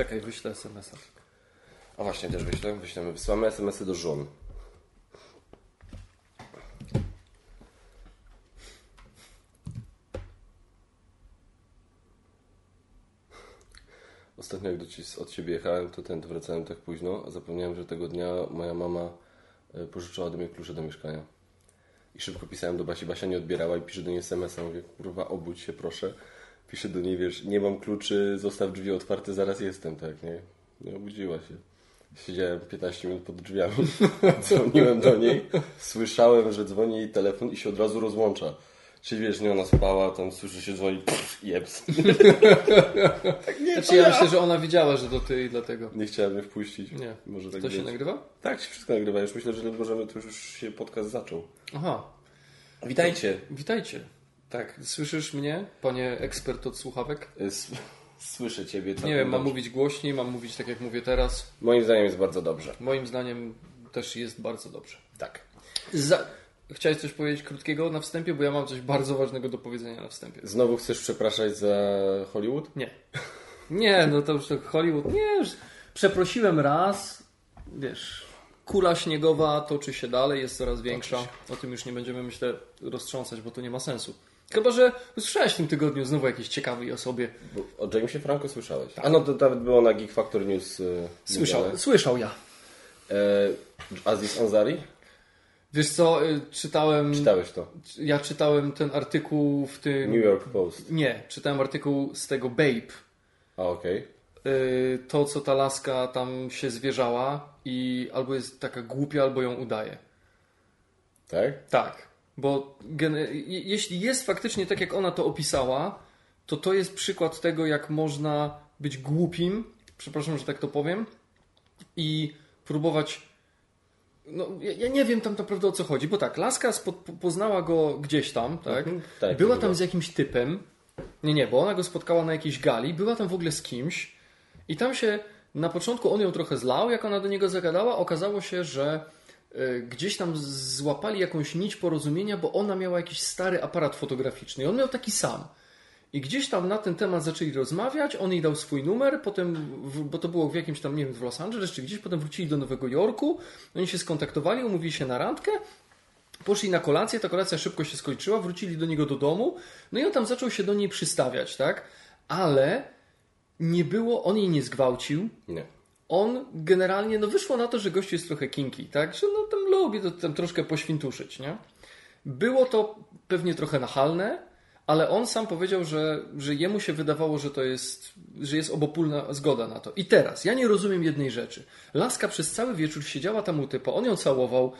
Czekaj, wyślę SMS-a. Właśnie, też wyślę, wyślemy, wysyłamy SMS-y do żon. Ostatnio jak do ci, od Ciebie jechałem, to ten, to wracałem tak późno, a zapomniałem, że tego dnia moja mama e, pożyczyła ode mnie klucze do mieszkania. I szybko pisałem do Basi, Basia nie odbierała i pisze do niej SMS-a, mówię, kurwa, obudź się proszę. Piszę do niej, wiesz, nie mam kluczy, zostaw drzwi otwarte, zaraz jestem, tak, nie? Nie obudziła się. Siedziałem 15 minut pod drzwiami, dzwoniłem do niej, słyszałem, że dzwoni jej telefon i się od razu rozłącza. Czyli wiesz, nie ona spała, tam słyszy się dzwoni, jeps. tak nie, znaczy, ja, ja myślę, że ona widziała, że to ty i dlatego. Nie chciałem mnie wpuścić. Nie. Może tak to być. się nagrywa? Tak, się wszystko nagrywa. Już myślę, że możemy, to już się podcast zaczął. Aha. Witajcie. Witajcie. Tak, słyszysz mnie, panie ekspert od słuchawek? Słyszę ciebie. Nie wiem, mam mówić głośniej, mam mówić tak jak mówię teraz. Moim zdaniem jest bardzo dobrze. Moim zdaniem też jest bardzo dobrze. Tak. Za... Chciałeś coś powiedzieć krótkiego na wstępie, bo ja mam coś bardzo ważnego do powiedzenia na wstępie. Znowu chcesz przepraszać za Hollywood? Nie. Nie, no to już to Hollywood. Nie, już przeprosiłem raz. Wiesz, kula śniegowa toczy się dalej, jest coraz większa. O tym już nie będziemy, myślę, roztrząsać, bo to nie ma sensu. Chyba, że usłyszałeś w tym tygodniu znowu jakiejś ciekawej osobie. Bo o Jamesie Franco słyszałeś. Tak. A no to nawet było na Geek Factor News. Yy, słyszał, słyszał ja. E, Aziz Ansari? Wiesz co, y, czytałem... Czytałeś to? Ja czytałem ten artykuł w tym... New York Post. Nie, czytałem artykuł z tego Babe. A, okej. Okay. To, co ta laska tam się zwierzała i albo jest taka głupia, albo ją udaje. Tak? Tak. Bo jeśli jest faktycznie tak, jak ona to opisała, to to jest przykład tego, jak można być głupim, przepraszam, że tak to powiem, i próbować no, ja, ja, nie wiem tam naprawdę o co chodzi, bo tak, Laska spod, poznała go gdzieś tam, tak? Mhm, tak była tam z jakimś typem. Nie, nie, bo ona go spotkała na jakiejś gali, była tam w ogóle z kimś i tam się na początku on ją trochę zlał, jak ona do niego zagadała, okazało się, że gdzieś tam złapali jakąś nić porozumienia, bo ona miała jakiś stary aparat fotograficzny i on miał taki sam. I gdzieś tam na ten temat zaczęli rozmawiać, on jej dał swój numer, potem, bo to było w jakimś tam, nie wiem, w Los Angeles czy gdzieś, potem wrócili do Nowego Jorku, oni się skontaktowali, umówili się na randkę, poszli na kolację, ta kolacja szybko się skończyła, wrócili do niego do domu, no i on tam zaczął się do niej przystawiać, tak? Ale nie było, on jej nie zgwałcił. Nie. On generalnie, no wyszło na to, że gościu jest trochę kinki, tak? Że no tam lubi to tam troszkę poświntuszyć, nie? Było to pewnie trochę nachalne, ale on sam powiedział, że, że jemu się wydawało, że to jest, że jest obopólna zgoda na to. I teraz, ja nie rozumiem jednej rzeczy. Laska przez cały wieczór siedziała tam u typa, on ją całował,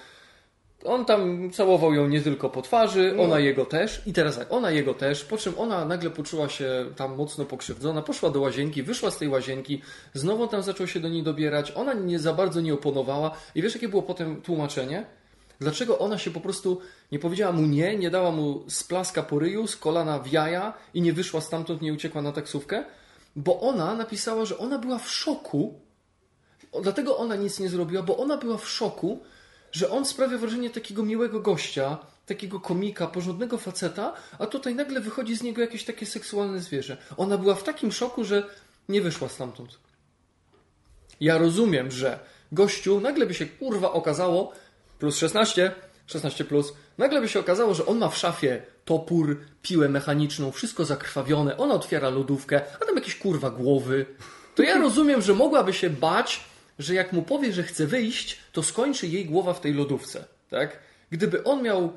on tam całował ją nie tylko po twarzy, no. ona jego też. I teraz tak, ona jego też, po czym ona nagle poczuła się tam mocno pokrzywdzona, poszła do łazienki, wyszła z tej łazienki, znowu tam zaczął się do niej dobierać, ona nie za bardzo nie oponowała. I wiesz, jakie było potem tłumaczenie? Dlaczego ona się po prostu nie powiedziała mu nie, nie dała mu splaska po ryju, z kolana w jaja i nie wyszła stamtąd, nie uciekła na taksówkę? Bo ona napisała, że ona była w szoku. Dlatego ona nic nie zrobiła, bo ona była w szoku, że on sprawia wrażenie takiego miłego gościa, takiego komika, porządnego faceta, a tutaj nagle wychodzi z niego jakieś takie seksualne zwierzę. Ona była w takim szoku, że nie wyszła stamtąd. Ja rozumiem, że gościu nagle by się kurwa okazało, plus 16, 16 plus, nagle by się okazało, że on ma w szafie topór, piłę mechaniczną, wszystko zakrwawione, ona otwiera lodówkę, a tam jakieś kurwa głowy. To ja rozumiem, że mogłaby się bać, że jak mu powie, że chce wyjść, to skończy jej głowa w tej lodówce. Tak? Gdyby on miał,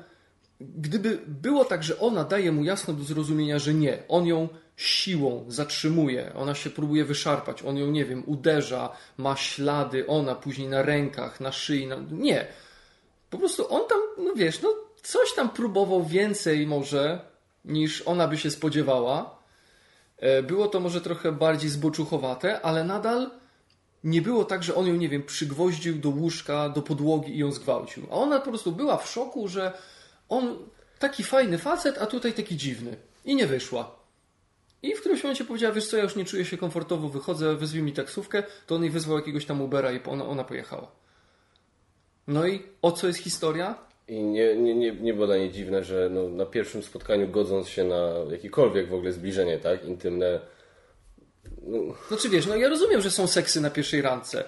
gdyby było tak, że ona daje mu jasno do zrozumienia, że nie, on ją siłą zatrzymuje, ona się próbuje wyszarpać, on ją, nie wiem, uderza, ma ślady, ona później na rękach, na szyi, na... nie. Po prostu on tam, no wiesz, no coś tam próbował więcej może niż ona by się spodziewała. E, było to może trochę bardziej zboczuchowate, ale nadal nie było tak, że on ją, nie wiem, przygwoździł do łóżka, do podłogi i ją zgwałcił. A ona po prostu była w szoku, że on taki fajny facet, a tutaj taki dziwny. I nie wyszła. I w którymś momencie powiedziała, wiesz co, ja już nie czuję się komfortowo, wychodzę, wyzwij mi taksówkę, to on jej wyzwał jakiegoś tam Ubera i ona, ona pojechała. No i o co jest historia? I nie, nie, nie, nie było dla niej dziwne, że no, na pierwszym spotkaniu godząc się na jakiekolwiek w ogóle zbliżenie, tak, intymne, No, Znaczy wiesz, no ja rozumiem, że są seksy na pierwszej randce.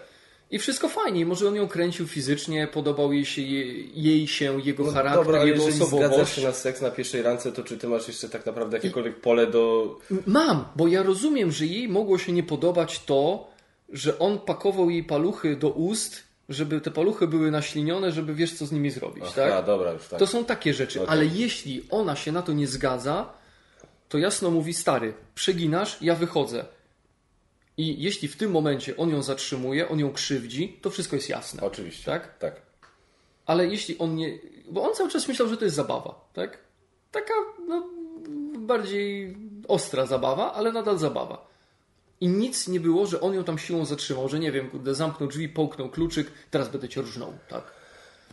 I wszystko fajnie, może on ją kręcił fizycznie, podobał jej się, jej, jej się jego no charakter, dobra, jego jeżeli zgadzasz osobowość. się na seks na pierwszej randce, to czy ty masz jeszcze tak naprawdę jakiekolwiek pole do... Mam, bo ja rozumiem, że jej mogło się nie podobać to, że on pakował jej paluchy do ust, żeby te paluchy były naślinione, żeby wiesz co z nimi zrobić, Aha, tak? dobra, już tak. To są takie rzeczy, Okej. ale jeśli ona się na to nie zgadza, to jasno mówi stary, przeginasz, ja wychodzę. I jeśli w tym momencie on ją zatrzymuje, on ją krzywdzi, to wszystko jest jasne. Oczywiście. Tak? Tak. Ale jeśli on nie. Bo on cały czas myślał, że to jest zabawa, tak? Taka no, bardziej ostra zabawa, ale nadal zabawa. I nic nie było, że on ją tam siłą zatrzymał, że nie wiem, kurde, zamknął drzwi, połknął kluczyk, teraz będę cię rżnął, tak?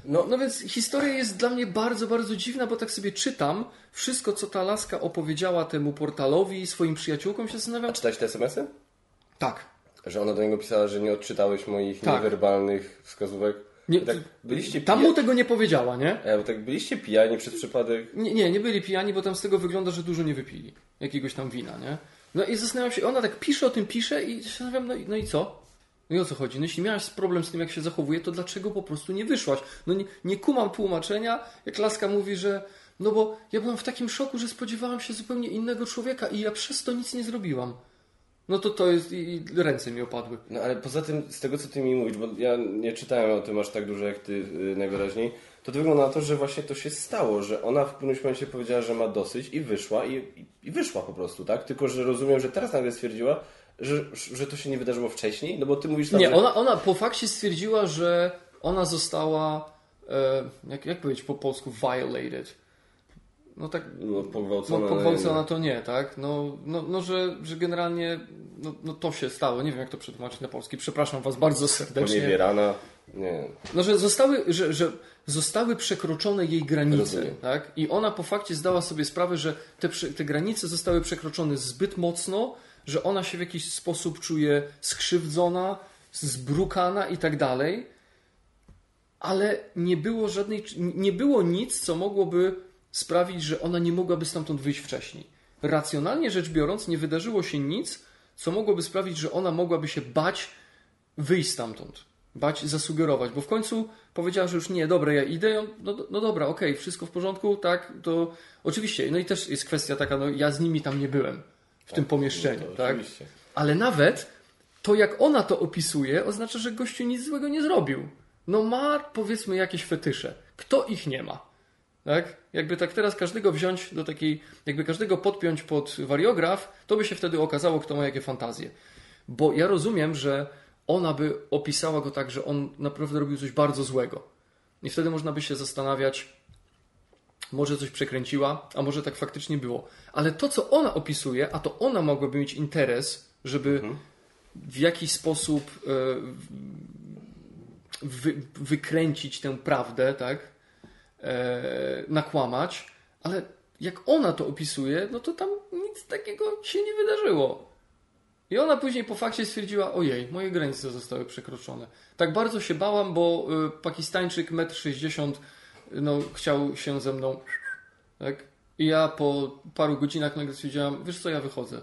No, no więc historia jest dla mnie bardzo, bardzo dziwna, bo tak sobie czytam wszystko, co ta laska opowiedziała temu portalowi i swoim przyjaciółkom, się zastanawiam, czy... Czytałeś te smsy? Tak. Że ona do niego pisała, że nie odczytałeś moich Tak. niewerbalnych wskazówek? Nie, tak byliście tam mu tego nie powiedziała, nie? E, bo tak byliście pijani przez przypadek? Nie, nie, nie byli pijani, bo tam z tego wygląda, że dużo nie wypili. Jakiegoś tam wina, nie? No i zastanawiam się, ona tak pisze o tym, pisze i zastanawiam, no, i- no i co? No i o co chodzi? No jeśli miałaś problem z tym, jak się zachowuje, to dlaczego po prostu nie wyszłaś? No nie, nie kumam tłumaczenia, jak Laska mówi, że no bo ja byłam w takim szoku, że spodziewałam się zupełnie innego człowieka i ja przez to nic nie zrobiłam. No to to jest, i, i ręce mi opadły. No ale poza tym, z tego co ty mi mówisz, bo ja nie czytałem o tym aż tak dużo jak ty y, najwyraźniej, to to wygląda na to, że właśnie to się stało, że ona w którymś momencie powiedziała, że ma dosyć i wyszła i, i, i wyszła po prostu, tak? Tylko, że rozumiem, że teraz nagle stwierdziła, że, że to się nie wydarzyło wcześniej, no bo ty mówisz tam, Nie, że... ona, ona po fakcie stwierdziła, że ona została, e, jak, jak powiedzieć po polsku, violated. No tak, No, no, pogwałcona. pogwałcona to nie, tak? No, no, no że, że generalnie no, no to się stało. Nie wiem, jak to przetłumaczyć na polski. Przepraszam Was bardzo serdecznie. Poniewierana. Nie. No, że zostały, że, że zostały przekroczone jej granice, Rozumiem. tak? I ona po fakcie zdała sobie sprawę, że te, te granice zostały przekroczone zbyt mocno, że ona się w jakiś sposób czuje skrzywdzona, zbrukana i tak dalej. Ale nie było żadnej, nie było nic, co mogłoby sprawić, że ona nie mogłaby stamtąd wyjść wcześniej. Racjonalnie rzecz biorąc, nie wydarzyło się nic, co mogłoby sprawić, że ona mogłaby się bać wyjść stamtąd. Bać zasugerować, bo w końcu powiedziała, że już nie, dobra, ja idę. No, no dobra, okej, wszystko w porządku, tak, to oczywiście. No i też jest kwestia taka, no ja z nimi tam nie byłem w tym pomieszczeniu, No tak? Oczywiście. Ale nawet to, jak ona to opisuje, oznacza, że gościu nic złego nie zrobił. No ma, powiedzmy, jakieś fetysze. Kto ich nie ma? Tak? Jakby tak teraz każdego wziąć do takiej, jakby każdego podpiąć pod wariograf, to by się wtedy okazało, kto ma jakie fantazje. Bo ja rozumiem, że ona by opisała go tak, że on naprawdę robił coś bardzo złego. I wtedy można by się zastanawiać, może coś przekręciła, a może tak faktycznie było. Ale to, co ona opisuje, a to ona mogłaby mieć interes, żeby w jakiś sposób e, wy, wykręcić tę prawdę, tak? E, nakłamać, ale jak ona to opisuje, no to tam nic takiego się nie wydarzyło. I ona później po fakcie stwierdziła, ojej, moje granice zostały przekroczone. Tak bardzo się bałam, bo y, Pakistańczyk 1,60 m no, chciał się ze mną, tak? I ja po paru godzinach nagle stwierdziłam, wiesz co, ja wychodzę.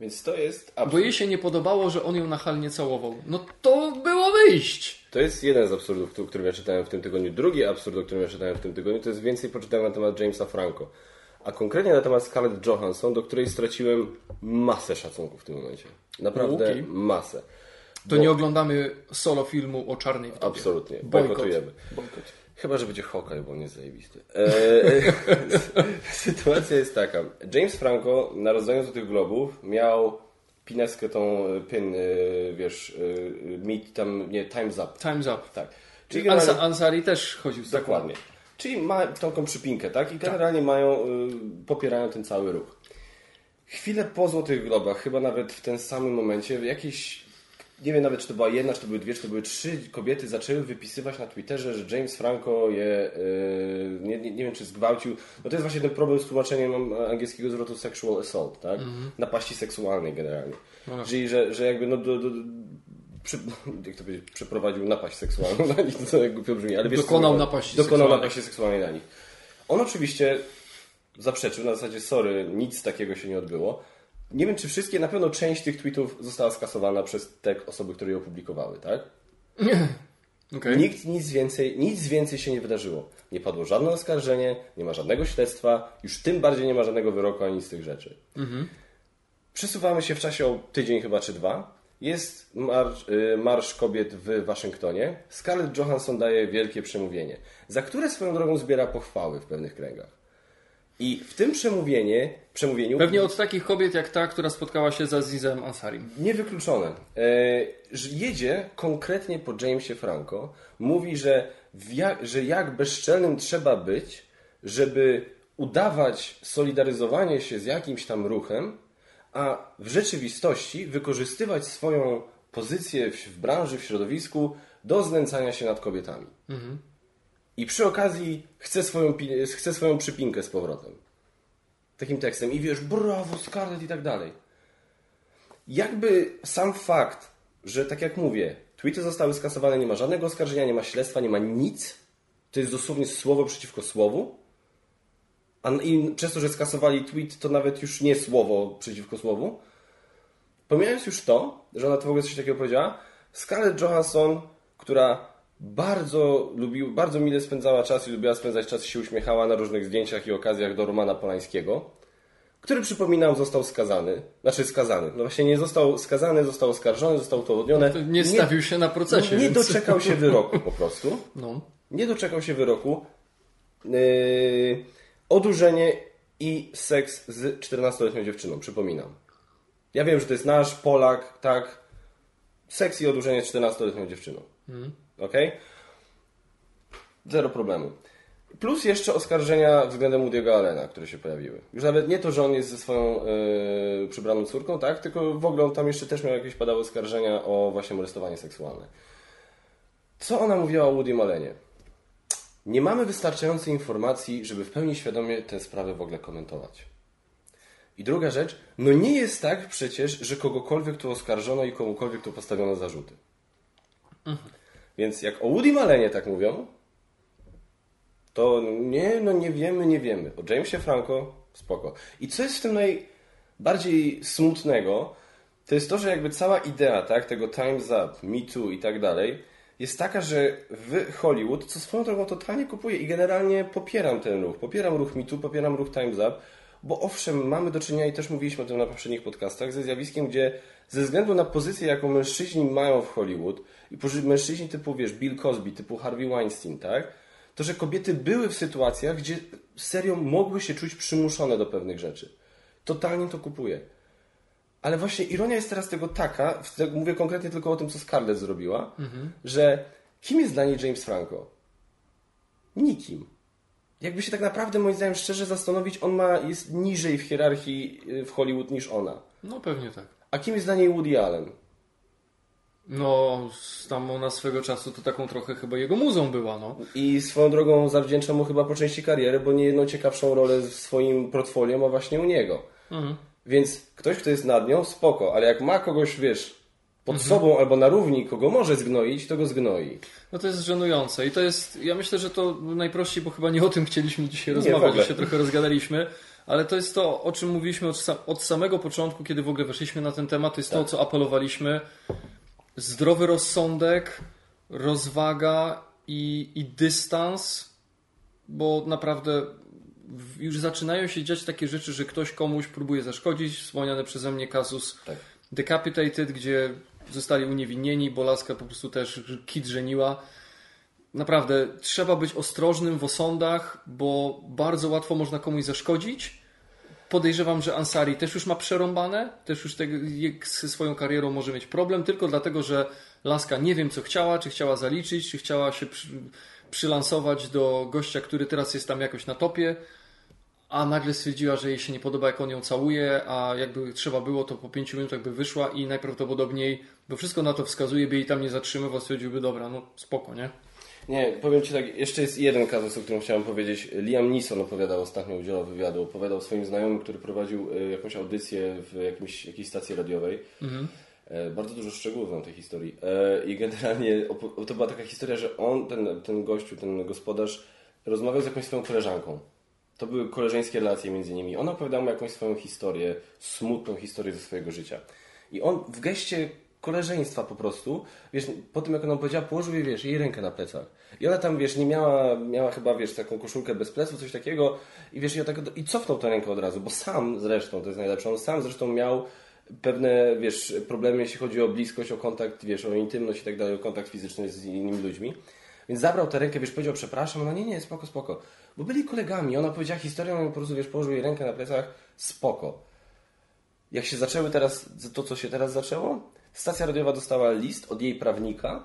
Więc to jest Bo absurd. jej się nie podobało, że on ją nachalnie całował. No to było wyjść! To jest jeden z absurdów, o którym ja czytałem w tym tygodniu. Drugi absurd, o którym ja czytałem w tym tygodniu, to jest więcej poczytałem na temat Jamesa Franco. A konkretnie na temat Scarlett Johansson, do której straciłem masę szacunku w tym momencie. Naprawdę masę. To Bo- nie oglądamy solo filmu o czarnej wdowie. Absolutnie. Bojkot. Bojkotujemy. Bojkot. Chyba, że będzie Hawkeye, bo on jest zajebisty. Eee, sytuacja jest taka. James Franco na rozdaniu Złotych Globów miał pineskę tą, e, pin, e, wiesz, e, meet tam, nie, time's up. Time's up. Tak. Czyli generalnie, Ansa, Ansari też chodził z taką. dokładnie. Czyli ma taką przypinkę, tak? I generalnie mają, y, popierają ten cały ruch. Chwilę po Złotych Globach, chyba nawet w tym samym momencie, jakieś, nie wiem nawet czy to była jedna, czy to były dwie, czy to były trzy kobiety zaczęły wypisywać na Twitterze, że James Franco je, y, nie, nie, wiem czy zgwałcił, no to jest właśnie ten problem z tłumaczeniem angielskiego zwrotu sexual assault, tak? Napaści seksualnej generalnie. No. Czyli, że, że jakby no do, do, przy, jak to powiedzieć, przeprowadził napaść seksualną na nich, to jak głupio brzmi, ale wiesz, Dokonał co- napaści Dokonał seksualnej. napaści seksualnej na nich. On oczywiście zaprzeczył, na zasadzie sorry, nic takiego się nie odbyło, nie wiem czy wszystkie, na pewno część tych tweetów została skasowana przez te osoby, które je opublikowały, tak? Okay. Nikt nic więcej, nic więcej się nie wydarzyło. Nie padło żadne oskarżenie, nie ma żadnego śledztwa, już tym bardziej nie ma żadnego wyroku ani z tych rzeczy. Przesuwamy się w czasie o tydzień chyba czy dwa. Jest marsz, y, marsz kobiet w Waszyngtonie. Scarlett Johansson daje wielkie przemówienie, za które swoją drogą zbiera pochwały w pewnych kręgach. I w tym przemówienie, przemówieniu Pewnie od takich kobiet jak ta, która spotkała się z Azizem Ansarim. Niewykluczone. E, jedzie konkretnie po Jamesie Franco. Mówi, że, jak, że jak bezczelnym trzeba być, żeby udawać solidaryzowanie się z jakimś tam ruchem, a w rzeczywistości wykorzystywać swoją pozycję w, w branży, w środowisku do znęcania się nad kobietami. I przy okazji chce swoją, chce swoją przypinkę z powrotem. Takim tekstem. I wiesz, brawo, Scarlett i tak dalej jakby sam fakt, że tak jak mówię, tweety zostały skasowane, nie ma żadnego oskarżenia, nie ma śledztwa, nie ma nic, to jest dosłownie słowo przeciwko słowu. A i przez to, że skasowali tweet, to nawet już nie słowo przeciwko słowu. Pomijając już to, że ona to w ogóle coś takiego powiedziała, Scarlett Johansson, która bardzo lubił, bardzo mile spędzała czas i lubiła spędzać czas i się uśmiechała na różnych zdjęciach i okazjach do Romana Polańskiego, który przypominam został skazany, znaczy skazany, no właśnie nie został skazany, został oskarżony, został udowodnione. To nie stawił się na procesie. Nie więc... doczekał się wyroku po prostu. No. Nie doczekał się wyroku. Yy, odurzenie i seks z 14-letnią dziewczyną, przypominam. Ja wiem, że to jest nasz Polak, tak. Seks i odurzenie z 14-letnią dziewczyną. Ok? Zero problemu. Plus jeszcze oskarżenia względem Woody'ego Allena, które się pojawiły. Już nawet nie to, że on jest ze swoją yy, przybraną córką, tak? Tylko w ogóle on tam jeszcze też miał jakieś padały oskarżenia o właśnie molestowanie seksualne. Co ona mówiła o Woody Allenie? Nie mamy wystarczającej informacji, żeby w pełni świadomie tę sprawę w ogóle komentować. I druga rzecz, no nie jest tak przecież, że kogokolwiek tu oskarżono i komukolwiek tu postawiono zarzuty. Więc jak o Woody Allenie tak mówią, to nie, no nie wiemy, nie wiemy. O Jamesie Franco spoko. I co jest w tym najbardziej smutnego, to jest to, że jakby cała idea tak, tego Time's Up, Me Too i tak dalej, jest taka, że w Hollywood, co swoją drogą totalnie kupuję i generalnie popieram ten ruch. Popieram ruch Me Too, popieram ruch Time's Up, bo owszem, mamy do czynienia i też mówiliśmy o tym na poprzednich podcastach, ze zjawiskiem, gdzie ze względu na pozycję, jaką mężczyźni mają w Hollywood i mężczyźni typu, wiesz, Bill Cosby, typu Harvey Weinstein, tak? To, że kobiety były w sytuacjach, gdzie serio mogły się czuć przymuszone do pewnych rzeczy. Totalnie to kupuję. Ale właśnie ironia jest teraz tego taka, tak mówię konkretnie tylko o tym, co Scarlett zrobiła, że kim jest dla niej James Franco? Nikim. Jakby się tak naprawdę, moim zdaniem, szczerze zastanowić, on ma, jest niżej w hierarchii y, w Hollywood niż ona. no pewnie tak. A kim jest dla niej Woody Allen? No, tam ona swego czasu to taką trochę chyba jego muzą była, no. I swoją drogą zawdzięcza mu chyba po części kariery, bo nie jedną ciekawszą rolę w swoim portfolio ma właśnie u niego. Więc ktoś, kto jest nad nią, spoko, ale jak ma kogoś, wiesz, pod sobą albo na równi, kogo może zgnoić, to go zgnoi. No to jest żenujące i to jest, ja myślę, że to najprościej, bo chyba nie o tym chcieliśmy dzisiaj rozmawiać, ogóle. się trochę rozgadaliśmy, ale to jest to, o czym mówiliśmy od, od samego początku, kiedy w ogóle weszliśmy na ten temat, to jest to, o co apelowaliśmy. Zdrowy rozsądek, rozwaga i, i dystans, bo naprawdę już zaczynają się dziać takie rzeczy, że ktoś komuś próbuje zaszkodzić. Wspomniany przeze mnie kazus Tak. Decapitated, gdzie zostali uniewinnieni, bo laska po prostu też kit żeniła. Naprawdę, trzeba być ostrożnym w osądach, bo bardzo łatwo można komuś zaszkodzić. Podejrzewam, że Ansari też już ma przerąbane, też już jak ze swoją karierą może mieć problem, tylko dlatego, że laska nie wiem co chciała, czy chciała zaliczyć, czy chciała się przy, przylansować do gościa, który teraz jest tam jakoś na topie, a nagle stwierdziła, że jej się nie podoba, jak on ją całuje, a jakby trzeba było, to po pięciu minutach by wyszła i najprawdopodobniej, bo wszystko na to wskazuje, by jej tam nie zatrzymywał, stwierdziłby, dobra, no spoko, nie? Nie, powiem Ci tak, jeszcze jest jeden kazus, o którym chciałem powiedzieć. Liam Neeson opowiadał ostatnio, udzielał wywiadu, opowiadał swoim znajomym, który prowadził e, jakąś audycję w jakimś, jakiejś stacji radiowej. E, Bardzo dużo szczegółów znam tej historii. E, I generalnie to była taka historia, że on, ten, ten gościu, ten gospodarz, rozmawiał z jakąś swoją koleżanką. To były koleżeńskie relacje między nimi. Ona opowiadała mu jakąś swoją historię, smutną historię ze swojego życia. I on w geście koleżeństwa po prostu, wiesz, po tym jak ona powiedziała, położył jej, wiesz, jej rękę na plecach. I ona tam, wiesz, nie miała, miała chyba, wiesz, taką koszulkę bez pleców, coś takiego i wiesz, i, tak, i cofnął tę rękę od razu, bo sam zresztą, to jest najlepsze, on sam zresztą miał pewne, wiesz, problemy, jeśli chodzi o bliskość, o kontakt, wiesz, o intymność i tak dalej, o kontakt fizyczny z innymi ludźmi. Więc zabrał tę rękę, wiesz, powiedział przepraszam, no nie, nie, spoko, spoko. Bo byli kolegami, ona powiedziała historię, on po prostu, wiesz, położył jej rękę na plecach, spoko. Jak się zaczęły teraz, to co się teraz zaczęło, stacja radiowa dostała list od jej prawnika,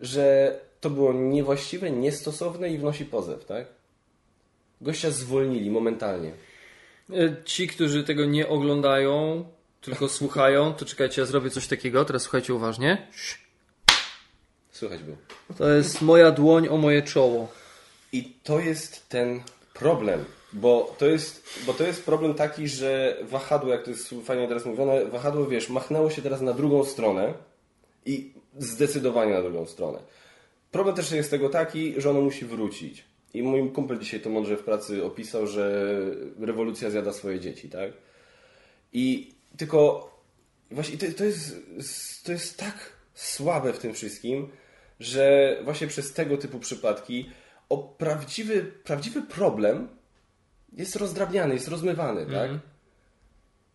że to było niewłaściwe, niestosowne i wnosi pozew, tak? Gościa zwolnili momentalnie. E, Ci, którzy tego nie oglądają, tylko słuchają, to czekajcie, ja zrobię coś takiego. Teraz słuchajcie uważnie. Słychać było. To jest moja dłoń o moje czoło. I to jest ten problem, bo to jest, bo to jest problem taki, że wahadło, jak to jest fajnie teraz mówione, wahadło, wiesz, machnęło się teraz na drugą stronę i zdecydowanie na drugą stronę. Problem też jest tego taki, że ono musi wrócić. I mój kumpel dzisiaj to mądrze w pracy opisał, że rewolucja zjada swoje dzieci, tak? I tylko właśnie to, to, jest, to jest tak słabe w tym wszystkim, że właśnie przez tego typu przypadki o prawdziwy, prawdziwy problem jest rozdrabniany, jest rozmywany, tak?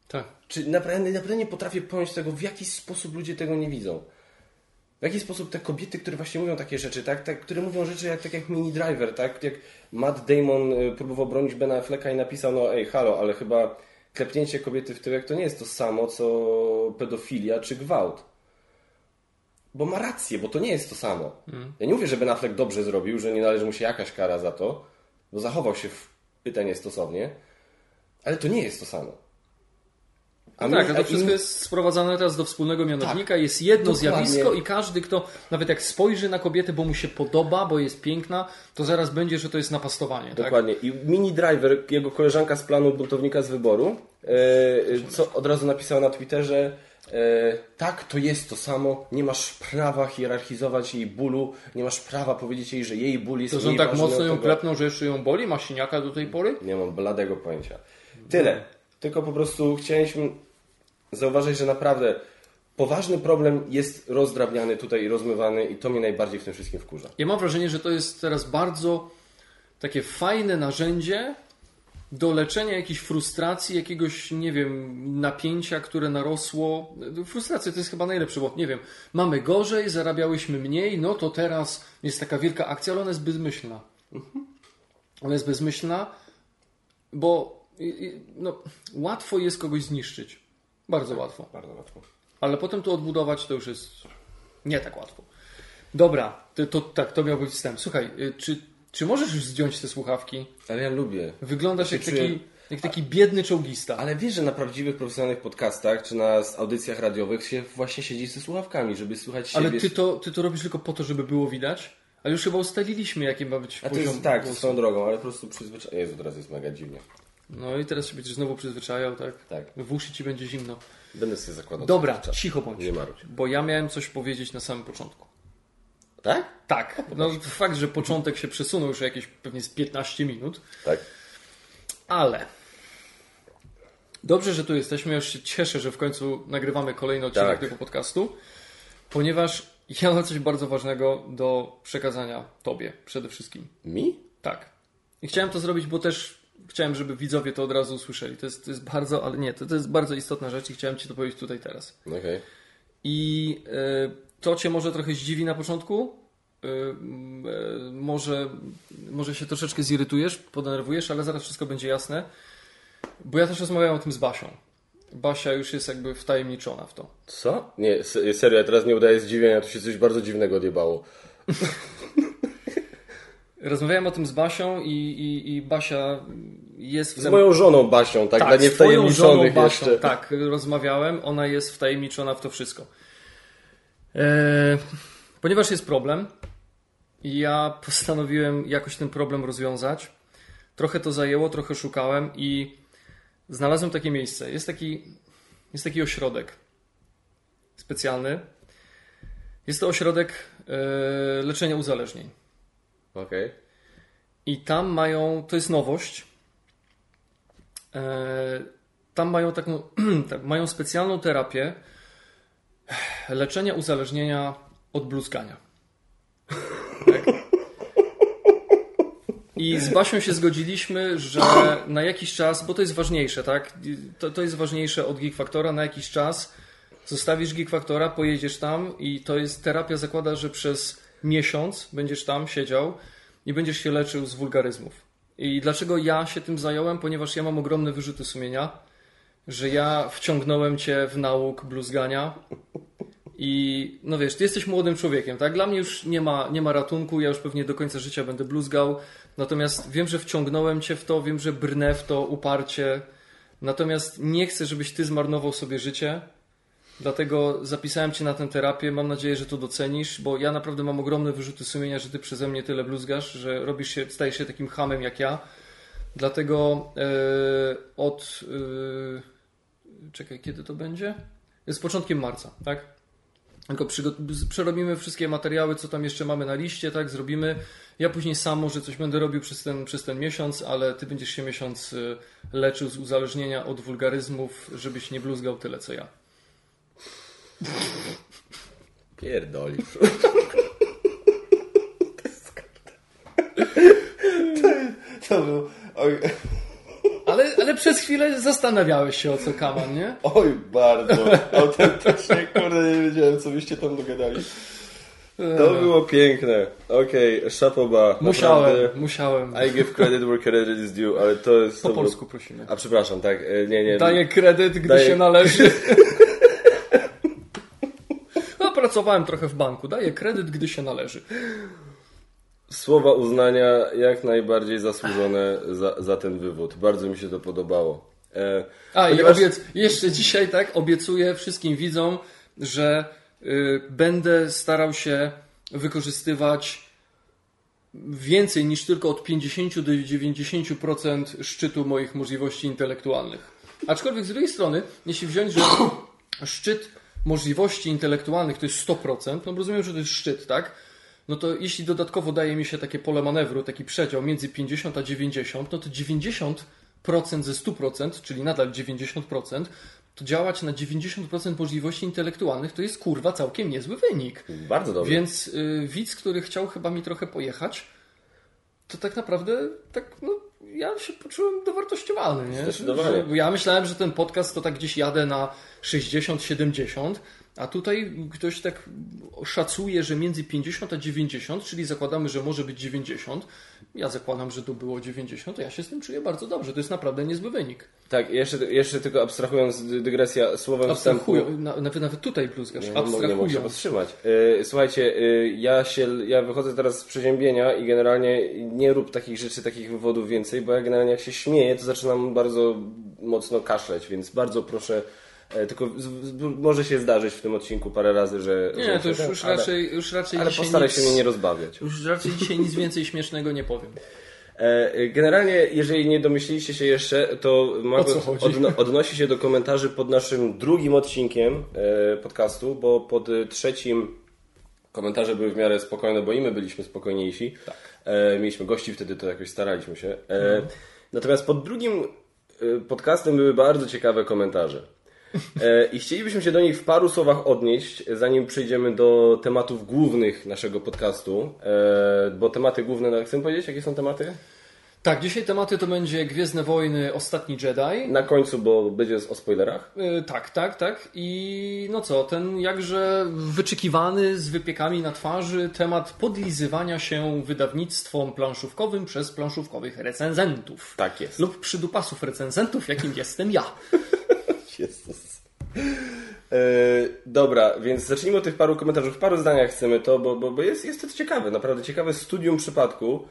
Tak. Czy naprawdę, naprawdę nie potrafię pojąć tego, w jaki sposób ludzie tego nie widzą. W jaki sposób te kobiety, które właśnie mówią takie rzeczy, tak, tak które mówią rzeczy jak, tak jak Mini Driver, tak, jak Matt Damon y, próbował bronić Bena Afflecka i napisał, no ej, halo, ale chyba klepnięcie kobiety w tyłek to nie jest to samo, co pedofilia czy gwałt. Bo ma rację, bo to nie jest to samo. Ja nie mówię, że Ben Affleck dobrze zrobił, że nie należy mu się jakaś kara za to, bo zachował się w pytanie stosownie, ale to nie jest to samo. A my- tak, a a to wszystko im- jest sprowadzane teraz do wspólnego mianownika. jest jedno dokładnie. zjawisko i każdy, kto nawet jak spojrzy na kobietę, bo mu się podoba, bo jest piękna, to zaraz będzie, że to jest napastowanie. Tak? Dokładnie. I Mini Driver, jego koleżanka z planu buntownika z wyboru, e, co od razu napisała na Twitterze, tak, to jest to samo, nie masz prawa hierarchizować jej bólu, nie masz prawa powiedzieć jej, że jej ból jest To, że on tak mocno ją klepnął, że jeszcze ją boli, ma siniaka do tej pory? Nie mam bladego pojęcia. Tyle. Tylko po prostu chcieliśmy zauważyć, że naprawdę poważny problem jest rozdrabniany tutaj i rozmywany i to mnie najbardziej w tym wszystkim wkurza. Ja mam wrażenie, że to jest teraz bardzo takie fajne narzędzie do leczenia jakiejś frustracji, jakiegoś, nie wiem, napięcia, które narosło. Frustracja to jest chyba najlepszy, bo nie wiem, mamy gorzej, zarabiałyśmy mniej, no to teraz jest taka wielka akcja, ale ona jest bezmyślna. Ona jest bezmyślna, bo no, łatwo jest kogoś zniszczyć. Bardzo łatwo. Bardzo łatwo. Ale potem to odbudować to już jest nie tak łatwo. Dobra, to, to tak, to miał być wstęp. Słuchaj, y, czy, czy możesz już zdjąć te słuchawki? Ale ja lubię. Wyglądasz jak Ja się czuję- taki, jak taki biedny czołgista. Ale wiesz, że na prawdziwych, profesjonalnych podcastach czy na audycjach radiowych się właśnie siedzi ze słuchawkami, żeby słuchać siebie. Ale ty to, ty to robisz tylko po to, żeby było widać? Ale już chyba ustaliliśmy, jaki ma być A to poziom jest tak, głosu. swoją drogą, ale po prostu przyzwyczaj... Jezu, teraz jest mega dziwnie. No i teraz się będziesz znowu przyzwyczajał, tak? Tak. W uszy ci będzie zimno. Będę sobie zakładał. Dobra, cicho bądź. Nie marudź. Bo ja miałem coś powiedzieć na samym początku. Tak? Tak, no fakt, że początek się przesunął już jakieś pewnie z 15 minut, Tak. ale dobrze, że tu jesteśmy. Ja już się cieszę, że w końcu nagrywamy kolejny odcinek Tak. tego podcastu, ponieważ ja mam coś bardzo ważnego do przekazania Tobie przede wszystkim. Mi? Tak. I chciałem to zrobić, bo też chciałem, żeby widzowie to od razu usłyszeli. To jest, to jest bardzo, ale nie, to, to jest bardzo istotna rzecz i chciałem Ci to powiedzieć tutaj teraz. Okej. I y, to Cię może trochę zdziwi na początku. Y, y, może, może się troszeczkę zirytujesz, podenerwujesz, ale zaraz wszystko będzie jasne. Bo ja też rozmawiałem o tym z Basią. Basia już jest jakby wtajemniczona w to. Co? Nie, serio, ja teraz nie udaję zdziwienia, tu się coś bardzo dziwnego odjebało. Rozmawiałem o tym z Basią i, i, i Basia jest w Z moją żoną Basią, tak, dla z twoją żoną niewtajemniczonych Basią, jeszcze. Tak, rozmawiałem. Ona jest wtajemniczona w to wszystko. E, ponieważ jest problem, ja postanowiłem jakoś ten problem rozwiązać. Trochę to zajęło, trochę szukałem i znalazłem takie miejsce. Jest taki, jest taki ośrodek specjalny. Jest to ośrodek e, leczenia uzależnień. Okej. I tam mają, to jest nowość. E, tam mają taką, tak, mają specjalną terapię leczenia uzależnienia od bluzgania. Tak? I z Basią się zgodziliśmy, że na jakiś czas, bo to jest ważniejsze, tak? To, to jest ważniejsze od Geek na jakiś czas zostawisz Geek pojedziesz tam i to jest terapia zakłada, że przez miesiąc będziesz tam siedział i będziesz się leczył z wulgaryzmów. I dlaczego ja się tym zająłem? Ponieważ ja mam ogromne wyrzuty sumienia, że ja wciągnąłem cię w nauk bluzgania i no wiesz, ty jesteś młodym człowiekiem, tak? Dla mnie już nie ma, nie ma ratunku, ja już pewnie do końca życia będę bluzgał. Natomiast wiem, że wciągnąłem cię w to, wiem, że brnę w to uparcie. Natomiast nie chcę, żebyś ty zmarnował sobie życie. Dlatego zapisałem cię na tę terapię. Mam nadzieję, że to docenisz, bo ja naprawdę mam ogromne wyrzuty sumienia, że ty przeze mnie tyle bluzgasz, że robisz się, stajesz się takim hamem jak ja. Dlatego yy, od. Yy, czekaj, kiedy to będzie? Jest początkiem marca, tak? Tylko przerobimy wszystkie materiały, co tam jeszcze mamy na liście, tak? Zrobimy. Ja później sam może coś będę robił przez ten, przez ten miesiąc, ale ty będziesz się miesiąc y, leczył z uzależnienia od wulgaryzmów, żebyś nie bluzgał tyle co ja. Pierdolisz. To był... Oj, Ale, ale przez chwilę zastanawiałeś się o co kaman, nie? oj bardzo. Autentycznie, kurde, nie wiedziałem, co byście tam dogadali. To było piękne. Okej, okay, szapoba. Musiałem, Naprawdę. musiałem. I give credit where credit is due, ale to jest... Po to było- polsku prosimy. A przepraszam, tak, e, nie, nie. Daję kredyt, gdy Daję- się należy. No, pracowałem trochę w banku. Daję kredyt, gdy się należy. Słowa uznania jak najbardziej zasłużone za, za ten wywód. Bardzo mi się to podobało. E, A ponieważ- i obiec, jeszcze dzisiaj tak obiecuję wszystkim widzom, że y, będę starał się wykorzystywać więcej niż tylko od 50 do 90% szczytu moich możliwości intelektualnych. Aczkolwiek z drugiej strony, jeśli wziąć, że szczyt możliwości intelektualnych to jest 100%, no rozumiem, że to jest szczyt, tak? No to jeśli dodatkowo daje mi się takie pole manewru, taki przedział między 50 a 90, no to 90% ze 100%, czyli nadal 90%, to działać na 90% możliwości intelektualnych to jest kurwa całkiem niezły wynik. bardzo dobrze. Więc y, widz, który chciał chyba mi trochę pojechać, to tak naprawdę tak, no, ja się poczułem dowartościowany, nie? Zdecydowanie. Ja myślałem, że ten podcast to tak gdzieś jadę na 60-70, a tutaj ktoś tak szacuje, że między 50 a 90, czyli zakładamy, że może być 90. Ja zakładam, że to było 90, to ja się z tym czuję bardzo dobrze. To jest naprawdę niezły wynik. Tak, jeszcze, jeszcze tylko abstrahując, dy- dygresja słowem wstępu. Abstrahują, na- nawet, nawet tutaj bluzgasz, Nie, nie mogę się abstrahują. powstrzymać. E, Słuchajcie, e, ja się, ja wychodzę teraz z przeziębienia i generalnie nie rób takich rzeczy, takich wywodów więcej, bo ja generalnie jak się śmieję, to zaczynam bardzo mocno kaszleć, więc bardzo proszę, tylko z, z, może się zdarzyć w tym odcinku parę razy, że... Nie, że to już, ten, już ale, raczej, już raczej ale postaraj nic, się mnie nie rozbawiać. Już raczej dzisiaj nic więcej śmiesznego nie powiem. E, Generalnie, jeżeli nie domyśliliście się jeszcze, to chodzi? odno- odnosi się do komentarzy pod naszym drugim odcinkiem e, podcastu, bo pod e, trzecim komentarze były w miarę spokojne, bo i my byliśmy spokojniejsi. E, Mieliśmy gości wtedy, to jakoś staraliśmy się. E, Natomiast pod drugim e, podcastem były bardzo ciekawe komentarze. E, I chcielibyśmy się do nich w paru słowach odnieść, zanim przejdziemy do tematów głównych naszego podcastu. E, Bo tematy główne, chcę powiedzieć, jakie są tematy? Tak, dzisiaj tematy to będzie Gwiezdne Wojny, Ostatni Jedi. Na końcu, bo będzie o spoilerach. Y, tak, tak, tak. I no co, ten jakże wyczekiwany z wypiekami na twarzy temat podlizywania się wydawnictwom planszówkowym przez planszówkowych recenzentów. Tak jest. Lub przydupasów recenzentów, jakim jestem ja. E, dobra, więc zacznijmy od tych paru komentarzy. W paru zdaniach chcemy to, bo, bo, bo jest, jest to ciekawe, naprawdę ciekawe studium przypadku.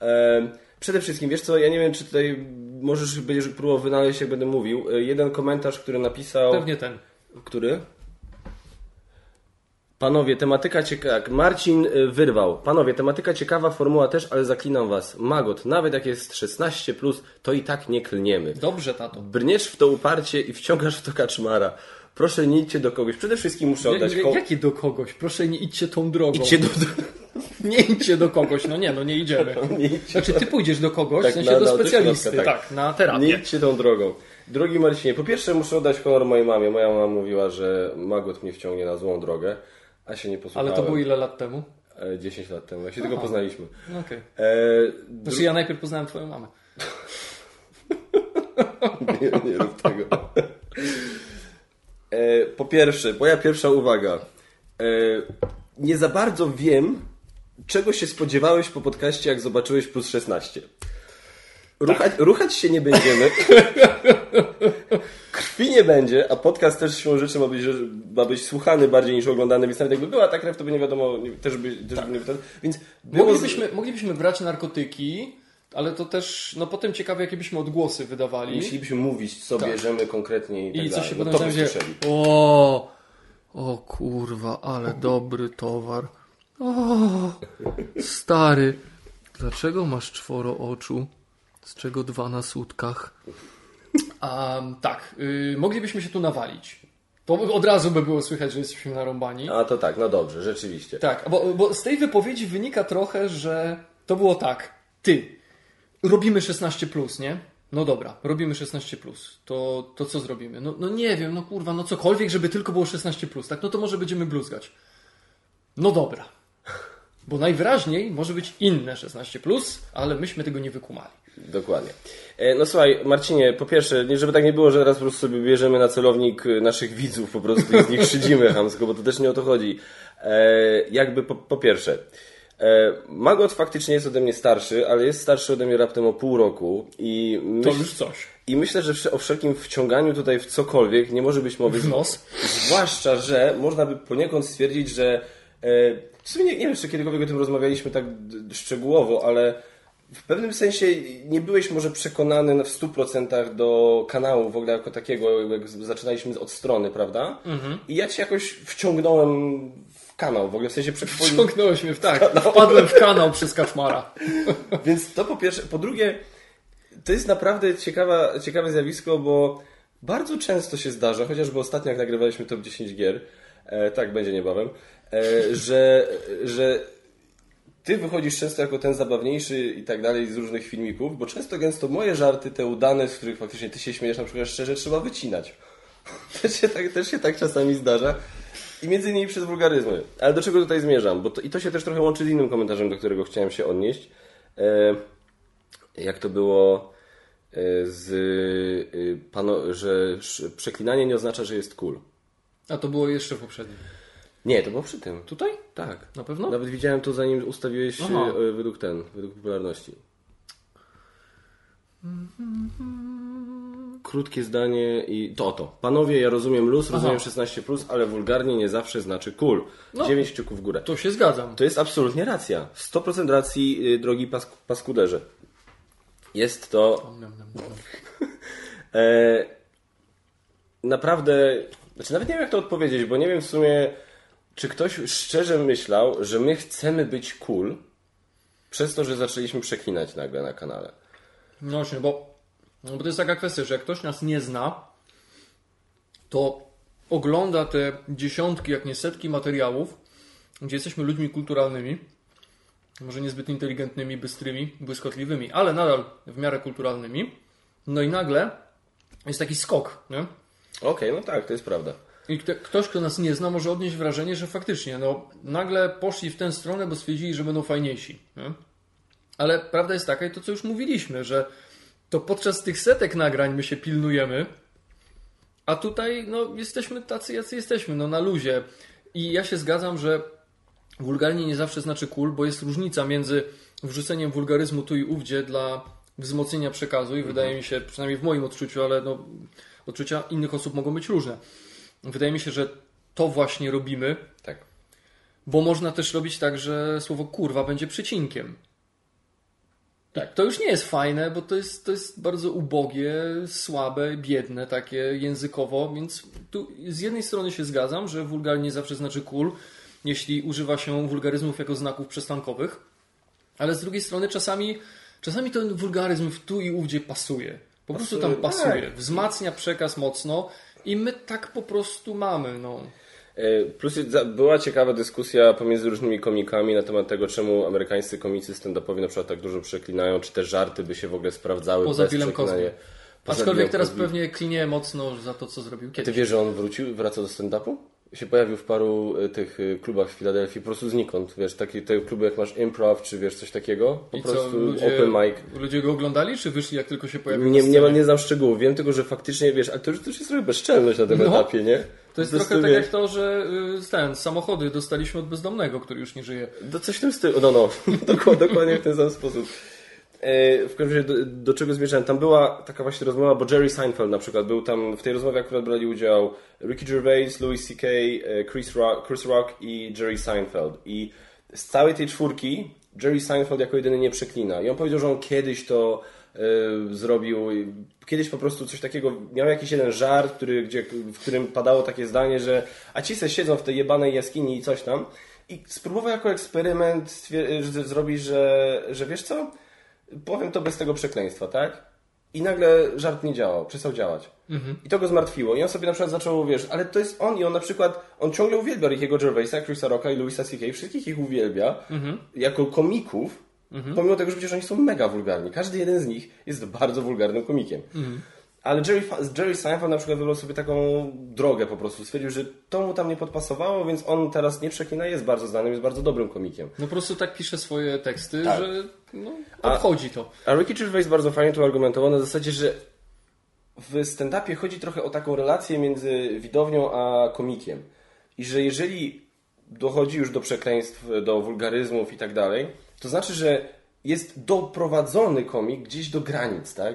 E, przede wszystkim, wiesz co, ja nie wiem, czy tutaj możesz, będziesz próbował wynaleźć, jak będę mówił. E, jeden komentarz, który napisał... Pewnie ten. Który? Panowie, tematyka ciekawa. Marcin y, wyrwał. Panowie, tematyka ciekawa, formuła też, ale zaklinam was. Magot, nawet jak jest 16, to i tak nie klniemy. Dobrze, tato. Brniesz w to uparcie i wciągasz w to kaczmara. Proszę nie idźcie do kogoś. Przede wszystkim muszę oddać Ja, jakie do kogoś? Proszę nie idźcie tą drogą. Idźcie do... Nie idźcie do kogoś, no nie, no nie idziemy. Nie idźcie Znaczy ty pójdziesz do kogoś, Tak, w sensie na- do specjalisty, tak. tak. na Nie terapię. idźcie tą drogą. Drogi Marcinie, po pierwsze muszę oddać honor mojej mamie. Moja mama mówiła, że Magot mnie wciągnie na złą drogę, a się nie posłuchałem. Ale to było ile lat temu? E, 10 lat temu. Jak się tylko poznaliśmy. No Okej. E, Znaczy ja najpierw poznałem twoją mamę. nie, nie rób tego. E, po pierwsze, moja pierwsza uwaga. E, nie za bardzo wiem, czego się spodziewałeś po podcaście, jak zobaczyłeś plus 16. Ruchać, ruchać się nie będziemy. Krwi nie będzie, a podcast też siłą rzeczy ma być, ma być słuchany bardziej niż oglądany, więc nawet jakby była ta krew, to by nie wiadomo, nie, też by, też by nie pytał. Więc było z- Moglibyśmy, moglibyśmy brać narkotyki, ale to też, no potem ciekawe, jakie byśmy odgłosy wydawali. Musielibyśmy mówić, co Tak. bierzemy konkretnie i tak I co się No potem będzie. O, o kurwa, ale dobry towar. O, stary, dlaczego masz czworo oczu, z czego dwa na sutkach? A, tak, y, moglibyśmy się tu nawalić. To od razu by było słychać, że jesteśmy narąbani. A to tak, no dobrze, rzeczywiście. Tak, bo, bo z tej wypowiedzi wynika trochę, że to było tak. Ty, robimy 16, nie? No dobra, robimy 16. To, to co zrobimy? No, no nie wiem, no kurwa, no cokolwiek, żeby tylko było 16, tak? No to może będziemy bluzgać. No dobra. Bo najwyraźniej może być inne 16, ale myśmy tego nie wykumali. Dokładnie. E, No słuchaj, Marcinie, po pierwsze, żeby tak nie było, że teraz po prostu sobie bierzemy na celownik e, naszych widzów po prostu i z nich szydzimy hamsko, bo to też nie o to chodzi. E, jakby po, po pierwsze, e, Magot faktycznie jest ode mnie starszy, ale jest starszy ode mnie raptem o pół roku i To myśl, już coś. i myślę, że o wszelkim wciąganiu tutaj w cokolwiek nie może być mowy. W nos. Zwłaszcza, że można by poniekąd stwierdzić, że e, w sumie nie, nie wiem, czy kiedykolwiek o tym rozmawialiśmy tak szczegółowo, ale w pewnym sensie nie byłeś może przekonany na- w 100% do kanału w ogóle jako takiego, jak zaczynaliśmy od strony, prawda? I ja cię jakoś wciągnąłem w kanał, w ogóle w sensie przekonałem. Wciągnąłeś mnie w tak. Wpadłem w kanał przez kaczmara. Więc to po pierwsze. Po drugie, to jest naprawdę ciekawa, ciekawe zjawisko, bo bardzo często się zdarza, chociażby ostatnio jak nagrywaliśmy top 10 gier, e, tak będzie niebawem, e, że, że ty wychodzisz często jako ten zabawniejszy i tak dalej z różnych filmików, bo często gęsto moje żarty, te udane, z których faktycznie ty się śmiejesz na przykład szczerze, trzeba wycinać. Też się tak, też się tak czasami zdarza. I między innymi przez wulgaryzmy. Ale do czego tutaj zmierzam? Bo to, I to się też trochę łączy z innym komentarzem, do którego chciałem się odnieść. E, jak to było e, z e, pano, że przeklinanie nie oznacza, że jest cool. A to było jeszcze w poprzednim. Nie, to było przy tym. Tutaj? Tak. Na pewno? Nawet widziałem to zanim ustawiłeś e, Aha. e, według ten, według popularności. Krótkie zdanie i to oto. Panowie, ja rozumiem luz, rozumiem 16+, ale wulgarnie nie zawsze znaczy cool. No. 9 kciuków w górę. To się zgadzam. To jest absolutnie racja. 100% racji, y, drogi pas paskuderze. Jest to e, naprawdę... Znaczy nawet nie wiem jak to odpowiedzieć, bo nie wiem w sumie, czy ktoś szczerze myślał, że my chcemy być cool przez to, że zaczęliśmy przeklinać nagle na kanale. No właśnie, bo, no bo to jest taka kwestia, że jak ktoś nas nie zna, to ogląda te dziesiątki, jak nie setki materiałów, gdzie jesteśmy ludźmi kulturalnymi, może niezbyt inteligentnymi, bystrymi, błyskotliwymi, ale nadal w miarę kulturalnymi. No i nagle jest taki skok, nie? Okej, no tak, to jest prawda. I kto, ktoś, kto nas nie zna, może odnieść wrażenie, że faktycznie, no, nagle poszli w tę stronę, bo stwierdzili, że będą fajniejsi. Nie? Ale prawda jest taka, i to co już mówiliśmy, że to podczas tych setek nagrań my się pilnujemy, a tutaj no, jesteśmy tacy, jacy jesteśmy, no na luzie. I ja się zgadzam, że wulgarnie nie zawsze znaczy cool, bo jest różnica między wrzuceniem wulgaryzmu tu i ówdzie dla wzmocnienia przekazu i wydaje mi się, przynajmniej w moim odczuciu, ale no, odczucia innych osób mogą być różne. Wydaje mi się, że to właśnie robimy, Tak. bo można też robić tak, że słowo kurwa będzie przecinkiem. Tak. To już nie jest fajne, bo to jest, to jest bardzo ubogie, słabe, biedne takie językowo, więc tu z jednej strony się zgadzam, że wulgarnie zawsze znaczy cool, jeśli używa się wulgaryzmów jako znaków przystankowych, ale z drugiej strony czasami, czasami ten wulgaryzm w tu i ówdzie pasuje. Po prostu tam Pasuje, pasuje. tak. Wzmacnia przekaz mocno i my tak po prostu mamy. No. E, Plus była ciekawa dyskusja pomiędzy różnymi komikami na temat tego, czemu amerykańscy komicy stand-upowi na przykład tak dużo przeklinają, czy te żarty by się w ogóle sprawdzały Poza bez przeklinania. Aczkolwiek teraz pewnie klinie mocno za to, co zrobił Ty kiedyś. wiesz, że on wrócił, wraca do stand-upu? Się pojawił w paru y, tych y, klubach w Filadelfii, po prostu znikąd, wiesz, takie te kluby jak masz improv, czy wiesz, coś takiego, po I co, prostu ludzie, open mic. ludzie go oglądali, czy wyszli jak tylko się pojawił Nie, nie, nie znam szczegółów, wiem tylko, że faktycznie, wiesz, ale to już, to już jest trochę bezczelność na tym No. etapie, nie? To jest trochę tak jak to, że y, ten, samochody dostaliśmy od bezdomnego, który już nie żyje. Do coś w tym stylu, no no, dokładnie, dokładnie w ten sam sposób. E, W każdym razie, do, do czego zmierzałem? Tam była taka właśnie rozmowa, bo Jerry Seinfeld na przykład był tam, w tej rozmowie akurat brali udział Ricky Gervais, Louis C.K., e, Chris Rock, Chris Rock i Jerry Seinfeld. I z całej tej czwórki Jerry Seinfeld jako jedyny nie przeklina. I on powiedział, że on kiedyś to e, zrobił, kiedyś po prostu coś takiego, miał jakiś jeden żart, który, gdzie, w którym padało takie zdanie, że a ci se siedzą w tej jebanej jaskini i coś tam. I spróbował jako eksperyment zrobić, że, że wiesz co? Powiem to bez tego przekleństwa, tak? I nagle żart nie działał, przestał działać. I to go zmartwiło. I on sobie na przykład zaczął, wiesz, ale to jest on i on na przykład, on ciągle uwielbia Rickiego Gervaisa, Chrisa Rocka i Louisa C.K. Wszystkich ich uwielbia jako komików, pomimo tego, że przecież oni są mega wulgarni. Każdy jeden z nich jest bardzo wulgarnym komikiem. Ale Jerry, Jerry Seinfeld na przykład wybrał sobie taką drogę po prostu. Stwierdził, że to mu tam nie podpasowało, więc on teraz nie przeklina, jest bardzo znanym, jest bardzo dobrym komikiem. No po prostu tak pisze swoje teksty, Tak. że no, A- obchodzi to. A Ricky Gervais bardzo fajnie to argumentował na zasadzie, że w stand-upie chodzi trochę o taką relację między widownią a komikiem. I że jeżeli dochodzi już do przekleństw, do wulgaryzmów i tak dalej, to znaczy, że jest doprowadzony komik gdzieś do granic, tak?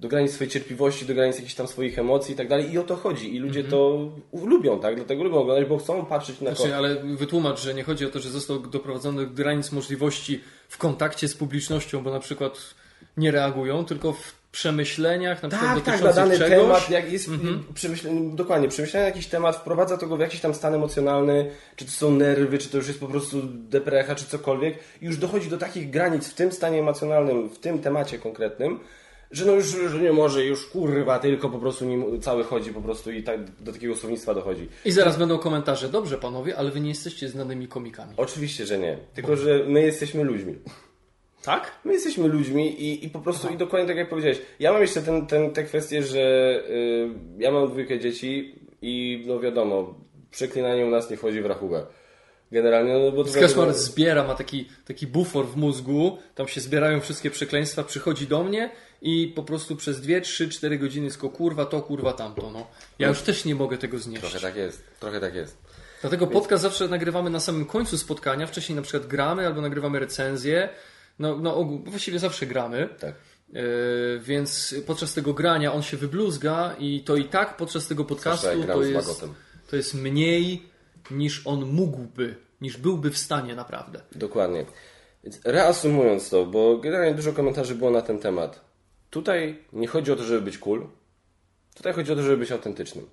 Do granic swojej cierpliwości, do granic jakichś tam swoich emocji i tak dalej. I o to chodzi. I ludzie to lubią, tak? Dlatego lubią oglądać, bo chcą patrzeć na Znaczy, ale wytłumacz, że nie chodzi o to, że został doprowadzony do granic możliwości w kontakcie z publicznością, bo na przykład nie reagują, tylko w przemyśleniach na przykład Tak, tak, na dotyczących dany czegoś. temat, jak jest przemyśle- dokładnie, przemyślenie na jakiś temat, wprowadza to go w jakiś tam stan emocjonalny, czy to są nerwy, czy to już jest po prostu deprecha, czy cokolwiek, i już dochodzi do takich granic w tym stanie emocjonalnym, w tym temacie konkretnym, że no już, już nie może, już kurwa, tylko po prostu nim cały chodzi po prostu i tak do takiego słownictwa dochodzi. I zaraz będą komentarze. Dobrze, panowie, ale wy nie jesteście znanymi komikami. Oczywiście, że nie, tylko że my jesteśmy ludźmi. Tak? My jesteśmy ludźmi i, i po prostu, i dokładnie tak jak powiedziałeś. Ja mam jeszcze ten, ten, tę kwestię, że y, ja mam dwójkę dzieci i no wiadomo, przeklinanie u nas nie wchodzi w rachubę. Generalnie, no bo to Kaszmar zbiera, ma taki, taki bufor w mózgu, tam się zbierają wszystkie przekleństwa, przychodzi do mnie i po prostu przez 2, 3, 4 godziny tylko kurwa to, kurwa tamto. No. Ja już też nie mogę tego znieść. Trochę tak jest, trochę tak jest. Dlatego podcast zawsze nagrywamy na samym końcu spotkania. Wcześniej na przykład gramy albo nagrywamy recenzję. No, no ogół, właściwie zawsze gramy. Tak. Yy, więc podczas tego grania on się wybluzga i to i tak podczas tego podcastu to jest, to jest mniej niż on mógłby, niż byłby w stanie naprawdę. Dokładnie. Więc reasumując to, bo generalnie dużo komentarzy było na ten temat. Tutaj nie chodzi o to, żeby być cool. Tutaj chodzi o to, żeby być autentycznym.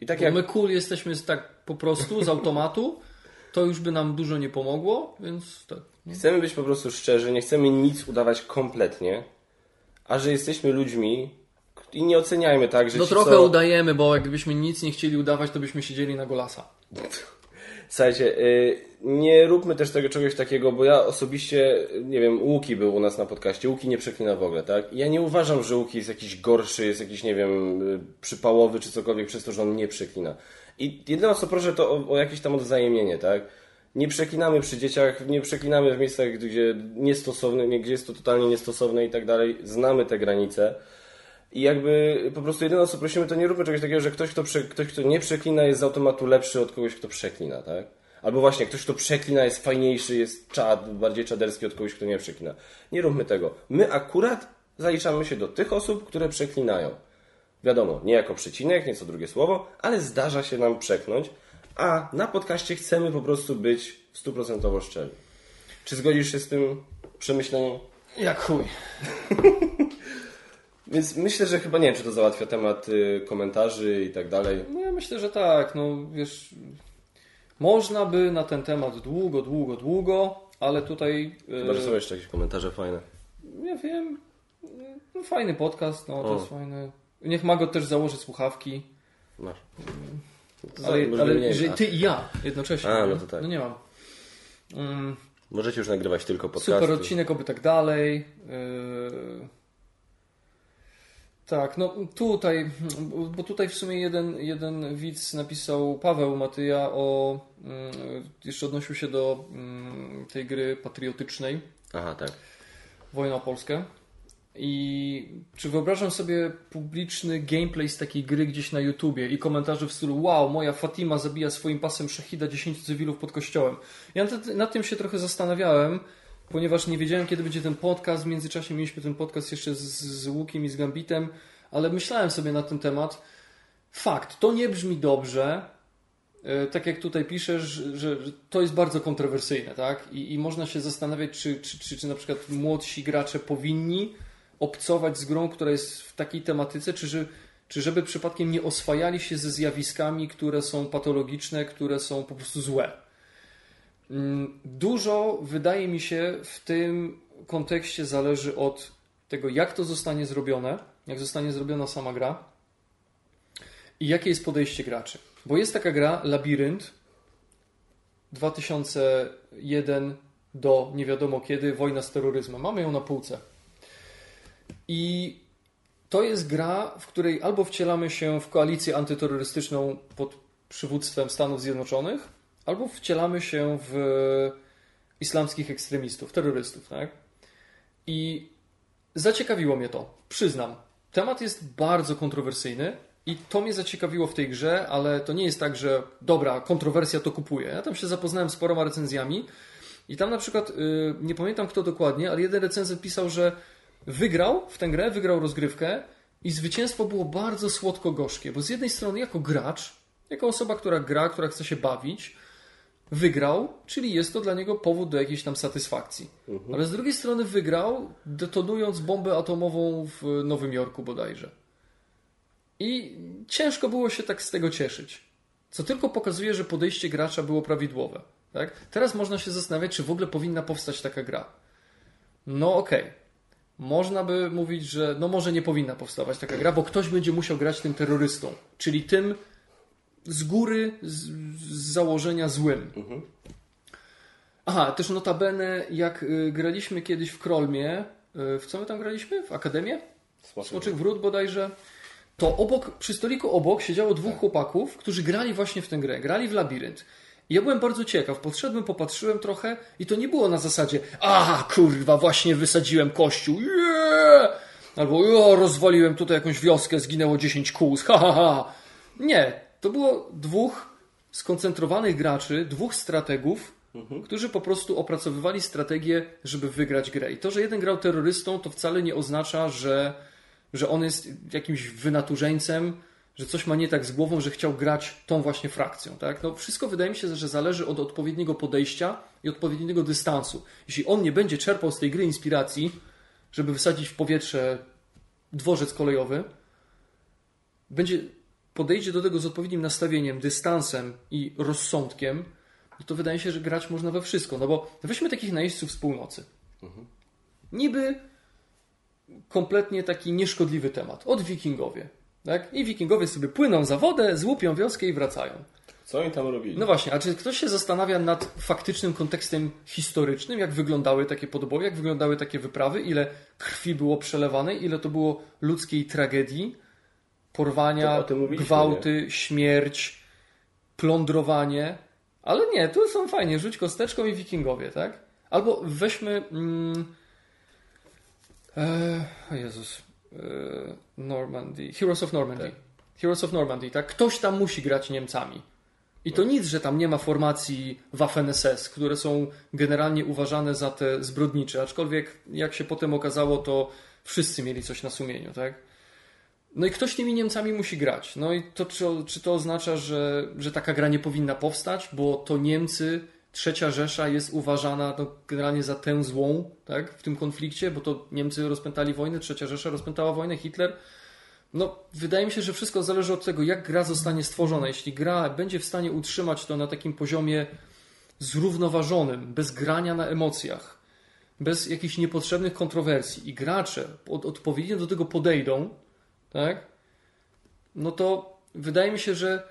I tak Bo jak my cool jesteśmy tak po prostu, z automatu, to już by nam dużo nie pomogło, więc tak. Chcemy być po prostu szczerzy, nie chcemy nic udawać kompletnie, a że jesteśmy ludźmi i nie oceniajmy tak, że No trochę co... udajemy, bo jakbyśmy nic nie chcieli udawać, to byśmy siedzieli na golasa. Słuchajcie, y, nie róbmy też tego czegoś takiego, bo ja osobiście, nie wiem, Łuki był u nas na podcaście, Łuki nie przeklina w ogóle, tak? Ja nie uważam, że Łuki jest jakiś gorszy, jest jakiś, nie wiem, y, przypałowy czy cokolwiek przez to, że on nie przeklina. I jedyne co proszę to o, o jakieś tam odwzajemnienie, tak? Nie przeklinamy przy dzieciach, nie przeklinamy w miejscach, gdzie niestosowne, nie- gdzie jest to totalnie niestosowne i tak dalej. Znamy te granice. I jakby po prostu jedyne co prosimy, to nie róbmy czegoś takiego, że ktoś kto, ktoś, kto nie przeklina, jest z automatu lepszy od kogoś, kto przeklina, tak? Albo właśnie ktoś, kto przeklina, jest fajniejszy, jest czad, bardziej czaderski od kogoś, kto nie przeklina. Nie róbmy tego. My akurat zaliczamy się do tych osób, które przeklinają. Wiadomo, nie jako przecinek, nie co drugie słowo, ale zdarza się nam przeknąć, a na podcaście chcemy po prostu być stuprocentowo szczerzy. Czy zgodzisz się z tym przemyśleniem? Jak chuj. Więc myślę, że chyba nie wiem, czy to załatwia temat y, komentarzy i tak dalej. No ja myślę, że tak. No wiesz, można by na ten temat długo, długo, długo, ale tutaj. Chyba, że są E, jeszcze jakieś komentarze fajne. nie wiem. No, fajny podcast, no to O. jest fajny. Niech Mago też założy słuchawki. Masz. To Ale, ale mniej. ty i ja jednocześnie. A, no to tak. No nie mam. Mm, Możecie już nagrywać tylko podcasty. super odcinek, oby tak dalej. Yy... Tak, no tutaj, bo tutaj w sumie jeden, jeden widz napisał, Paweł Matyja, o, mm, jeszcze odnosił się do mm, tej gry patriotycznej, Aha, tak. Wojna o Polskę. I czy wyobrażam sobie publiczny gameplay z takiej gry gdzieś na YouTubie i komentarze w stylu wow, moja Fatima zabija swoim pasem szachida 10 cywilów pod kościołem. Ja nad, nad tym się trochę zastanawiałem, ponieważ nie wiedziałem, kiedy będzie ten podcast. W międzyczasie mieliśmy ten podcast jeszcze z, z Łukiem i z Gambitem, ale myślałem sobie na ten temat. Fakt, to nie brzmi dobrze, E, tak jak tutaj piszesz, że, to jest bardzo kontrowersyjne, tak? I, i można się zastanawiać, czy, czy, czy, czy na przykład młodsi gracze powinni obcować z grą, która jest w takiej tematyce, czy, że, czy żeby przypadkiem nie oswajali się ze zjawiskami, które są patologiczne, które są po prostu złe. Mm, Dużo, wydaje mi się, w tym kontekście zależy od tego, jak to zostanie zrobione, jak zostanie zrobiona sama gra i jakie jest podejście graczy. Bo jest taka gra Labirynt 2001 do nie wiadomo kiedy, wojna z terroryzmem. Mamy ją na półce. I to jest gra, w której albo wcielamy się w koalicję antyterrorystyczną pod przywództwem Stanów Zjednoczonych, albo wcielamy się w islamskich ekstremistów, terrorystów. Tak? I zaciekawiło mnie to, przyznam. Temat jest bardzo kontrowersyjny i to mnie zaciekawiło w tej grze, ale to nie jest tak, że dobra, kontrowersja to kupuje. Ja tam się zapoznałem z paroma recenzjami i tam na przykład, yy, nie pamiętam kto dokładnie, ale jeden recenzent pisał, że wygrał w tę grę, wygrał rozgrywkę i zwycięstwo było bardzo słodko-gorzkie, bo z jednej strony jako gracz, jako osoba, która gra, która chce się bawić, wygrał, czyli jest to dla niego powód do jakiejś tam satysfakcji. Ale z drugiej strony wygrał, detonując bombę atomową w Nowym Jorku bodajże. I ciężko było się tak z tego cieszyć. Co tylko pokazuje, że podejście gracza było prawidłowe. Tak? Teraz można się zastanawiać, czy w ogóle powinna powstać taka gra. No okej. Okay. Można by mówić, że no może nie powinna powstawać taka gra, bo ktoś będzie musiał grać tym terrorystą, czyli tym z góry, z, z założenia złym. Aha, też notabene, jak y, graliśmy kiedyś w Krolmie, y, w co my tam graliśmy? W Akademię? Smoczych Wrót bodajże. To obok, przy stoliku obok siedziało dwóch chłopaków, którzy grali właśnie w tę grę. Grali w labirynt. I ja byłem bardzo ciekaw. Podszedłem, popatrzyłem trochę i to nie było na zasadzie a kurwa, właśnie wysadziłem kościół. Yeah! Albo jo, rozwaliłem tutaj jakąś wioskę, zginęło 10 kół. Ha, ha, ha. Nie. To było dwóch skoncentrowanych graczy, dwóch strategów, którzy po prostu opracowywali strategię, żeby wygrać grę. I to, że jeden grał terrorystą, to wcale nie oznacza, że, że on jest jakimś wynaturzeńcem, że coś ma nie tak z głową, że chciał grać tą właśnie frakcją. Tak? No, wszystko wydaje mi się, że zależy od odpowiedniego podejścia i odpowiedniego dystansu. Jeśli on nie będzie czerpał z tej gry inspiracji, żeby wysadzić w powietrze dworzec kolejowy, będzie podejdzie do tego z odpowiednim nastawieniem, dystansem i rozsądkiem, no to wydaje się, że grać można we wszystko. No bo weźmy takich najeźdźców z północy. Niby kompletnie taki nieszkodliwy temat. Od wikingowie. Tak? I wikingowie sobie płyną za wodę, złupią wioskę i wracają. Co oni tam robili? No właśnie, a czy ktoś się zastanawia nad faktycznym kontekstem historycznym, jak wyglądały takie podobowie, jak wyglądały takie wyprawy, ile krwi było przelewane, ile to było ludzkiej tragedii, porwania, mówiliśmy, gwałty, śmierć, plądrowanie. Ale nie, tu są fajnie, rzuć kosteczką i wikingowie, tak? Albo weźmy... Mm, e, o Jezus. E, Normandy. Heroes of Normandy. Heroes of Normandy, tak? Ktoś tam musi grać Niemcami. I to nic, że tam nie ma formacji Waffen-SS, które są generalnie uważane za te zbrodnicze, aczkolwiek jak się potem okazało, to wszyscy mieli coś na sumieniu, tak? No i ktoś tymi Niemcami musi grać. No i to czy, czy to oznacza, że, że taka gra nie powinna powstać, bo to Niemcy, trzecia Rzesza jest uważana no, generalnie za tę złą, tak? W tym konflikcie, bo to Niemcy rozpętali wojnę, trzecia Rzesza rozpętała wojnę, Hitler no, wydaje mi się, że wszystko zależy od tego, jak gra zostanie stworzona. Jeśli gra będzie w stanie utrzymać to na takim poziomie zrównoważonym, bez grania na emocjach, bez jakichś niepotrzebnych kontrowersji i gracze od, odpowiednio do tego podejdą, tak? No to wydaje mi się, że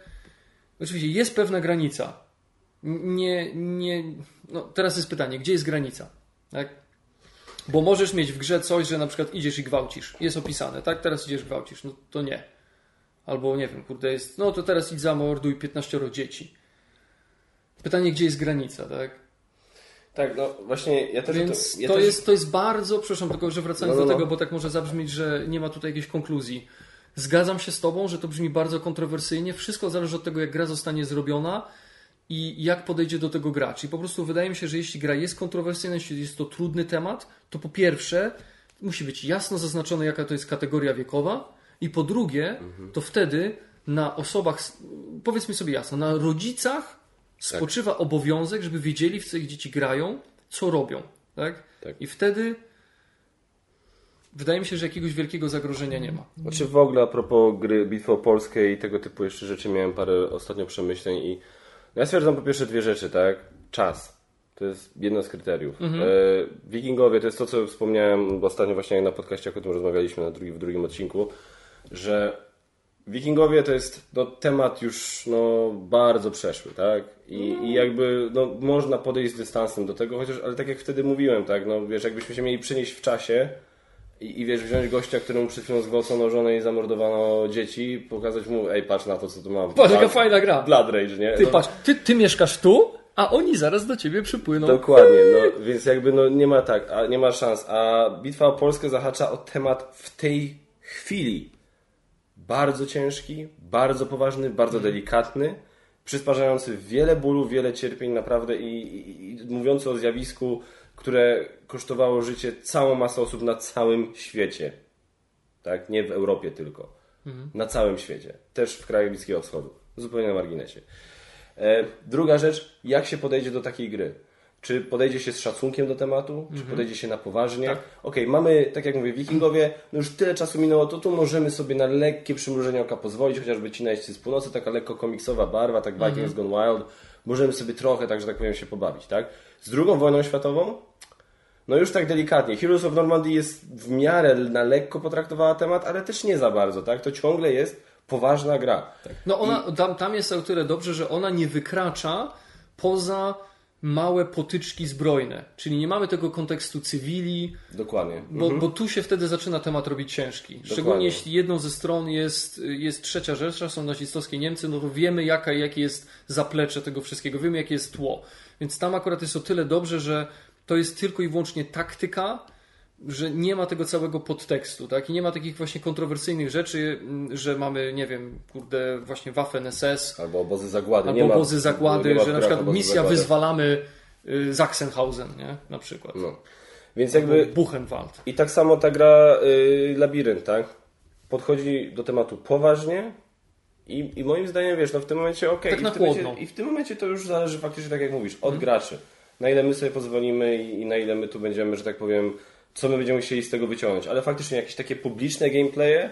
Oczywiście jest pewna granica. Nie, nie, no teraz jest pytanie, gdzie jest granica? Tak? Bo możesz mieć w grze coś, że na przykład idziesz i gwałcisz. Jest opisane, tak? Teraz idziesz gwałcisz. No to nie. Albo nie wiem, kurde jest, no to teraz idź zamorduj 15 dzieci. Pytanie, gdzie jest granica, tak? Tak, no właśnie ja też... Więc to, ja to, też... jest, to jest bardzo, przepraszam, tylko że wracając No, no, do no. tego, bo tak może zabrzmieć, że nie ma tutaj jakiejś konkluzji. Zgadzam się z Tobą, że to brzmi bardzo kontrowersyjnie. Wszystko zależy od tego, jak gra zostanie zrobiona i jak podejdzie do tego gracz. I po prostu wydaje mi się, że jeśli gra jest kontrowersyjna, jeśli jest to trudny temat, to po pierwsze musi być jasno zaznaczone, jaka to jest kategoria wiekowa i po drugie, Mhm. to wtedy na osobach, powiedzmy sobie jasno, na rodzicach spoczywa obowiązek, żeby wiedzieli, w co ich dzieci grają, co robią. Tak? Tak. I wtedy wydaje mi się, że jakiegoś wielkiego zagrożenia nie ma. Znaczy w ogóle a propos gry Bitwy o Polskę i tego typu jeszcze rzeczy miałem parę ostatnio przemyśleń i no ja stwierdzam po pierwsze dwie rzeczy, tak? Czas. To jest jedno z kryteriów. E, Wikingowie to jest to, co wspomniałem ostatnio właśnie na podcaście, o tym rozmawialiśmy na drugi, w drugim odcinku, że Wikingowie to jest no, temat już no, bardzo przeszły, tak? I, I jakby no, można podejść z dystansem do tego, chociaż, ale tak jak wtedy mówiłem, tak? No, wiesz, jakbyśmy się mieli przenieść w czasie i, i wiesz, wziąć gościa, któremu przed chwilą zgwałcono żonę i zamordowano dzieci, pokazać mu, ej, patrz na to, co tu mam. Patrz, jaka fajna gra. Blood Rage, nie? Ty No, patrz, ty, ty mieszkasz tu, a oni zaraz do ciebie przypłyną. Dokładnie, no więc jakby no nie ma tak, a nie ma szans. A bitwa o Polskę zahacza o temat w tej chwili. Bardzo ciężki, bardzo poważny, bardzo delikatny, przysparzający wiele bólu, wiele cierpień naprawdę i, i, i mówiący o zjawisku, które kosztowało życie całą masę osób na całym świecie. Tak? Nie w Europie tylko. Na całym świecie. Też w krajach Bliskiego Wschodu. Zupełnie na marginesie. E, druga rzecz, jak się podejdzie do takiej gry? Czy podejdzie się z szacunkiem do tematu? Czy podejdzie się na poważnie? Okej, mamy, tak jak mówię, wikingowie, no już tyle czasu minęło, to tu możemy sobie na lekkie przymrużenie oka pozwolić, chociażby ci najście z północy, taka lekko komiksowa barwa, tak Vikings Gone Wild. Możemy sobie trochę, tak że tak powiem, się pobawić, tak? Z drugą wojną światową, no już tak delikatnie. Heroes of Normandy jest w miarę na lekko potraktowała temat, ale też nie za bardzo, tak? To ciągle jest poważna gra. No ona, tam, tam jest o tyle dobrze, że ona nie wykracza poza małe potyczki zbrojne. Czyli nie mamy tego kontekstu cywili, Dokładnie. bo, bo tu się wtedy zaczyna temat robić ciężki. Szczególnie jeśli jedną ze stron jest, jest trzecia Rzesza, są nazistowskie Niemcy, no to wiemy jaka, jakie jest zaplecze tego wszystkiego, wiemy jakie jest tło. Więc tam akurat jest o tyle dobrze, że to jest tylko i wyłącznie taktyka, że nie ma tego całego podtekstu, tak? I nie ma takich właśnie kontrowersyjnych rzeczy, że mamy, nie wiem, kurde, właśnie Waffen SS, Albo obozy zagłady. albo nie ma- obozy zagłady, nie ma że na przykład misja zagłady. wyzwalamy y, Sachsenhausen, nie? Na przykład. No. Więc jakby Buchenwald. i tak samo ta gra y, Labirynt, tak? Podchodzi do tematu poważnie i, i moim zdaniem, wiesz, no w tym momencie okej. Tak i w tym momencie-. I w tym momencie to już zależy faktycznie, tak jak mówisz, od Mhm. graczy. Na ile my sobie pozwolimy i, i na ile my tu będziemy, że tak powiem, co my będziemy chcieli z tego wyciągnąć. Ale faktycznie jakieś takie publiczne gameplaye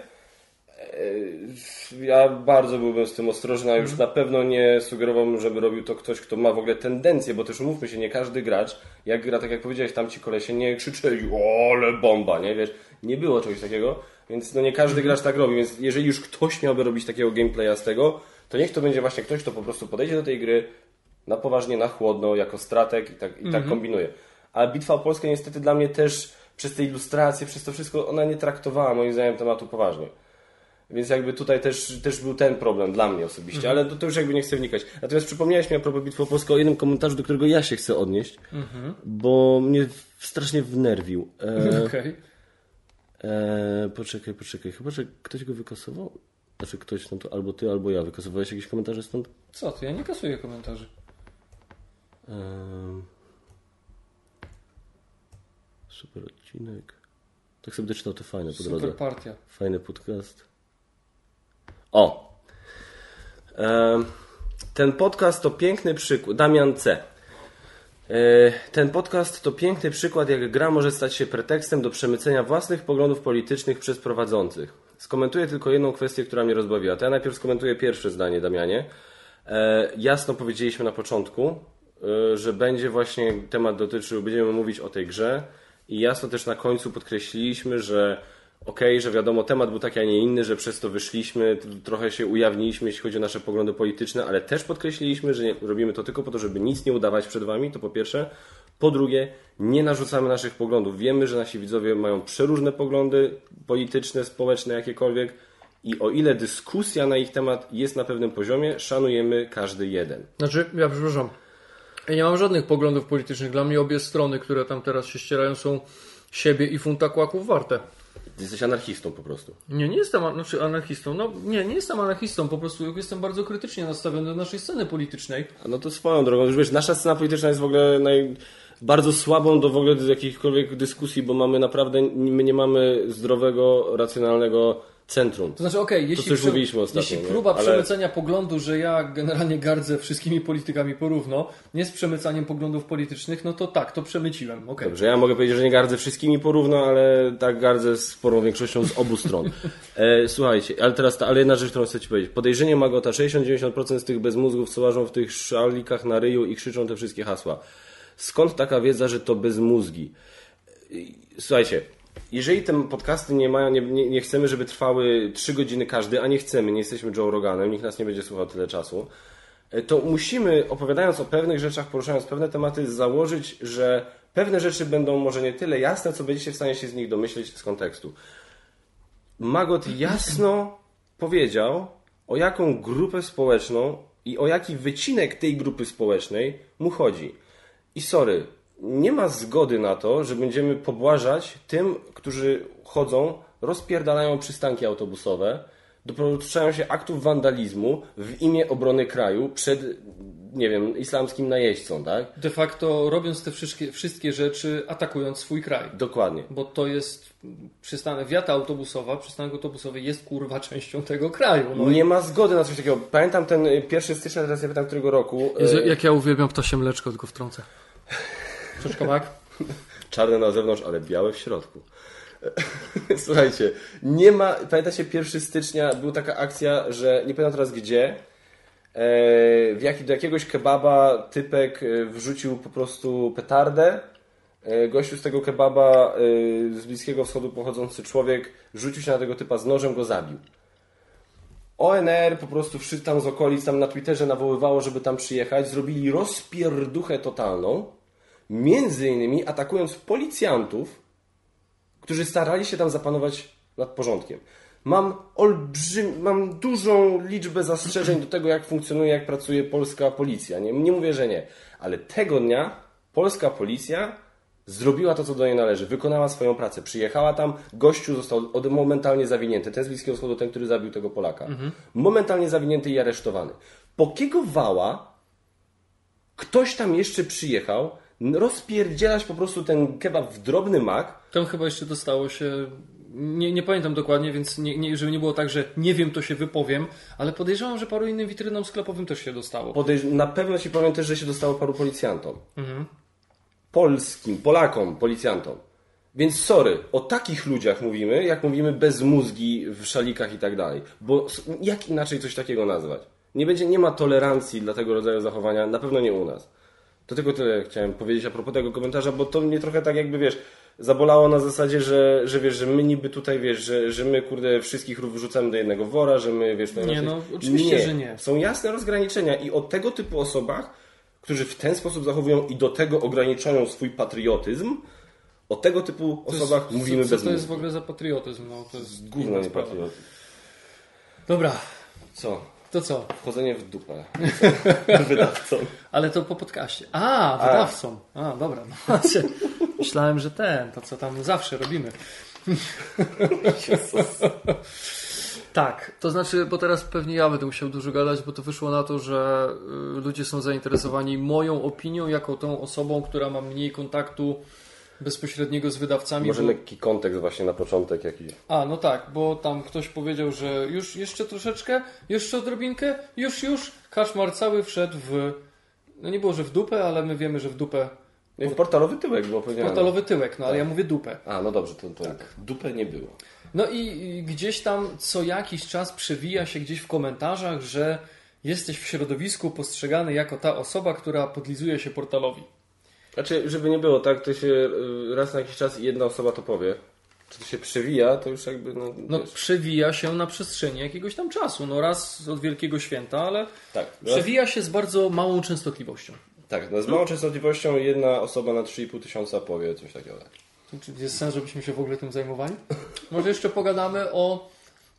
e, ja bardzo byłbym z tym ostrożny, a już Mhm. na pewno nie sugerowałbym, żeby robił to ktoś, kto ma w ogóle tendencję, bo też umówmy się, nie każdy gracz, jak gra, tak jak powiedziałeś, tamci kolesie nie krzyczeli, o, ale bomba, nie, wiesz, nie było czegoś takiego, więc no nie każdy gracz tak robi, więc jeżeli już ktoś miałby robić takiego gameplaya z tego, to niech to będzie właśnie ktoś, kto po prostu podejdzie do tej gry na poważnie, na chłodno, jako strateg i tak, i tak kombinuje. A Bitwa o Polskę niestety dla mnie też przez te ilustracje, przez to wszystko, ona nie traktowała moim zdaniem tematu poważnie. Więc jakby tutaj też, też był ten problem dla mnie osobiście, ale to, to już jakby nie chcę wnikać. Natomiast przypomniałeś mi a propos Bitwy o Polskę o jednym komentarzu, do którego ja się chcę odnieść, bo mnie strasznie wnerwił. E, Okej. e, poczekaj, poczekaj, chyba, że ktoś go wykasował? Znaczy ktoś, no to albo ty, albo ja. Wykasowałeś jakieś komentarze stąd? Co ty? Ja nie kasuję komentarzy. Ehm, super odcinek. Tak sobie doczytał, to fajne po drodze. Super partia. Fajny podcast. O! Ten podcast to piękny przykład. Damian C. E, Ten podcast to piękny przykład, jak gra może stać się pretekstem do przemycenia własnych poglądów politycznych przez prowadzących. Skomentuję tylko jedną kwestię, która mnie rozbawiła. To ja najpierw skomentuję pierwsze zdanie, Damianie. E, Jasno powiedzieliśmy na początku, e, że będzie właśnie temat dotyczył, będziemy mówić o tej grze i jasno też na końcu podkreśliliśmy, że okej, że wiadomo, temat był taki, a nie inny, że przez to wyszliśmy, trochę się ujawniliśmy, jeśli chodzi o nasze poglądy polityczne, ale też podkreśliliśmy, że nie, robimy to tylko po to, żeby nic nie udawać przed Wami, to po pierwsze. Po drugie, nie narzucamy naszych poglądów. Wiemy, że nasi widzowie mają przeróżne poglądy polityczne, społeczne, jakiekolwiek i o ile dyskusja na ich temat jest na pewnym poziomie, szanujemy każdy jeden. Znaczy, ja przepraszam, ja nie mam żadnych poglądów politycznych. Dla mnie obie strony, które tam teraz się ścierają, są siebie i funta kłaków warte. Jesteś anarchistą po prostu. Nie, nie jestem znaczy anarchistą. No nie, nie jestem anarchistą, po prostu jestem bardzo krytycznie nastawiony do naszej sceny politycznej. A no to swoją drogą, już wiesz, nasza scena polityczna jest w ogóle naj... bardzo słabą do w ogóle do jakichkolwiek dyskusji, bo mamy naprawdę, my nie mamy zdrowego, racjonalnego centrum. To znaczy, okej, jeśli, co już prze- ostatnio, jeśli próba Ale- przemycenia poglądu, że ja generalnie gardzę wszystkimi politykami porówno, nie z przemycaniem poglądów politycznych, no to tak, to przemyciłem. okej. Dobrze, ja mogę powiedzieć, że nie gardzę wszystkimi porówno, ale tak gardzę sporą większością z obu stron. E, słuchajcie, ale teraz ta, ale jedna rzecz, którą chcę Ci powiedzieć. Podejrzenie Magota, 60-90% z tych bezmózgów, co łażą w tych szalikach na ryju i krzyczą te wszystkie hasła. Skąd taka wiedza, że to bezmózgi? Słuchajcie, jeżeli te podcasty nie mają, nie, nie, nie chcemy, żeby trwały 3 godziny każdy, a nie chcemy, nie jesteśmy Joe Roganem, nikt nas nie będzie słuchał tyle czasu, e, to musimy, opowiadając o pewnych rzeczach, poruszając pewne tematy, założyć, że pewne rzeczy będą może nie tyle jasne, co będziecie w stanie się z nich domyśleć z kontekstu. Magot jasno powiedział, o jaką grupę społeczną i o jaki wycinek tej grupy społecznej mu chodzi. I sorry, nie ma zgody na to, że będziemy pobłażać tym, którzy chodzą, rozpierdalają przystanki autobusowe, dopuszczają się aktów wandalizmu w imię obrony kraju przed, nie wiem, islamskim najeźdźcą, tak? De facto robiąc te wszystkie, wszystkie rzeczy, atakując swój kraj. Dokładnie. Bo to jest przystanek, wiata autobusowa, przystanek autobusowy jest kurwa częścią tego kraju. No Nie ma zgody na coś takiego. Pamiętam ten y, 1 stycznia, teraz nie pytam którego roku. Jezu, jak ja uwielbiam ptasie mleczko, tylko wtrącę. Czeszkomak? Czarne na zewnątrz, ale białe w środku. Słuchajcie, nie ma. Pamiętacie, 1 stycznia była taka akcja, że nie pamiętam teraz gdzie. e, W jak, do jakiegoś kebaba typek e, wrzucił po prostu petardę. E, Gościu z tego kebaba z Bliskiego Wschodu pochodzący człowiek rzucił się na tego typa z nożem, go zabił. ONR po prostu wszyscy tam z okolic, tam na Twitterze nawoływało, żeby tam przyjechać. Zrobili rozpierduchę totalną. Między innymi atakując policjantów, którzy starali się tam zapanować nad porządkiem. Mam olbrzym, mam dużą liczbę zastrzeżeń do tego, jak funkcjonuje, jak pracuje polska policja. Nie, nie mówię, że nie. Ale tego dnia polska policja zrobiła to, co do niej należy. Wykonała swoją pracę. Przyjechała tam, gościu został od, momentalnie zawinięty. Ten z Bliskiego Wschodu, ten, który zabił tego Polaka. Momentalnie zawinięty i aresztowany. Po kiego wała ktoś tam jeszcze przyjechał, rozpierdzielać po prostu ten kebab w drobny mak, Tam chyba jeszcze dostało się. Nie, nie pamiętam dokładnie, więc nie, nie, żeby nie było tak, że nie wiem, to się wypowiem, ale podejrzewam, że paru innym witrynom sklepowym też się dostało. Podejrz- na pewno ci powiem też, że się dostało paru policjantom. Polskim, Polakom, policjantom. Więc sorry, o takich ludziach mówimy, jak mówimy bez mózgi w szalikach i tak dalej. Bo jak inaczej coś takiego nazwać? Nie, będzie, nie ma tolerancji dla tego rodzaju zachowania, na pewno nie u nas. To tylko tyle chciałem powiedzieć a propos tego komentarza, bo to mnie trochę tak jakby, wiesz, zabolało na zasadzie, że, że wiesz, że my niby tutaj, wiesz, że, że my, kurde, wszystkich wrzucamy do jednego wora, że my, wiesz... Nie, no, oczywiście, że nie. Są jasne rozgraniczenia i o tego typu osobach, którzy w ten sposób zachowują i do tego ograniczają swój patriotyzm, o tego typu To jest- osobach mówimy co, bez co to jest w ogóle za patriotyzm? No, to jest nie sprawa. patriotyzm. Dobra, Co? To co? Wchodzenie w dupę. Wydawcom. Ale to po podcaście. A, wydawcą. A, dobra. No, myślałem, że ten, to co tam zawsze robimy. Tak, to znaczy, bo teraz pewnie ja będę musiał dużo gadać, bo to wyszło na to, że y, ludzie są zainteresowani moją opinią jako tą osobą, która ma mniej kontaktu bezpośredniego z wydawcami. Może bo... lekki kontekst właśnie na początek jakiś. A, no tak, bo tam ktoś powiedział, że już jeszcze troszeczkę, jeszcze odrobinkę, już, już. Kaszmar cały wszedł w, no nie było, że w dupę, ale my wiemy, że w dupę. No w portalowy tyłek było powiedziane. Portalowy tyłek, no ale ja mówię dupę. A, no dobrze, to, to dupę nie było. No i gdzieś tam co jakiś czas przewija się gdzieś w komentarzach, że jesteś w środowisku postrzegany jako ta osoba, która podlizuje się portalowi. Znaczy, żeby nie było tak, to się y, raz na jakiś czas jedna osoba to powie. Czy to się przewija, to już jakby, no, No, przewija się na przestrzeni jakiegoś tam czasu. No raz od Wielkiego Święta, ale tak. przewija się z bardzo małą częstotliwością. Tak, no, z małą częstotliwością jedna osoba na 3,5 tysiąca powie coś takiego. Tak. Czy jest sens, żebyśmy się w ogóle tym zajmowali? Może jeszcze pogadamy o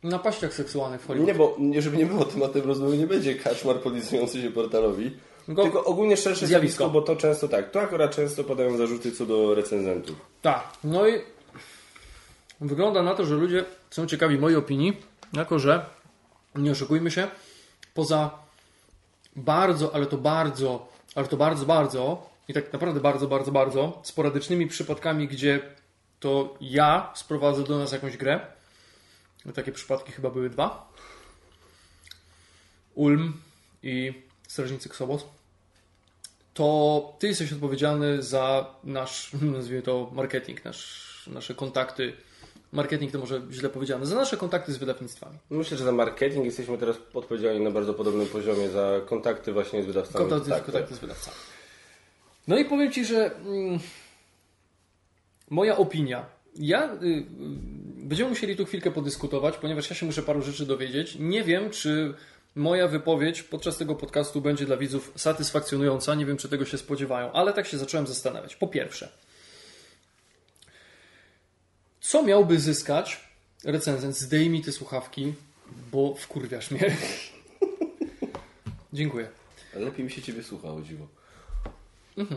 napaściach seksualnych w Hollywood. Nie, bo żeby nie było tematem rozmowy, nie będzie kaczmar podlizujący się portalowi. Tylko- Tylko ogólnie szersze Zjawisko. zjawisko, bo to często tak. To akurat często padają zarzuty co do recenzentów. Tak, no i wygląda na to, że ludzie są ciekawi mojej opinii, jako że, nie oszukujmy się, poza bardzo, ale to bardzo, ale to bardzo, bardzo i tak naprawdę bardzo, bardzo, bardzo sporadycznymi przypadkami, gdzie to ja sprowadzę do nas jakąś grę, takie przypadki chyba były dwa, Ulm i Strażnicy Ksobos, to ty jesteś odpowiedzialny za nasz, nazwijmy to, marketing, nasz, nasze kontakty. Marketing to może źle powiedziane, za nasze kontakty z wydawnictwami. Myślę, że za marketing jesteśmy teraz odpowiedzialni na bardzo podobnym poziomie za kontakty właśnie z wydawcami. Kontakty, tak, kontakty z wydawcami. No i powiem Ci, że mm, moja opinia. Ja y, y, będziemy musieli tu chwilkę podyskutować, ponieważ ja się muszę paru rzeczy dowiedzieć. Nie wiem, czy moja wypowiedź podczas tego podcastu będzie dla widzów satysfakcjonująca. Nie wiem, czy tego się spodziewają, ale tak się zacząłem zastanawiać. Po pierwsze, co miałby zyskać recenzent? Zdejmij te słuchawki, bo wkurwiasz mnie. Dziękuję. Lepiej mi się ciebie słucha, o dziwo.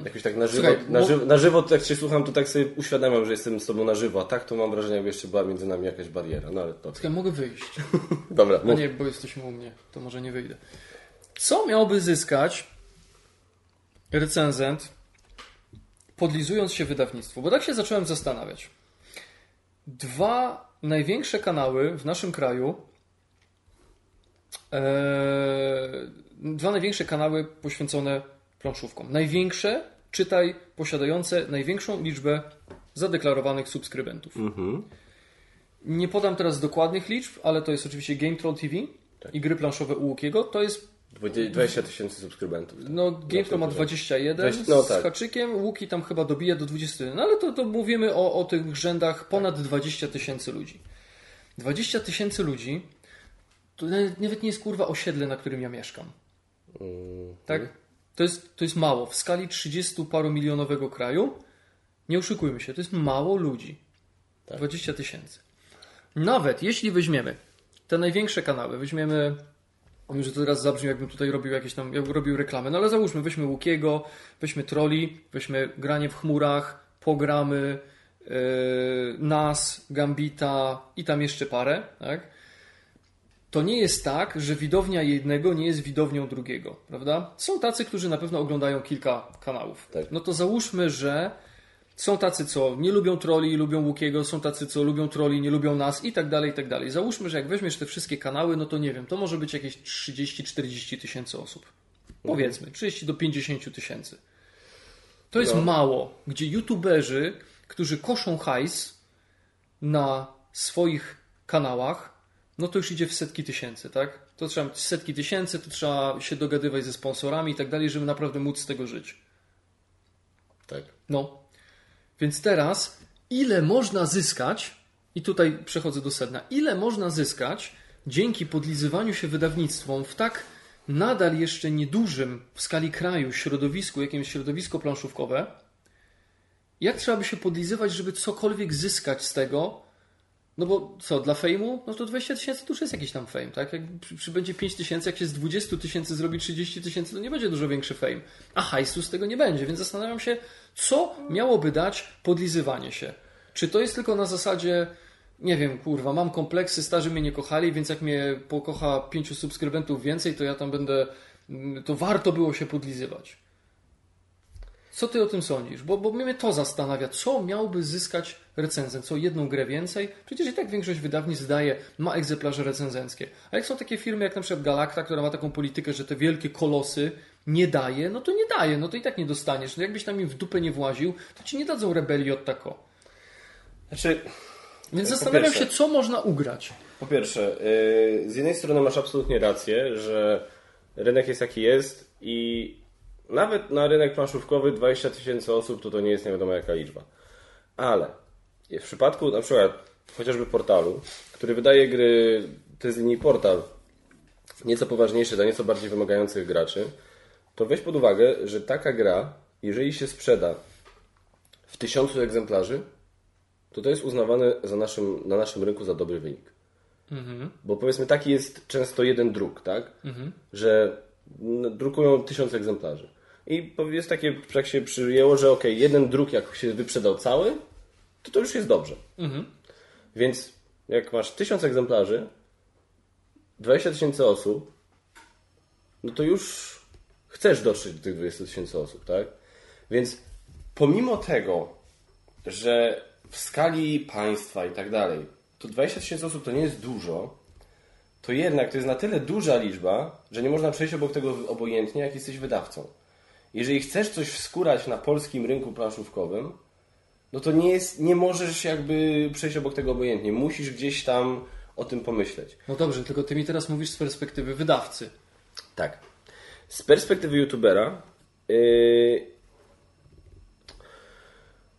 Jakoś tak na żywo, Słuchaj, na, bo- żywo, na żywo, jak cię słucham, to tak sobie uświadamiam, że jestem z tobą na żywo, a tak to mam wrażenie, jakby jeszcze była między nami jakaś bariera. No ale to. Ja mogę wyjść. Dobra, No nie, bo jesteśmy u mnie, to może nie wyjdę. Co miałby zyskać recenzent, podlizując się wydawnictwu? Bo tak się zacząłem zastanawiać. Dwa największe kanały w naszym kraju, e, dwa największe kanały poświęcone planszówkom. Największe, czytaj, posiadające największą liczbę zadeklarowanych subskrybentów. Nie podam teraz dokładnych liczb, ale to jest oczywiście Game Troll TV i gry planszowe u Łukiego. To jest, 20 tysięcy subskrybentów. no Game Troll ma 21 Weź- no z tak. haczykiem, Łuki tam chyba dobija do 21. No ale to, to mówimy o, o tych rzędach ponad 20 tysięcy ludzi. 20 tysięcy ludzi to nawet nie jest kurwa osiedle, na którym ja mieszkam. Mm, Tak? To jest, to jest mało. W skali 30 paru milionowego kraju, nie oszukujmy się, to jest mało ludzi. Tak. 20 tysięcy. Nawet jeśli weźmiemy te największe kanały, weźmiemy, wiem, że to teraz zabrzmi, jakbym tutaj robił jakieś tam, jakbym robił reklamę, no ale załóżmy, weźmy Łukiego, weźmy Trolli, weźmy granie w chmurach, programy, yy, NAS, Gambita i tam jeszcze parę, tak? To nie jest tak, że widownia jednego nie jest widownią drugiego, prawda? Są tacy, którzy na pewno oglądają kilka kanałów. Tak. No to załóżmy, że są tacy, co nie lubią troli lubią Łukiego, są tacy, co lubią troli, nie lubią nas i tak dalej, i tak dalej. Załóżmy, że jak weźmiesz te wszystkie kanały, no to nie wiem, to może być jakieś 30-40 tysięcy osób. Powiedzmy, 30 do 50 tysięcy. To jest No. mało, gdzie youtuberzy, którzy koszą hajs na swoich kanałach, no to już idzie w setki tysięcy, tak? To trzeba setki tysięcy, to trzeba się dogadywać ze sponsorami i tak dalej, żeby naprawdę móc z tego żyć. Tak. No. Więc teraz, ile można zyskać, i tutaj przechodzę do sedna, ile można zyskać dzięki podlizywaniu się wydawnictwom w tak nadal jeszcze niedużym w skali kraju środowisku, jakim jest środowisko planszówkowe, jak trzeba by się podlizywać, żeby cokolwiek zyskać z tego, no bo co, dla fejmu? No to 20 tysięcy to już jest jakiś tam fame, tak? Jak przy- przybędzie 5 tysięcy, jak się z 20 tysięcy zrobi 30 tysięcy, to nie będzie dużo większy fame. A hajsu z tego nie będzie, więc zastanawiam się, co miałoby dać podlizywanie się. Czy to jest tylko na zasadzie, nie wiem, kurwa, mam kompleksy, starzy mnie nie kochali, więc jak mnie pokocha pięciu subskrybentów więcej, to ja tam będę, mm, to warto było się podlizywać. Co ty o tym sądzisz? Bo, bo mnie to zastanawia, co miałby zyskać recenzent? Co jedną grę więcej? Przecież i tak większość wydawnictw daje, ma egzemplarze recenzenckie. A jak są takie firmy jak na przykład Galacta, która ma taką politykę, że te wielkie kolosy nie daje, no to nie daje, no to i tak nie dostaniesz. No jakbyś tam im w dupę nie właził, to ci nie dadzą rebelii od tako. Znaczy, Więc zastanawiam pierwsze- się, co można ugrać. Po pierwsze, yy, z jednej strony masz absolutnie rację, że rynek jest jaki jest i nawet na rynek planszówkowy 20 tysięcy osób to to nie jest nie wiadomo jaka liczba. Ale w przypadku na przykład chociażby portalu, który wydaje gry, to jest portal, nieco poważniejszy dla nieco bardziej wymagających graczy, to weź pod uwagę, że taka gra, jeżeli się sprzeda w tysiącu egzemplarzy, to to jest uznawane za naszym, na naszym rynku za dobry wynik. Bo powiedzmy taki jest często jeden druk, tak? Że n- drukują tysiąc egzemplarzy. I jest takie, jak się przyjęło, że ok, jeden druk jak się wyprzedał cały, to to już jest dobrze. Więc jak masz tysiąc egzemplarzy, 20 tysięcy osób, no to już chcesz dotrzeć do tych 20 tysięcy osób, tak? Więc pomimo tego, że w skali państwa i tak dalej, to 20 tysięcy osób to nie jest dużo, to jednak to jest na tyle duża liczba, że nie można przejść obok tego obojętnie, jak jesteś wydawcą. Jeżeli chcesz coś wskórać na polskim rynku planszówkowym, no to nie, jest, nie możesz jakby przejść obok tego obojętnie. Musisz gdzieś tam o tym pomyśleć. No dobrze, tylko ty mi teraz mówisz z perspektywy wydawcy. Tak. Z perspektywy youtubera yy...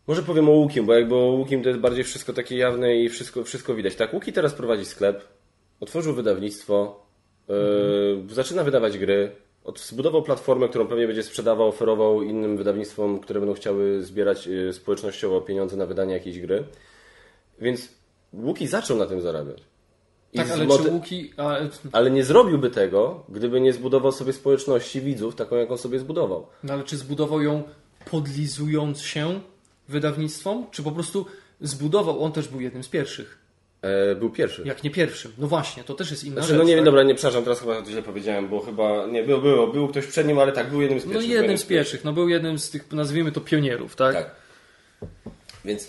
może powiem o Łukim, bo jakby o Łukim to jest bardziej wszystko takie jawne i wszystko, wszystko widać. Tak, Łuki teraz prowadzi sklep, otworzył wydawnictwo, yy... zaczyna wydawać gry, zbudował platformę, którą pewnie będzie sprzedawał, oferował innym wydawnictwom, które będą chciały zbierać yy, społecznościowo pieniądze na wydanie jakiejś gry. Więc Łuki zaczął na tym zarabiać. I Tak, ale moty- czy Łuki... Ale, ale nie zrobiłby tego, gdyby nie zbudował sobie społeczności widzów, taką jaką sobie zbudował. no ale czy zbudował ją podlizując się wydawnictwom? Czy po prostu zbudował... On też był jednym z pierwszych. E, był pierwszy. Jak nie pierwszym. No właśnie, to też jest inna Znaczy, rzecz. no nie wiem, tak? dobra, nie przepraszam, teraz chyba źle powiedziałem, bo chyba nie, był, było, był ktoś przed nim, ale tak, był jednym z No pierwszych. jednym był z pierwszych. No był jednym z tych, nazwijmy to, pionierów, tak? Tak. Więc,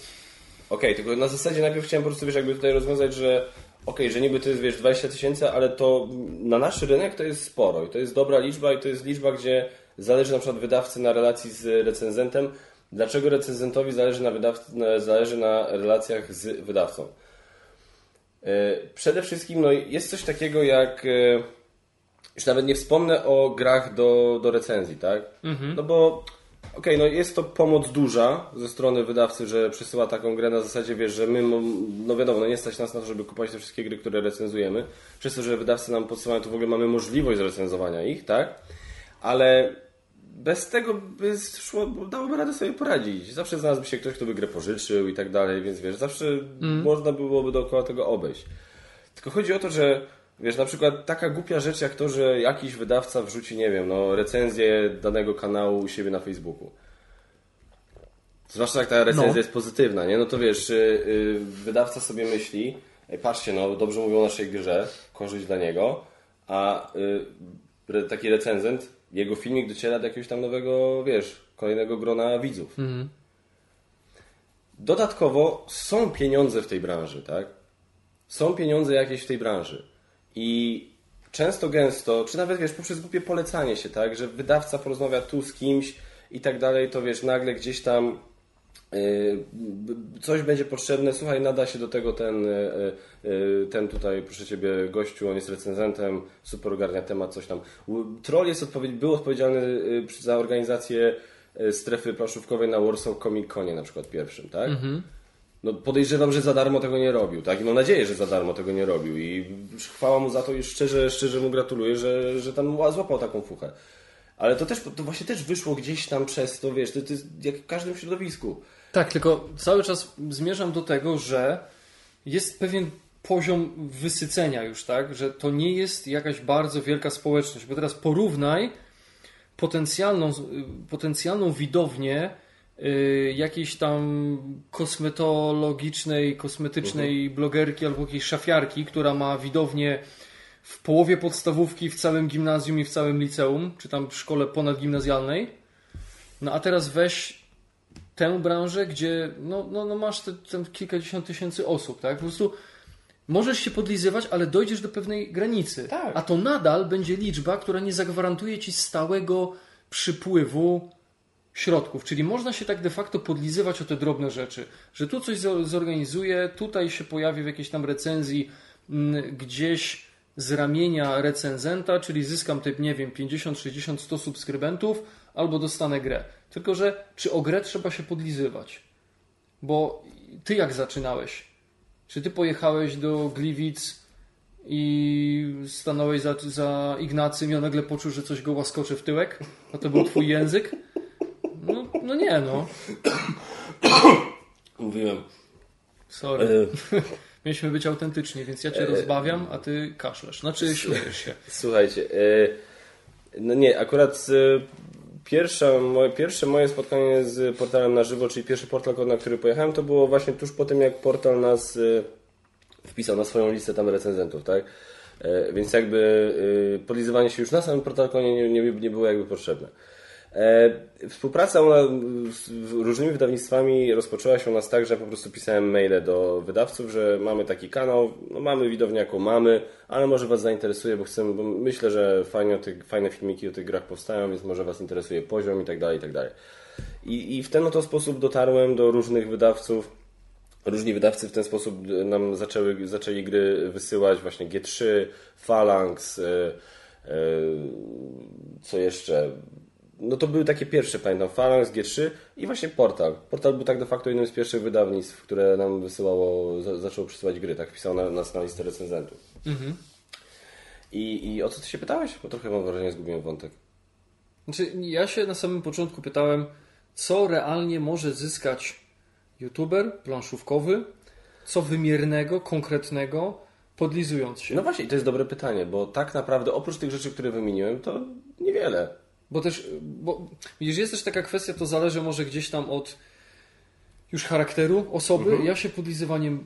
okej, tylko na zasadzie najpierw chciałem po prostu, wiesz, jakby tutaj rozwiązać, że okej, że niby to jest, wiesz, 20 tysięcy, ale to na nasz rynek to jest sporo i to jest dobra liczba i to jest liczba, gdzie zależy na przykład wydawcy na relacji z recenzentem. Dlaczego recenzentowi zależy na, wydawcy, zależy na relacjach z wydawcą? E, Przede wszystkim no, jest coś takiego jak. e, Już nawet nie wspomnę o grach do, do recenzji, tak? No bo. Okej, no jest to pomoc duża ze strony wydawcy, że przysyła taką grę na zasadzie, wiesz, że my, no wiadomo, no nie stać nas na to, żeby kupować te wszystkie gry, które recenzujemy. Przez to, że wydawcy nam podsyłają, to w ogóle mamy możliwość zrecenzowania ich, tak? Ale bez tego by szło, dałoby radę sobie poradzić. Zawsze znalazłby się ktoś, kto by grę pożyczył i tak dalej, więc wiesz, zawsze można byłoby dookoła tego obejść. Tylko chodzi o to, że wiesz, na przykład taka głupia rzecz jak to, że jakiś wydawca wrzuci, nie wiem, no recenzję danego kanału u siebie na Facebooku. Zwłaszcza jak ta recenzja No. jest pozytywna, nie? No to wiesz, y, y, wydawca sobie myśli, Ej, patrzcie, no dobrze mówią o naszej grze, korzyść dla niego, a y, re, taki recenzent, jego filmik dociera do jakiegoś tam nowego, wiesz, kolejnego grona widzów. Dodatkowo są pieniądze w tej branży, tak? Są pieniądze jakieś w tej branży. I często, gęsto, czy nawet wiesz, poprzez głupie polecanie się, tak? Że wydawca porozmawia tu z kimś i tak dalej, to wiesz, nagle gdzieś tam coś będzie potrzebne, słuchaj, nada się do tego ten, yy, yy, ten tutaj, proszę Ciebie, gościu, on jest recenzentem, super ogarnia temat, coś tam. Troll jest odpowiedzialny, był odpowiedzialny za organizację strefy planszówkowej na Warsaw Comic Conie na przykład pierwszym, tak? No podejrzewam, że za darmo tego nie robił, tak? I mam nadzieję, że za darmo tego nie robił i chwała mu za to i szczerze, szczerze mu gratuluję, że, że tam złapał taką fuchę. Ale to też, to właśnie też wyszło gdzieś tam przez to, wiesz, to, to jest jak w każdym środowisku. Tak, tylko cały czas zmierzam do tego, że jest pewien poziom wysycenia już, tak? Że to nie jest jakaś bardzo wielka społeczność. Bo teraz porównaj potencjalną, potencjalną widownię y, jakiejś tam kosmetologicznej, kosmetycznej blogerki albo jakiejś szafiarki, która ma widownię w połowie podstawówki, w całym gimnazjum i w całym liceum, czy tam w szkole ponadgimnazjalnej. No a teraz weź tę branżę, gdzie no, no, no masz te, te kilkadziesiąt tysięcy osób, tak? Po prostu możesz się podlizywać, ale dojdziesz do pewnej granicy. Tak. A to nadal będzie liczba, która nie zagwarantuje ci stałego przypływu środków. Czyli można się tak de facto podlizywać o te drobne rzeczy, że tu coś zo- zorganizuję, tutaj się pojawi w jakiejś tam recenzji mm, gdzieś z ramienia recenzenta, czyli zyskam typ, nie wiem, 50, 60, 100 subskrybentów, albo dostanę grę. Tylko, że czy o grę trzeba się podlizywać? Bo ty jak zaczynałeś? Czy ty pojechałeś do Gliwic i stanąłeś za, za Ignacym i on nagle poczuł, że coś go łaskoczy w tyłek? A to był twój język? No, no nie, no. Mówiłem. Sorry. Mieliśmy być autentyczni, więc ja cię rozbawiam, a ty kaszlesz. Znaczy śmiejesz się. Słuchajcie, e, no nie, akurat e, pierwsze moje, pierwsze moje spotkanie z portalem na żywo, czyli pierwszy portal, na który pojechałem, to było właśnie tuż po tym, jak portal nas e, wpisał na swoją listę tam recenzentów, tak? E, Więc jakby e, podlizywanie się już na samym portalkonie nie, nie, nie było jakby potrzebne. E, Współpraca z różnymi wydawnictwami rozpoczęła się u nas tak, że po prostu pisałem maile do wydawców, że mamy taki kanał, no mamy widownię jaką mamy, ale może Was zainteresuje, bo chcemy, bo myślę, że tych, fajne filmiki o tych grach powstają, więc może Was interesuje poziom i tak tak dalej. I, i w ten oto sposób dotarłem do różnych wydawców. Różni wydawcy w ten sposób nam zaczęły, zaczęli gry wysyłać, właśnie G3, Phalanx, e, e, co jeszcze? No to były takie pierwsze, pamiętam, Phalanx, G3 i właśnie Portal. Portal był tak de facto jednym z pierwszych wydawnictw, które nam wysyłało, za, zaczęło przysyłać gry, tak pisał na, nas na listę recenzentów. I, I o co ty się pytałeś? Bo trochę mam wrażenie, zgubiłem wątek. Znaczy, ja się na samym początku pytałem, co realnie może zyskać youtuber planszówkowy, co wymiernego, konkretnego, podlizując się. No właśnie, to jest dobre pytanie, bo tak naprawdę oprócz tych rzeczy, które wymieniłem, to niewiele. Bo też, bo widzisz, jest też taka kwestia, to zależy może gdzieś tam od już charakteru osoby. Ja się podlizywaniem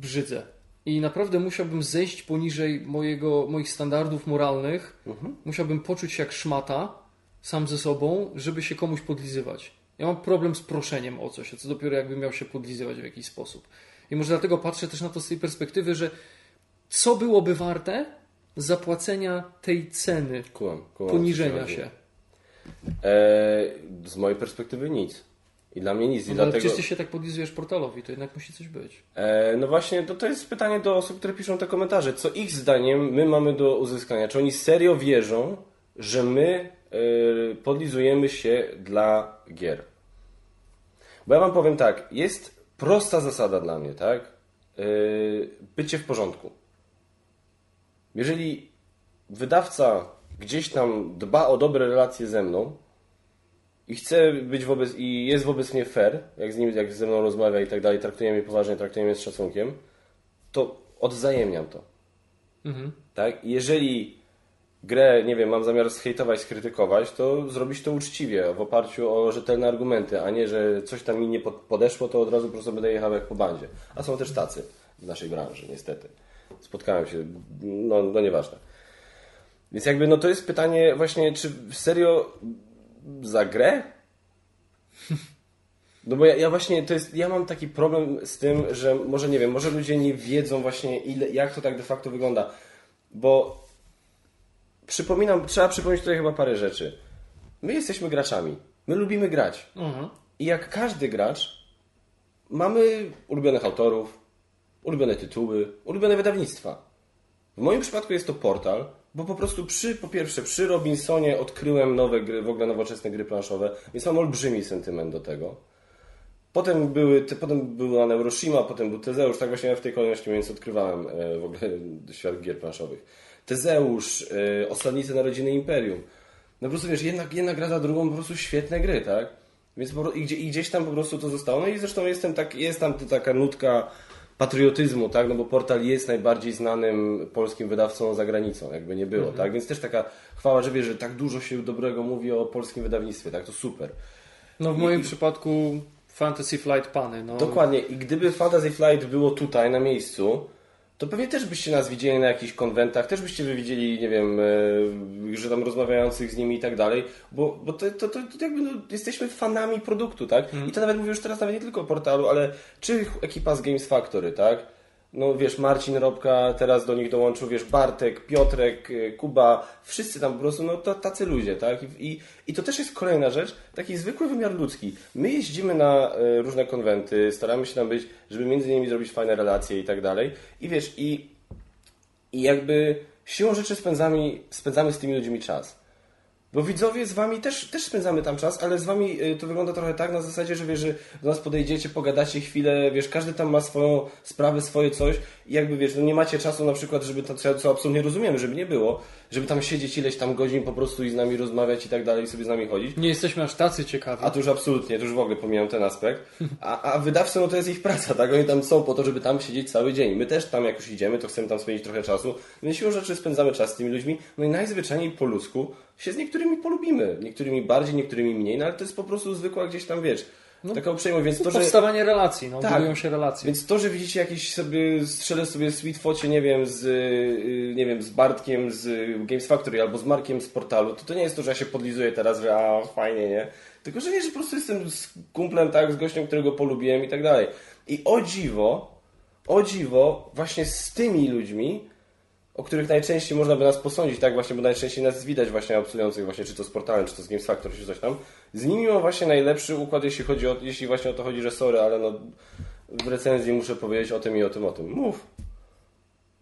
brzydzę. I naprawdę musiałbym zejść poniżej mojego, moich standardów moralnych. Musiałbym poczuć się jak szmata sam ze sobą, żeby się komuś podlizywać. Ja mam problem z proszeniem o coś, a co dopiero jakbym miał się podlizywać w jakiś sposób. I może dlatego patrzę też na to z tej perspektywy, że co byłoby warte zapłacenia tej ceny o co poniżenia się. Eee, z mojej perspektywy nic. I dla mnie nic. I No, ale dlatego... przecież ty się tak podlizujesz portalowi, to jednak musi coś być. E, no właśnie, to, to jest pytanie do osób, które piszą te komentarze. Co ich zdaniem my mamy do uzyskania? Czy oni serio wierzą, że my e, podlizujemy się dla gier? Bo ja wam powiem tak, jest prosta zasada dla mnie, tak? E, bycie w porządku. Jeżeli wydawca gdzieś tam dba o dobre relacje ze mną, i chce być wobec, i jest wobec mnie fair, jak z nim, jak ze mną rozmawia i tak dalej, traktuje mnie poważnie, traktuje mnie z szacunkiem, to odwzajemniam to. Tak? I jeżeli grę, nie wiem, mam zamiar zhejtować, skrytykować, to zrobić to uczciwie, w oparciu o rzetelne argumenty, a nie, że coś tam mi nie pod- podeszło, to od razu po prostu będę jechał jak po bandzie. A są też tacy w naszej branży, niestety. Spotkałem się, no, no nieważne. Więc jakby, no to jest pytanie właśnie, czy serio za grę? No bo ja, ja właśnie, to jest, ja mam taki problem z tym, że może nie wiem, może ludzie nie wiedzą właśnie ile, jak to tak de facto wygląda, bo przypominam, trzeba przypomnieć tutaj chyba parę rzeczy. My jesteśmy graczami, my lubimy grać i jak każdy gracz mamy ulubionych autorów, ulubione tytuły, ulubione wydawnictwa. W moim przypadku jest to portal, bo po prostu przy, po pierwsze, przy Robinsonie odkryłem nowe gry, w ogóle nowoczesne gry planszowe, więc mam olbrzymi sentyment do tego. Potem, były, te, potem była Neuroshima, potem był Tezeusz, tak właśnie ja w tej kolejności więc odkrywałem e, w ogóle świat gier planszowych. Tezeusz, e, Osadnicy Narodziny Imperium. No po prostu wiesz, jedna, jedna gra za drugą, po prostu świetne gry, tak? Więc po, i, gdzie, i gdzieś tam po prostu to zostało. No i zresztą jestem tak, jest tam taka nutka patriotyzmu, tak? No bo portal jest najbardziej znanym polskim wydawcą za granicą, jakby nie było, tak? Więc też taka chwała, że wiesz, że tak dużo się dobrego mówi o polskim wydawnictwie, tak? To super. No w moim przypadku Fantasy Flight Pany. No. Dokładnie. I gdyby Fantasy Flight było tutaj, na miejscu, to pewnie też byście nas widzieli na jakichś konwentach, też byście wy widzieli, nie wiem, e, że tam rozmawiających z nimi i tak dalej, bo, bo to, to, to, to jakby no, jesteśmy fanami produktu, tak? I to nawet mówię już teraz nawet nie tylko o portalu, ale czy ekipa z Games Factory, tak? No wiesz, Marcin Robka teraz do nich dołączył, wiesz, Bartek, Piotrek, e, Kuba, wszyscy tam po prostu, no to tacy ludzie, tak? I, i, to też jest kolejna rzecz, taki zwykły wymiar ludzki. My jeździmy na e, różne konwenty, staramy się tam być, żeby między nimi zrobić fajne relacje i tak dalej. I wiesz, i, i jakby siłą rzeczy spędzamy, spędzamy z tymi ludźmi czas. Bo widzowie z wami też, też spędzamy tam czas, ale z wami y, to wygląda trochę tak na zasadzie, że wiesz, że do nas podejdziecie, pogadacie chwilę, wiesz, każdy tam ma swoją sprawę, swoje coś jakby wiesz, no nie macie czasu na przykład, żeby to, co- absolutnie rozumiemy, żeby nie było, żeby tam siedzieć ileś tam godzin po prostu i z nami rozmawiać i tak dalej, i sobie z nami chodzić. Nie jesteśmy aż tacy ciekawi. A to już absolutnie, to już w ogóle pomijam ten aspekt. A, a wydawcy, no to jest ich praca, tak? Oni tam są po to, żeby tam siedzieć cały dzień. My też tam, jak już idziemy, to chcemy tam spędzić trochę czasu. Więc siłą rzeczy spędzamy czas z tymi ludźmi. No i najzwyczajniej po ludzku się z niektórymi polubimy. Niektórymi bardziej, niektórymi mniej, no ale to jest po prostu zwykła gdzieś tam, wiesz, taka uprzejmość. Więc to, że... Powstawanie relacji, no, Tak. się relacje. Więc to, że widzicie jakiś sobie, strzelę sobie sweet focie, nie wiem, z, y, nie wiem, z Bartkiem z Games Factory albo z Markiem z portalu, to to nie jest to, że ja się podlizuję teraz, że a, fajnie, nie? Tylko, że wiesz, że po prostu jestem z kumplem, tak, z gościem, którego polubiłem i tak dalej. I o dziwo, o dziwo, właśnie z tymi ludźmi, o których najczęściej można by nas posądzić, tak właśnie, bo najczęściej nas widać właśnie obcujących właśnie, czy to z portalem, czy to z Games Factory, czy coś tam. Z nimi mam właśnie najlepszy układ, jeśli chodzi o, jeśli właśnie o to chodzi, że sorry, ale no w recenzji muszę powiedzieć o tym i o tym, o tym. Mów.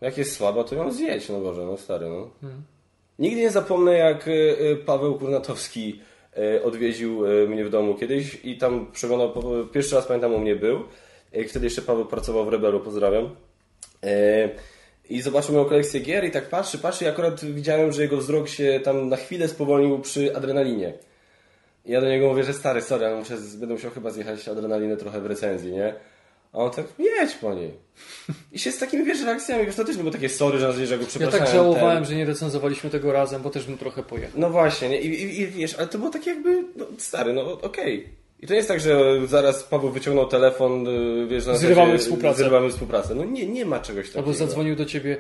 Jak jest słaba, to ją zjedź, no Boże, no stary, no. Nigdy nie zapomnę, jak y, y, Paweł Kurnatowski y, odwiedził mnie w domu kiedyś i tam przeglądał, pierwszy raz pamiętam u mnie był, wtedy jeszcze Paweł pracował w Rebelu, pozdrawiam. I zobaczył moją kolekcję gier i tak patrzy, patrzy i akurat widziałem, że jego wzrok się tam na chwilę spowolnił przy adrenalinie. I ja do niego mówię, że stary, sorry, ale muszę, będę musiał chyba zjechać adrenalinę trochę w recenzji, nie? A on tak, jedź po niej. I się z takimi, wiesz, reakcjami, wiesz, to też było takie sorry, że, że go Ja przepraszałem. tak żałowałem, ten. że nie recenzowaliśmy tego razem, bo też bym trochę pojechał. No właśnie, nie? I, i, i wiesz, ale to było takie jakby, no, stary, no okej. I to nie jest tak, że zaraz Paweł wyciągnął telefon, y, wiesz, na Zrywamy zasadzie, współpracę. Zrywamy współpracę. No nie, nie ma czegoś takiego. Albo zadzwonił do ciebie,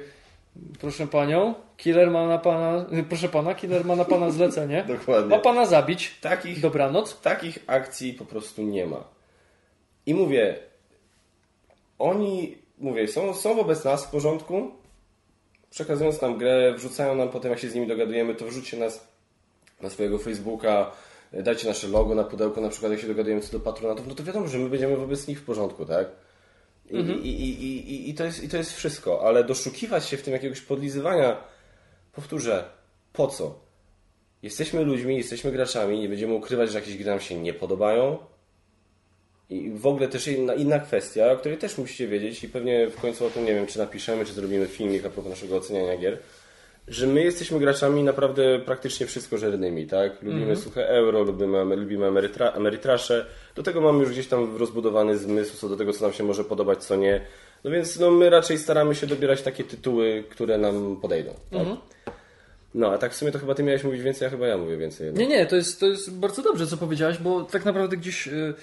proszę panią, killer ma na pana, y, proszę pana, killer ma na pana zlecenie. Dokładnie. Ma pana zabić. Takich, Dobranoc. takich akcji po prostu nie ma. I mówię, oni, mówię, są, są wobec nas w porządku, przekazując nam grę, wrzucają nam potem, jak się z nimi dogadujemy, to wrzućcie nas na swojego Facebooka, dajcie nasze logo na pudełko, na przykład jak się dogadujemy co do patronatów, no to wiadomo, że my będziemy wobec nich w porządku, tak? I, i, i, i, i, i, to jest, I to jest wszystko, ale doszukiwać się w tym jakiegoś podlizywania, powtórzę, po co? Jesteśmy ludźmi, jesteśmy graczami, nie będziemy ukrywać, że jakieś gry nam się nie podobają. I w ogóle też inna, inna kwestia, o której też musicie wiedzieć i pewnie w końcu o tym nie wiem, czy napiszemy, czy zrobimy filmik a propos naszego oceniania gier, że my jesteśmy graczami naprawdę praktycznie wszystko żernymi, tak? Lubimy suche euro, lubimy, lubimy emerytra, emerytrasze, do tego mamy już gdzieś tam rozbudowany zmysł co do tego, co nam się może podobać, co nie. No więc no, my raczej staramy się dobierać takie tytuły, które nam podejdą. Tak? No, a tak w sumie to chyba ty miałeś mówić więcej, a chyba ja mówię więcej. jednak. Nie, nie, to jest, to jest bardzo dobrze, co powiedziałeś, bo tak naprawdę gdzieś y,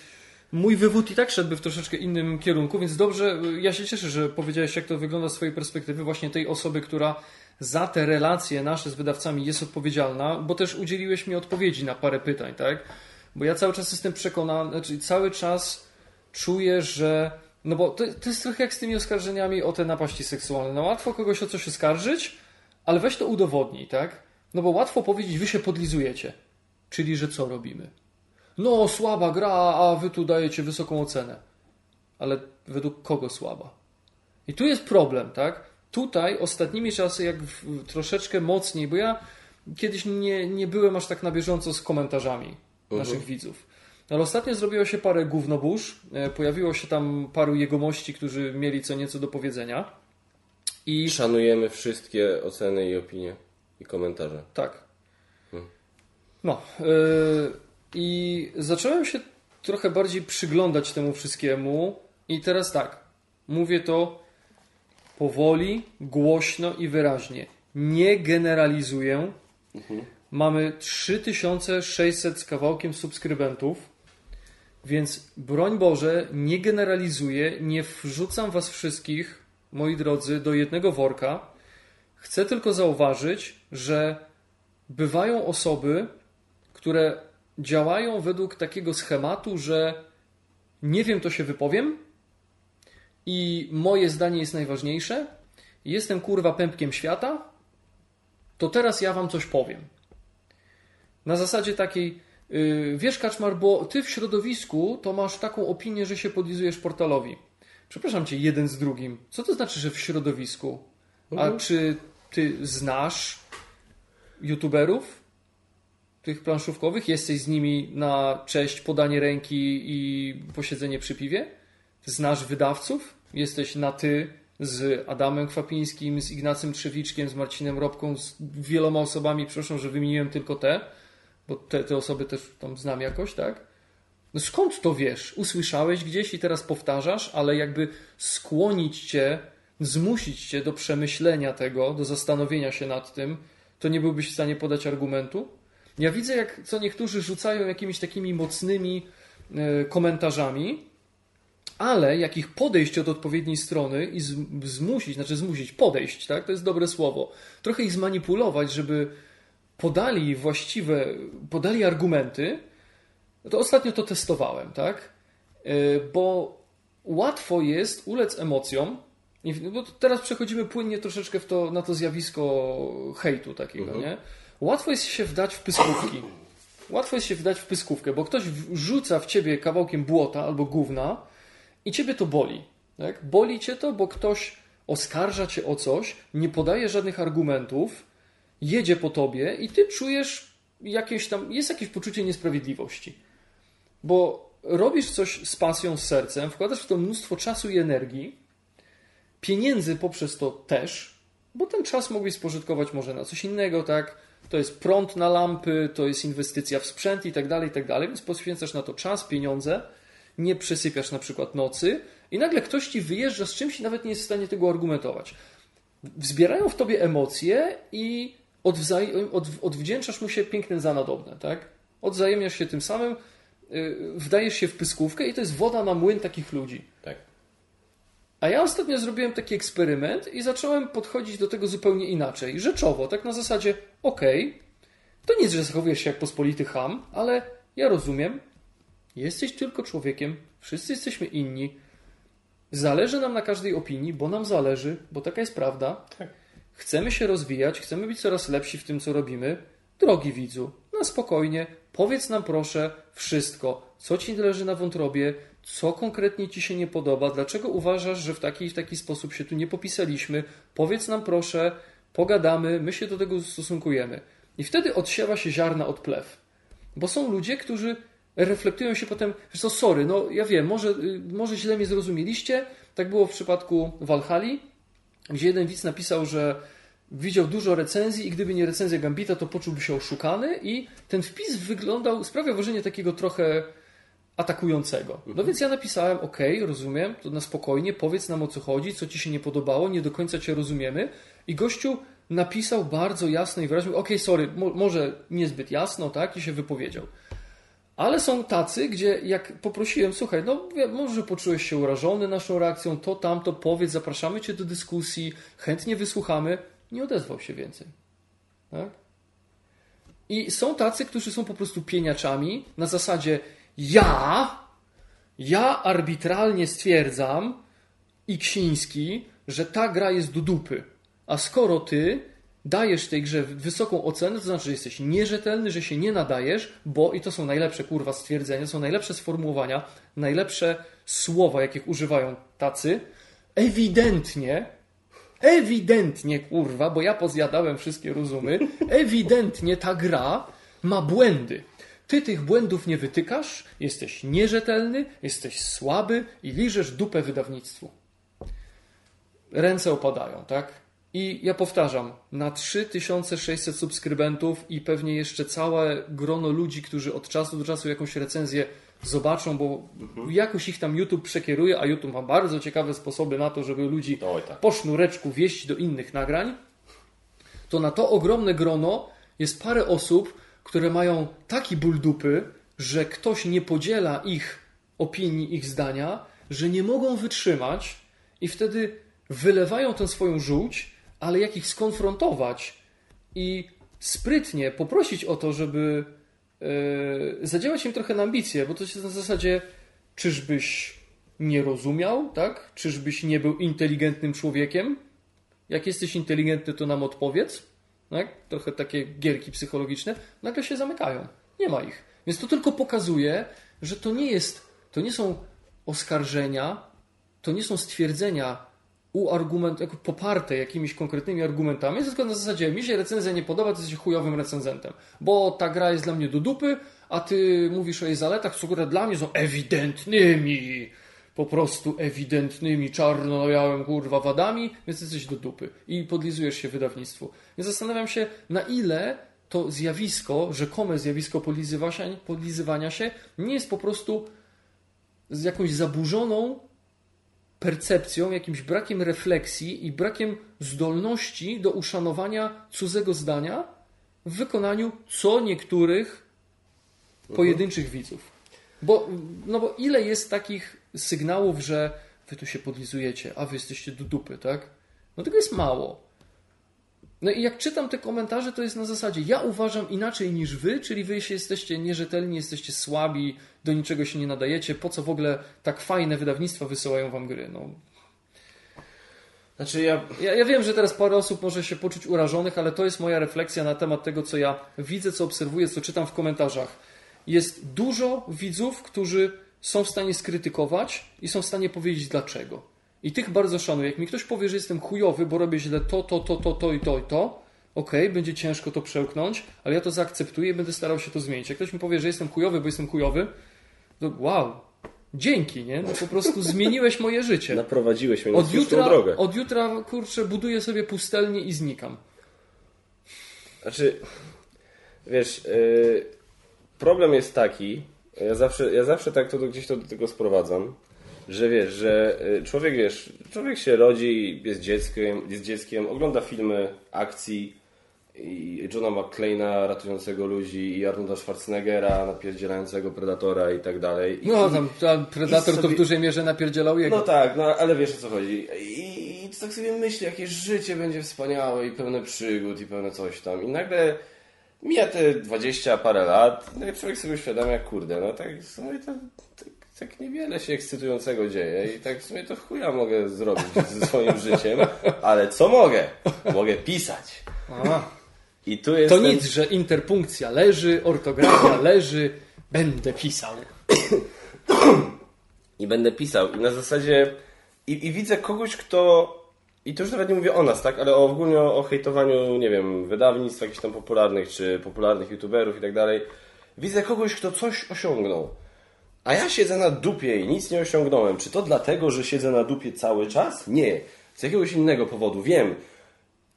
mój wywód i tak szedłby w troszeczkę innym kierunku, więc dobrze, y, ja się cieszę, że powiedziałeś, jak to wygląda z swojej perspektywy, właśnie tej osoby, która za te relacje nasze z wydawcami jest odpowiedzialna, bo też udzieliłeś mi odpowiedzi na parę pytań, tak? Bo ja cały czas jestem przekonany, znaczy cały czas czuję, że. No bo to, to jest trochę jak z tymi oskarżeniami o te napaści seksualne. No łatwo kogoś o coś oskarżyć, ale weź to udowodnij, tak? No bo łatwo powiedzieć, wy się podlizujecie. Czyli, że co robimy? No, słaba gra, a wy tu dajecie wysoką ocenę. Ale według kogo słaba? I tu jest problem, tak? Tutaj ostatnimi czasy, jak w, troszeczkę mocniej, bo ja kiedyś nie, nie byłem aż tak na bieżąco z komentarzami naszych widzów. Ale ostatnio zrobiło się parę gównobórz, e, pojawiło się tam paru jegomości, którzy mieli co nieco do powiedzenia. I Szanujemy wszystkie oceny i opinie i komentarze. Tak. No. Yy, I zacząłem się trochę bardziej przyglądać temu wszystkiemu. I teraz tak. Mówię to powoli, głośno i wyraźnie. Nie generalizuję. Mamy 3600 z kawałkiem subskrybentów. Więc broń Boże, nie generalizuję, nie wrzucam was wszystkich, moi drodzy, do jednego worka. Chcę tylko zauważyć, że bywają osoby, które działają według takiego schematu, że nie wiem, to się wypowiem i moje zdanie jest najważniejsze. Jestem kurwa pępkiem świata, to teraz ja wam coś powiem. Na zasadzie takiej, yy, wiesz Kaczmar, bo ty w środowisku to masz taką opinię, że się podlizujesz portalowi. Przepraszam cię, jeden z drugim. Co to znaczy, że w środowisku? A czy ty znasz youtuberów? tych planszówkowych? Jesteś z nimi na cześć, podanie ręki i posiedzenie przy piwie? Znasz wydawców? Jesteś na ty z Adamem Kwapińskim, z Ignacym Trzewiczkiem, z Marcinem Robką, z wieloma osobami, przepraszam, że wymieniłem tylko te, bo te, te osoby też tam znam jakoś, tak? No skąd to wiesz? Usłyszałeś gdzieś i teraz powtarzasz, ale jakby skłonić cię, zmusić cię do przemyślenia tego, do zastanowienia się nad tym, to nie byłbyś w stanie podać argumentu? Ja widzę, jak co niektórzy rzucają jakimiś takimi mocnymi e, komentarzami, ale jak ich podejść od odpowiedniej strony i zmusić, znaczy zmusić, podejść, tak? To jest dobre słowo. Trochę ich zmanipulować, żeby podali właściwe, podali argumenty, to ostatnio to testowałem, tak? E, bo łatwo jest ulec emocjom, bo teraz przechodzimy płynnie troszeczkę w to, na to zjawisko hejtu takiego, mhm. nie? Łatwo jest się wdać w pyskówki. Łatwo jest się wdać w pyskówkę, bo ktoś rzuca w ciebie kawałkiem błota albo gówna i ciebie to boli. Tak? Boli cię to, bo ktoś oskarża cię o coś, nie podaje żadnych argumentów, jedzie po tobie i ty czujesz jakieś tam, jest jakieś poczucie niesprawiedliwości. Bo robisz coś z pasją, z sercem, wkładasz w to mnóstwo czasu i energii, pieniędzy poprzez to też, bo ten czas mogłeś spożytkować może na coś innego, tak? To jest prąd na lampy, to jest inwestycja w sprzęt i tak dalej, i tak dalej, więc poświęcasz na to czas, pieniądze, nie przesypiasz na przykład nocy i nagle ktoś ci wyjeżdża z czymś i nawet nie jest w stanie tego argumentować. Wzbierają w tobie emocje i odwzaj- od, odwdzięczasz mu się pięknym za nadobne, tak? Odzajemniasz się tym samym, yy, wdajesz się w pyskówkę i to jest woda na młyn takich ludzi. Tak. A ja ostatnio zrobiłem taki eksperyment i zacząłem podchodzić do tego zupełnie inaczej. Rzeczowo, tak na zasadzie, okej, okay, to nic, że zachowujesz się jak pospolity ham, ale ja rozumiem, jesteś tylko człowiekiem, wszyscy jesteśmy inni, zależy nam na każdej opinii, bo nam zależy, bo taka jest prawda. Tak. Chcemy się rozwijać, chcemy być coraz lepsi w tym, co robimy. Drogi widzu, na spokojnie, powiedz nam proszę wszystko, co ci leży na wątrobie, co konkretnie ci się nie podoba, dlaczego uważasz, że w taki i w taki sposób się tu nie popisaliśmy. Powiedz nam proszę, pogadamy, my się do tego stosunkujemy. I wtedy odsiewa się ziarna od plew. Bo są ludzie, którzy reflektują się potem, że to sorry, no ja wiem, może, y, może źle mnie zrozumieliście. Tak było w przypadku Walhali, gdzie jeden widz napisał, że widział dużo recenzji i gdyby nie recenzja Gambita, to poczułby się oszukany i ten wpis wyglądał, sprawia wrażenie takiego trochę atakującego. No mhm. więc ja napisałem, ok, rozumiem, to na spokojnie, powiedz nam o co chodzi, co ci się nie podobało, nie do końca cię rozumiemy. I gościu napisał bardzo jasno i wyraźnie, ok, sorry, mo może niezbyt jasno, tak, i się wypowiedział. Ale są tacy, gdzie jak poprosiłem, słuchaj, no może poczułeś się urażony naszą reakcją, to tamto, powiedz, zapraszamy cię do dyskusji, chętnie wysłuchamy, nie odezwał się więcej. Tak? I są tacy, którzy są po prostu pieniaczami na zasadzie ja, ja arbitralnie stwierdzam i Ksiński, że ta gra jest do dupy. A skoro ty dajesz tej grze wysoką ocenę, to znaczy, że jesteś nierzetelny, że się nie nadajesz, bo i to są najlepsze kurwa stwierdzenia, są najlepsze sformułowania, najlepsze słowa, jakich używają tacy. Ewidentnie, ewidentnie kurwa, bo ja pozjadałem wszystkie rozumy, ewidentnie ta gra ma błędy. Ty tych błędów nie wytykasz, jesteś nierzetelny, jesteś słaby i liżesz dupę wydawnictwu. Ręce opadają, tak? I ja powtarzam, na 3600 subskrybentów i pewnie jeszcze całe grono ludzi, którzy od czasu do czasu jakąś recenzję zobaczą, bo mhm. jakoś ich tam YouTube przekieruje, a YouTube ma bardzo ciekawe sposoby na to, żeby ludzi Oj, tak. po sznureczku wieść do innych nagrań, to na to ogromne grono jest parę osób, które mają taki ból dupy, że ktoś nie podziela ich opinii, ich zdania, że nie mogą wytrzymać i wtedy wylewają tę swoją żółć, ale jak ich skonfrontować i sprytnie poprosić o to, żeby yy, zadziałać im trochę na ambicje, bo to jest na zasadzie, czyżbyś nie rozumiał, tak? Czyżbyś nie był inteligentnym człowiekiem? Jak jesteś inteligentny, to nam odpowiedz tak? trochę takie gierki psychologiczne, nagle się zamykają. Nie ma ich. Więc to tylko pokazuje, że to nie jest, to nie są oskarżenia, to nie są stwierdzenia uargument, poparte jakimiś konkretnymi argumentami, tylko na zasadzie mi się recenzja nie podoba, to jesteś chujowym recenzentem, bo ta gra jest dla mnie do dupy, a ty mówisz o jej zaletach, co które dla mnie są ewidentnymi, po prostu ewidentnymi, czarno-białym, kurwa, wadami, więc jesteś do dupy i podlizujesz się wydawnictwu. Więc zastanawiam się, na ile to zjawisko, rzekome zjawisko podlizywania się, nie jest po prostu z jakąś zaburzoną percepcją, jakimś brakiem refleksji i brakiem zdolności do uszanowania cudzego zdania w wykonaniu co niektórych pojedynczych widzów. Bo, no bo ile jest takich sygnałów, że wy tu się podlizujecie, a wy jesteście do dupy, tak? No tego jest mało. No i jak czytam te komentarze, to jest na zasadzie ja uważam inaczej niż wy, czyli wy się jesteście nierzetelni, jesteście słabi, do niczego się nie nadajecie, po co w ogóle tak fajne wydawnictwa wysyłają wam gry? No, Znaczy ja... ja, ja wiem, że teraz parę osób może się poczuć urażonych, ale to jest moja refleksja na temat tego, co ja widzę, co obserwuję, co czytam w komentarzach. Jest dużo widzów, którzy są w stanie skrytykować i są w stanie powiedzieć dlaczego. I tych bardzo szanuję. Jak mi ktoś powie, że jestem chujowy, bo robię źle to, to, to, to, to i to i to, okej, będzie ciężko to przełknąć, ale ja to zaakceptuję i będę starał się to zmienić. Jak ktoś mi powie, że jestem chujowy, bo jestem chujowy, to wow, dzięki, nie? No po prostu zmieniłeś moje życie. Naprowadziłeś mnie na Od słuszną jutra, drogę. od jutra, kurczę, buduję sobie pustelnię i znikam. Znaczy, wiesz, yy, problem jest taki, ja zawsze, ja zawsze tak to gdzieś to do tego sprowadzam, że wiesz, że y, człowiek, wiesz, człowiek się rodzi, jest dzieckiem, jest dzieckiem, ogląda filmy akcji i Johna McClane'a ratującego ludzi i Arnolda Schwarzeneggera napierdzielającego Predatora i tak dalej. I, No tam, Predator i to sobie- w dużej mierze napierdzielał jego. no tak, no ale wiesz o co chodzi. I, i tak sobie myślę, jakie życie będzie wspaniałe i pełne przygód i pełne coś tam. I nagle mija te 20 parę lat, no i człowiek sobie uświadamia, kurde, no tak w sumie to tak, tak niewiele się ekscytującego dzieje i tak w sumie to chuja mogę zrobić ze swoim życiem, ale co mogę? Mogę pisać. Aha. I tu jest To ten- nic, że interpunkcja leży, ortografia leży, będę pisał. i będę pisał. I na zasadzie. I, I widzę kogoś, kto. I to już nawet nie mówię o nas, tak? Ale o, ogólnie o, o hejtowaniu, nie wiem, wydawnictw jakichś tam popularnych, czy popularnych youtuberów i tak dalej. Widzę kogoś, kto coś osiągnął. A ja siedzę na dupie i nic nie osiągnąłem. Czy to dlatego, że siedzę na dupie cały czas? Nie. Z jakiegoś innego powodu. Wiem.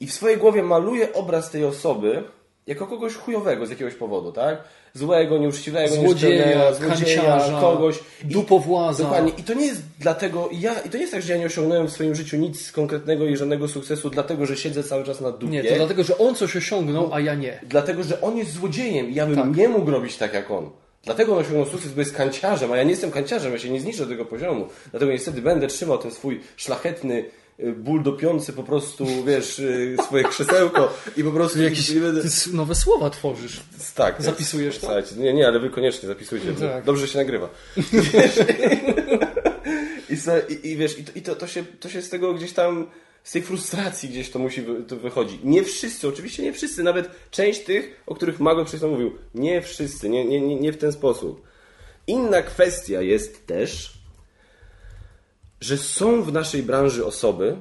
I w swojej głowie maluję obraz tej osoby jako kogoś chujowego z jakiegoś powodu, tak? Złego, nieuczciwego, Złodzieja, złodzieja, kogoś. I- dupowłaza. Dokładnie. I to nie jest dlatego, i ja, i to nie jest tak, że ja nie osiągnąłem w swoim życiu nic konkretnego i żadnego sukcesu, dlatego, że siedzę cały czas na dupie. Nie, to dlatego, że on coś osiągnął, a ja nie. Dlatego, że on jest złodziejem i ja bym Tak. nie mógł robić tak jak on. Dlatego on osiągnął sukces, bo jest kanciarzem, a ja nie jestem kanciarzem, ja się nie zniżę do tego poziomu. Dlatego niestety będę trzymał ten swój szlachetny, y, ból dopiący po prostu, wiesz, y, swoje krzesełko i po prostu Jakieś będę... nowe słowa tworzysz. Tak. Zapisujesz to? Nie, nie, ale wy koniecznie zapisujcie. Tak. Dobrze się nagrywa. I, i, i wiesz, i to, to, się, to się z tego gdzieś tam, z tej frustracji gdzieś to musi to wychodzi. Nie wszyscy, oczywiście nie wszyscy, nawet część tych, o których Mago chwilą mówił, nie wszyscy, nie, nie, nie, w ten sposób. Inna kwestia jest też, że są w naszej branży osoby,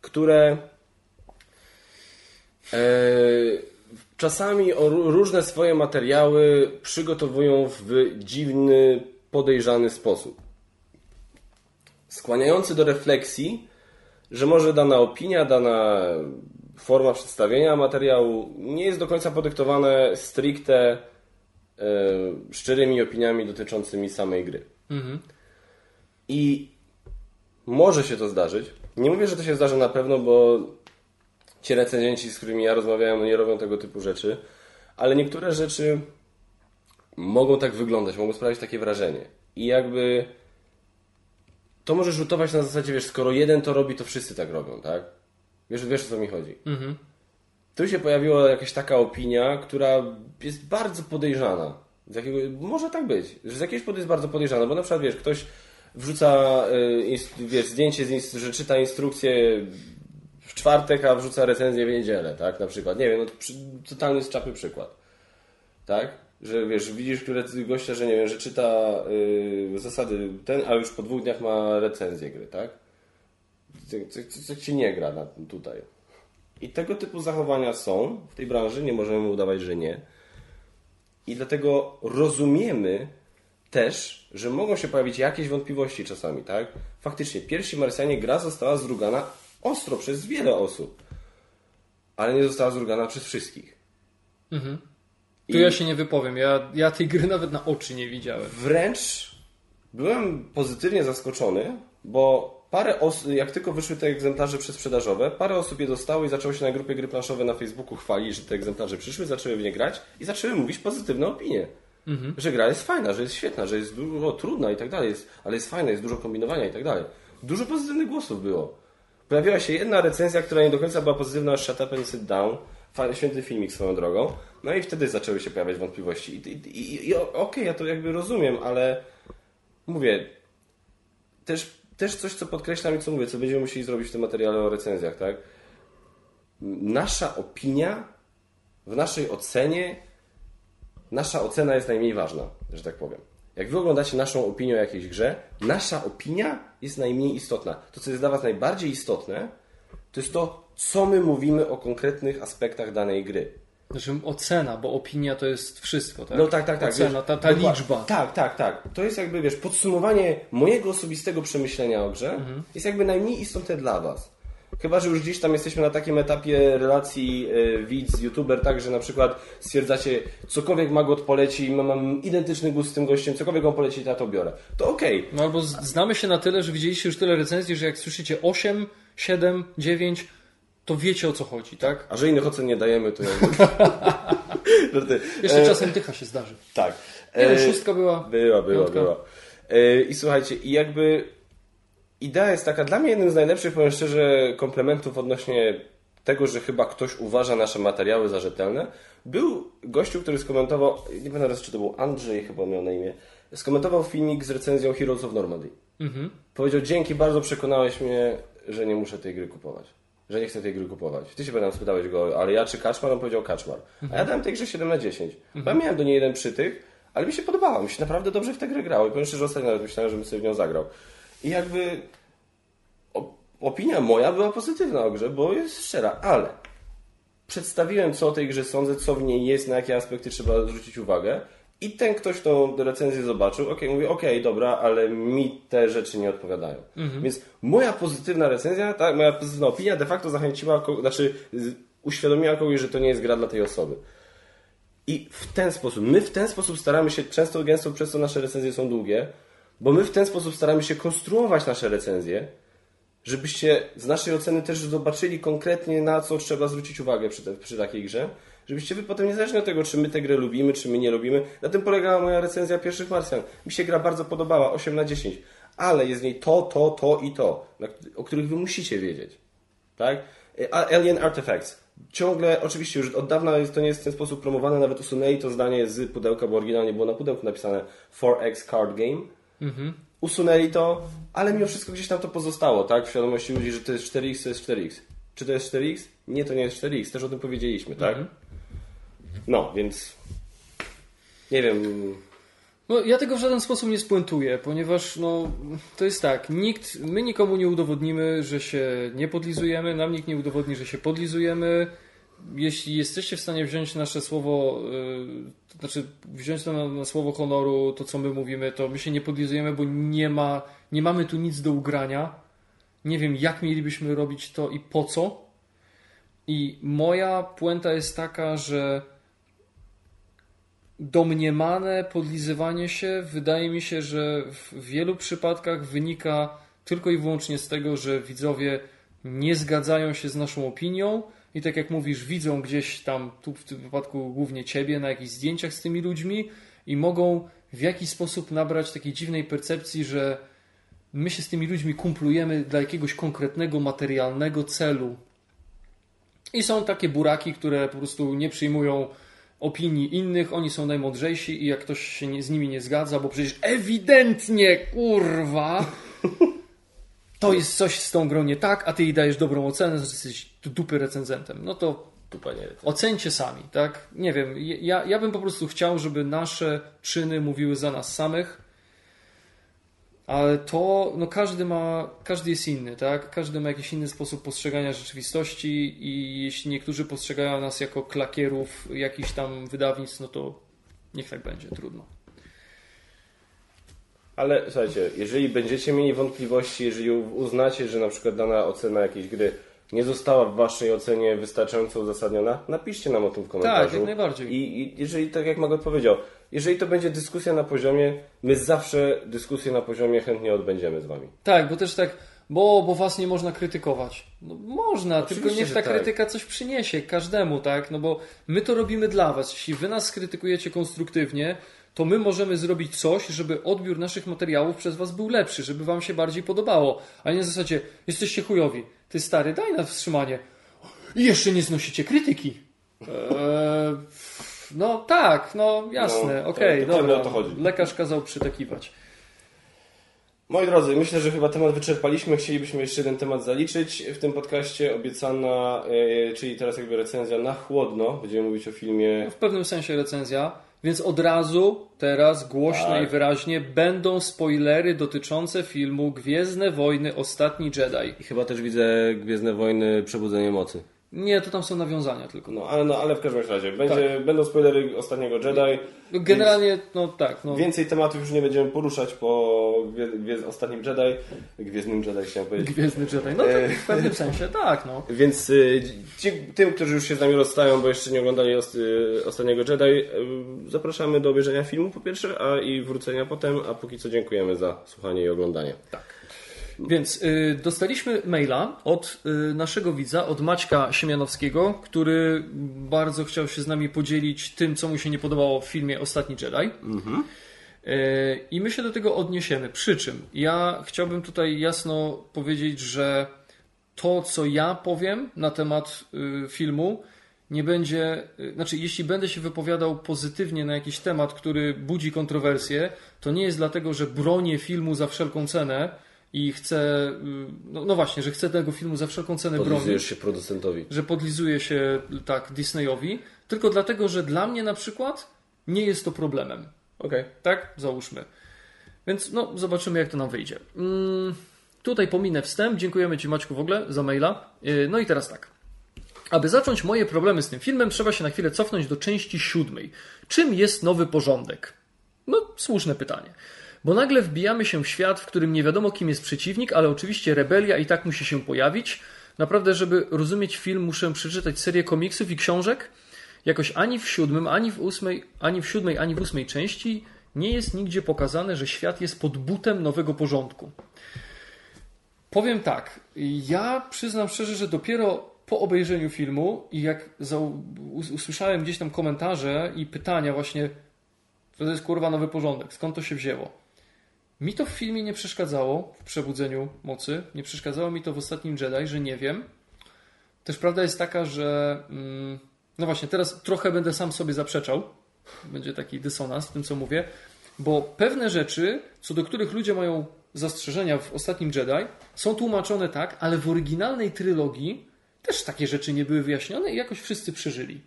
które e, czasami o, ró- różne swoje materiały przygotowują w dziwny, podejrzany sposób. Skłaniający do refleksji, że może dana opinia, dana forma przedstawienia materiału nie jest do końca podyktowane stricte e, szczerymi opiniami dotyczącymi samej gry. I może się to zdarzyć. Nie mówię, że to się zdarzy na pewno, bo ci recenzenci, z którymi ja rozmawiałem, nie robią tego typu rzeczy, ale niektóre rzeczy mogą tak wyglądać, mogą sprawiać takie wrażenie. I jakby to może rzutować na zasadzie, wiesz, skoro jeden to robi, to wszyscy tak robią, tak? Wiesz, wiesz o co mi chodzi. Tu się pojawiła jakaś taka opinia, która jest bardzo podejrzana. Z jakiego, może tak być, że z jakiegoś powodu jest bardzo podejrzana, bo na przykład, wiesz, ktoś wrzuca, y, wiesz, zdjęcie, z że czyta instrukcję w czwartek, a wrzuca recenzję w niedzielę, tak, na przykład. Nie wiem, no przy, totalny z czapy przykład. Tak? Że wiesz, widzisz które gościa, że nie wiem, że czyta y, zasady ten, a już po dwóch dniach ma recenzję gry, tak? coś, ci nie gra na, tutaj. I tego typu zachowania są w tej branży, nie możemy udawać, że nie. I dlatego rozumiemy też, że mogą się pojawić jakieś wątpliwości czasami, tak? Faktycznie, pierwsi Marsjanie gra została zrugana ostro przez wiele osób, ale nie została zrugana przez wszystkich. Tu ja się nie wypowiem. Ja, ja tej gry nawet na oczy nie widziałem. Wręcz byłem pozytywnie zaskoczony, bo parę osób, jak tylko wyszły te egzemplarze przedsprzedażowe, parę osób je dostało i zaczęło się na grupie gry planszowe na Facebooku chwalić, że te egzemplarze przyszły, zaczęły w nie grać i zaczęły mówić pozytywne opinie. Że gra jest fajna, że jest świetna, że jest dużo trudna i tak dalej, jest, ale jest fajna, jest dużo kombinowania i tak dalej. Dużo pozytywnych głosów było. Pojawiła się jedna recenzja, która nie do końca była pozytywna, Shut Up and Sit Down. Świetny filmik swoją drogą. No i wtedy zaczęły się pojawiać wątpliwości. I, i, i, i okej, ja to jakby rozumiem, ale mówię, też, też coś, co podkreślam i co mówię, co będziemy musieli zrobić w tym materiale o recenzjach, tak? Nasza opinia, w naszej ocenie, nasza ocena jest najmniej ważna, że tak powiem. Jak wy oglądacie naszą opinię o jakiejś grze, nasza opinia jest najmniej istotna. To, co jest dla was najbardziej istotne, to jest to, co my mówimy o konkretnych aspektach danej gry. Znaczy ocena, bo opinia to jest wszystko, tak? No tak, tak, tak. Ocena, wiesz, ta, ta liczba. Tak, tak, tak. To jest jakby, wiesz, podsumowanie mojego osobistego przemyślenia o grze Mhm. jest jakby najmniej istotne dla was. Chyba, że już gdzieś tam jesteśmy na takim etapie relacji y, widz, youtuber, tak, że na przykład stwierdzacie, cokolwiek Magot poleci, mam, mam identyczny gust z tym gościem, cokolwiek on poleci, to ja to biorę. To okej. No albo znamy się na tyle, że widzieliście już tyle recenzji, że jak słyszycie 8, 7, 9, to wiecie o co chodzi, tak? A że innych ocen nie dajemy, to. Żarty. Jeszcze E, czasem dycha się zdarzy. Tak. Nie wiem, E, szóstka była. Była, była, Piątka. była. E, I słuchajcie, i jakby idea jest taka, dla mnie jednym z najlepszych, powiem szczerze, komplementów odnośnie tego, że chyba ktoś uważa nasze materiały za rzetelne, był gościu, który skomentował, nie pamiętam teraz, czy to był Andrzej chyba miał na imię, skomentował filmik z recenzją Heroes of Normandy. Mhm. Powiedział, dzięki, bardzo przekonałeś mnie, że nie muszę tej gry kupować. Że nie chcę tej gry kupować. Ty się pamiętam, spytałeś go, ale ja czy Kaczmar? On powiedział Kaczmar. A ja dałem tej grze 7 na 10. Bo ja miałem do niej jeden przytych, ale mi się podobało. Mi się naprawdę dobrze w tę grę grało. I powiem szczerze, ostatnio nawet myślałem, żebym sobie w nią zagrał. I jakby opinia moja była pozytywna o grze, bo jest szczera, ale przedstawiłem, co o tej grze sądzę, co w niej jest, na jakie aspekty trzeba zwrócić uwagę. I ten ktoś tą recenzję zobaczył, ok, mówi, okej, dobra, ale mi te rzeczy nie odpowiadają. Więc moja pozytywna recenzja, tak, moja pozytywna opinia de facto zachęciła, znaczy uświadomiła kogoś, że to nie jest gra dla tej osoby. I w ten sposób, my w ten sposób staramy się, często gęsto przez to nasze recenzje są długie, bo my w ten sposób staramy się konstruować nasze recenzje, żebyście z naszej oceny też zobaczyli konkretnie na co trzeba zwrócić uwagę przy, te, przy takiej grze, żebyście wy potem niezależnie od tego, czy my tę grę lubimy, czy my nie lubimy, na tym polegała moja recenzja pierwszych Marsjan. Mi się gra bardzo podobała, 8 na 10, ale jest w niej to, to, to i to, o których wy musicie wiedzieć. Tak? A- Alien Artifacts. Ciągle, oczywiście już od dawna jest, to nie jest w ten sposób promowane, nawet usunęli to zdanie z pudełka, bo oryginalnie było na pudełku napisane 4X Card Game. Usunęli to, ale mimo wszystko gdzieś tam to pozostało, tak? W świadomości ludzi, że to jest 4X, to jest 4X. Czy to jest 4X? Nie, to nie jest 4X, też o tym powiedzieliśmy, tak? No, więc nie wiem, No, ja tego w żaden sposób nie spuentuję, ponieważ no, to jest tak, nikt, my nikomu nie udowodnimy, że się nie podlizujemy, nam nikt nie udowodni, że się podlizujemy. Jeśli jesteście w stanie wziąć nasze słowo, yy, znaczy wziąć to na, na słowo honoru, to co my mówimy, to my się nie podlizujemy, bo nie ma, nie mamy tu nic do ugrania. Nie wiem, jak mielibyśmy robić to i po co. I moja puenta jest taka, że domniemane podlizywanie się wydaje mi się, że w wielu przypadkach wynika tylko i wyłącznie z tego, że widzowie nie zgadzają się z naszą opinią i tak jak mówisz, widzą gdzieś tam, tu w tym wypadku głównie ciebie, na jakichś zdjęciach z tymi ludźmi i mogą w jakiś sposób nabrać takiej dziwnej percepcji, że my się z tymi ludźmi kumplujemy dla jakiegoś konkretnego materialnego celu. I są takie buraki, które po prostu nie przyjmują opinii innych, oni są najmądrzejsi i jak ktoś się nie, z nimi nie zgadza, bo przecież ewidentnie, kurwa, to jest coś z tą grą nie tak, a ty jej dajesz dobrą ocenę, że jesteś du- dupy recenzentem. No to panie. ocencie sami, tak? Nie wiem, ja, ja bym po prostu chciał, żeby nasze czyny mówiły za nas samych. Ale to, no każdy ma, każdy jest inny, tak? Każdy ma jakiś inny sposób postrzegania rzeczywistości i jeśli niektórzy postrzegają nas jako klakierów jakichś tam wydawnictw, no to niech tak będzie, trudno. Ale słuchajcie, jeżeli będziecie mieli wątpliwości, jeżeli uznacie, że na przykład dana ocena jakiejś gry nie została w waszej ocenie wystarczająco uzasadniona, napiszcie nam o tym w komentarzu. Tak, jak najbardziej. I, I jeżeli, tak jak Magot powiedział, jeżeli to będzie dyskusja na poziomie, my zawsze dyskusję na poziomie chętnie odbędziemy z wami. Tak, bo też tak, bo, bo was nie można krytykować. No, można, Oczywiście, tylko niech ta tak. krytyka coś przyniesie każdemu, tak? No bo my to robimy dla was. Jeśli wy nas skrytykujecie konstruktywnie, to my możemy zrobić coś, żeby odbiór naszych materiałów przez was był lepszy, żeby wam się bardziej podobało. A nie w zasadzie, jesteście chujowi. Ty stary, daj na wstrzymanie. I jeszcze nie znosicie krytyki. Eee, no tak, no jasne, No, okej, dokładnie dobra. o to chodzi. Lekarz kazał przytakiwać. Moi drodzy, myślę, że chyba temat wyczerpaliśmy. Chcielibyśmy jeszcze jeden temat zaliczyć w tym podcaście. Obiecana, e, czyli teraz jakby recenzja na chłodno. Będziemy mówić o filmie w pewnym sensie recenzja, więc od razu teraz głośno Tak. i wyraźnie będą spoilery dotyczące filmu Gwiezdne Wojny Ostatni Jedi. i chyba też widzę Gwiezdne Wojny Przebudzenie Mocy. Nie, to tam są nawiązania tylko. No ale, no, ale w każdym razie będzie, będą spoilery ostatniego Jedi. No, Generalnie, no tak, no. Więcej tematów już nie będziemy poruszać po gwie, gwie, ostatnim Jedi. Gwiezdnym Jedi chciałem powiedzieć. Gwiezdny Jedi. No E. tak, w pewnym sensie, tak, no. Więc y, ci, tym, którzy już się z nami rozstają, bo jeszcze nie oglądali y, ostatniego Jedi, y, zapraszamy do obejrzenia filmu po pierwsze, a i wrócenia potem, a póki co dziękujemy za słuchanie i oglądanie. Więc y, dostaliśmy maila od y, naszego widza, od Maćka Siemianowskiego, który bardzo chciał się z nami podzielić tym, co mu się nie podobało w filmie Ostatni Jedi. Y, I my się do tego odniesiemy. Przy czym ja chciałbym tutaj jasno powiedzieć, że to, co ja powiem na temat y, filmu, nie będzie, y, znaczy jeśli będę się wypowiadał pozytywnie na jakiś temat, który budzi kontrowersję, to nie jest dlatego, że bronię filmu za wszelką cenę i chcę, y, no, no właśnie, że chcę tego filmu za wszelką cenę bronić Podlizujesz się producentowi. że podlizuje się tak Disneyowi, tylko dlatego, że dla mnie na przykład nie jest to problemem. Okej. Tak? Załóżmy. Więc no, zobaczymy, jak to nam wyjdzie. Mm, tutaj pominę wstęp. Dziękujemy Ci, Maćku, w ogóle za maila. Yy, No i teraz tak. Aby zacząć moje problemy z tym filmem, trzeba się na chwilę cofnąć do części siódmej. Czym jest nowy porządek? No, słuszne pytanie. Bo nagle wbijamy się w świat, w którym nie wiadomo, kim jest przeciwnik, ale oczywiście rebelia i tak musi się pojawić. Naprawdę, żeby rozumieć film, muszę przeczytać serię komiksów i książek. Jakoś ani w siódmym, ani w ósmej, ani w siódmej, ani w ósmej części nie jest nigdzie pokazane, że świat jest pod butem nowego porządku. Powiem tak, ja przyznam szczerze, że dopiero po obejrzeniu filmu i jak usłyszałem gdzieś tam komentarze i pytania właśnie, to jest kurwa nowy porządek, skąd to się wzięło? Mi to w filmie nie przeszkadzało, w Przebudzeniu Mocy, nie przeszkadzało mi to w Ostatnim Jedi, że nie wiem. Też prawda jest taka, że mm, no właśnie, teraz trochę będę sam sobie zaprzeczał, będzie taki dysonans w tym, co mówię, bo pewne rzeczy, co do których ludzie mają zastrzeżenia w Ostatnim Jedi, są tłumaczone tak, ale w oryginalnej trylogii też takie rzeczy nie były wyjaśnione i jakoś wszyscy przeżyli.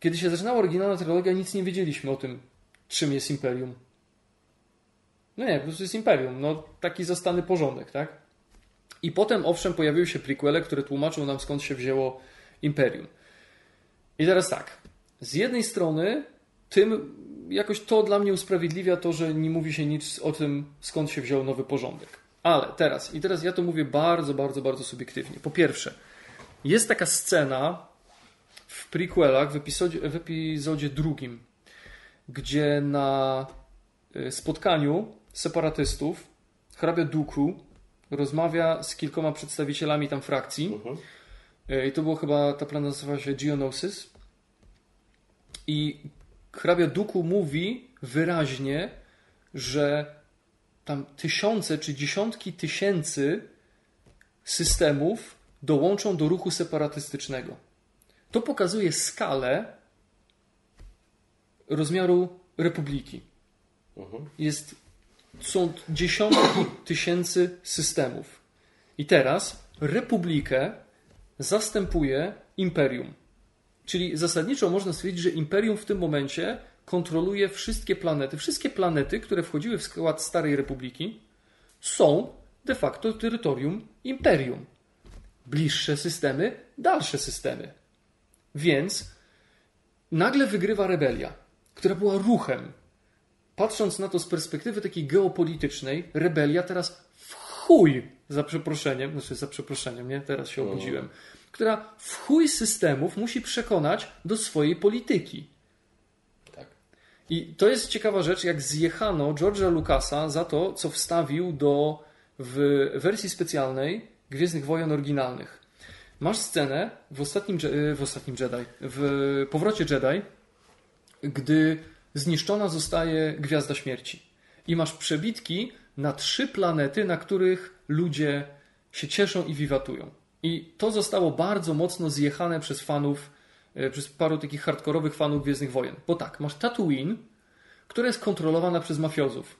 Kiedy się zaczynała oryginalna trylogia, nic nie wiedzieliśmy o tym, czym jest Imperium. No nie, po prostu jest Imperium. No, taki zastany porządek, tak? I potem, owszem, pojawiły się prequele, które tłumaczą nam, skąd się wzięło Imperium. I teraz tak. Z jednej strony, tym jakoś to dla mnie usprawiedliwia to, że nie mówi się nic o tym, skąd się wziął nowy porządek. Ale teraz, i teraz ja to mówię bardzo, bardzo, bardzo subiektywnie. Po pierwsze, jest taka scena w prequelach, w epizodzie, w epizodzie drugim, gdzie na y, spotkaniu separatystów hrabia Duku rozmawia z kilkoma przedstawicielami tam frakcji. Y, I to było chyba, ta plana nazywała się Geonosis. I hrabia Duku mówi wyraźnie, że tam tysiące czy dziesiątki tysięcy systemów dołączą do ruchu separatystycznego. To pokazuje skalę rozmiaru republiki. Jest, są dziesiątki tysięcy systemów. I teraz republikę zastępuje imperium. Czyli zasadniczo można stwierdzić, że imperium w tym momencie kontroluje wszystkie planety. Wszystkie planety, które wchodziły w skład Starej Republiki, są de facto terytorium imperium. Bliższe systemy, dalsze systemy. Więc nagle wygrywa rebelia, która była ruchem. Patrząc na to z perspektywy takiej geopolitycznej, rebelia teraz w chuj, za przeproszeniem, znaczy za przeproszeniem, nie? Teraz się obudziłem, która w chuj systemów musi przekonać do swojej polityki. Tak. I to jest ciekawa rzecz, jak zjechano George'a Lucasa za to, co wstawił do w wersji specjalnej Gwiezdnych Wojen oryginalnych. Masz scenę w ostatnim, w ostatnim Jedi, w powrocie Jedi, gdy zniszczona zostaje Gwiazda Śmierci. I masz przebitki na trzy planety, na których ludzie się cieszą i wiwatują. I to zostało bardzo mocno zjechane przez fanów, e, przez paru takich hardkorowych fanów Gwiezdnych Wojen. Bo tak, masz Tatooine, która jest kontrolowana przez mafiozów,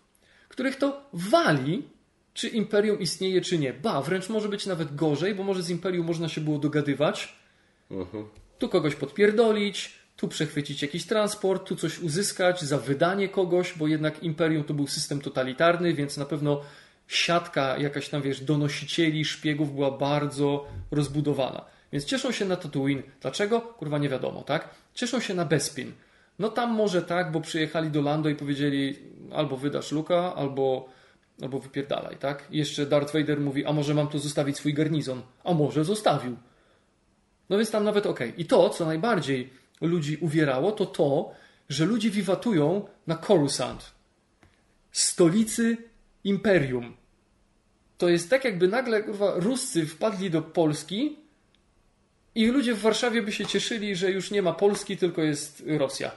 których to wali, czy imperium istnieje, czy nie. Ba, wręcz może być nawet gorzej, bo może z imperium można się było dogadywać, tu kogoś podpierdolić, tu przechwycić jakiś transport, tu coś uzyskać za wydanie kogoś, bo jednak imperium to był system totalitarny, więc na pewno siatka jakaś tam, wiesz, donosicieli, szpiegów była bardzo rozbudowana. Więc cieszą się na Tatooine. Dlaczego? Kurwa nie wiadomo, tak? Cieszą się na Bespin. No tam może tak, bo przyjechali do Lando i powiedzieli albo wydasz Luka, albo, albo wypierdalaj, tak? I jeszcze Darth Vader mówi, a może mam tu zostawić swój garnizon? A może zostawił. No więc tam nawet okej. I to, co najbardziej ludzi uwierało, to to, że ludzie wiwatują na Coruscant, stolicy imperium. To jest tak, jakby nagle kurwa, Ruscy wpadli do Polski i ludzie w Warszawie by się cieszyli, że już nie ma Polski, tylko jest Rosja.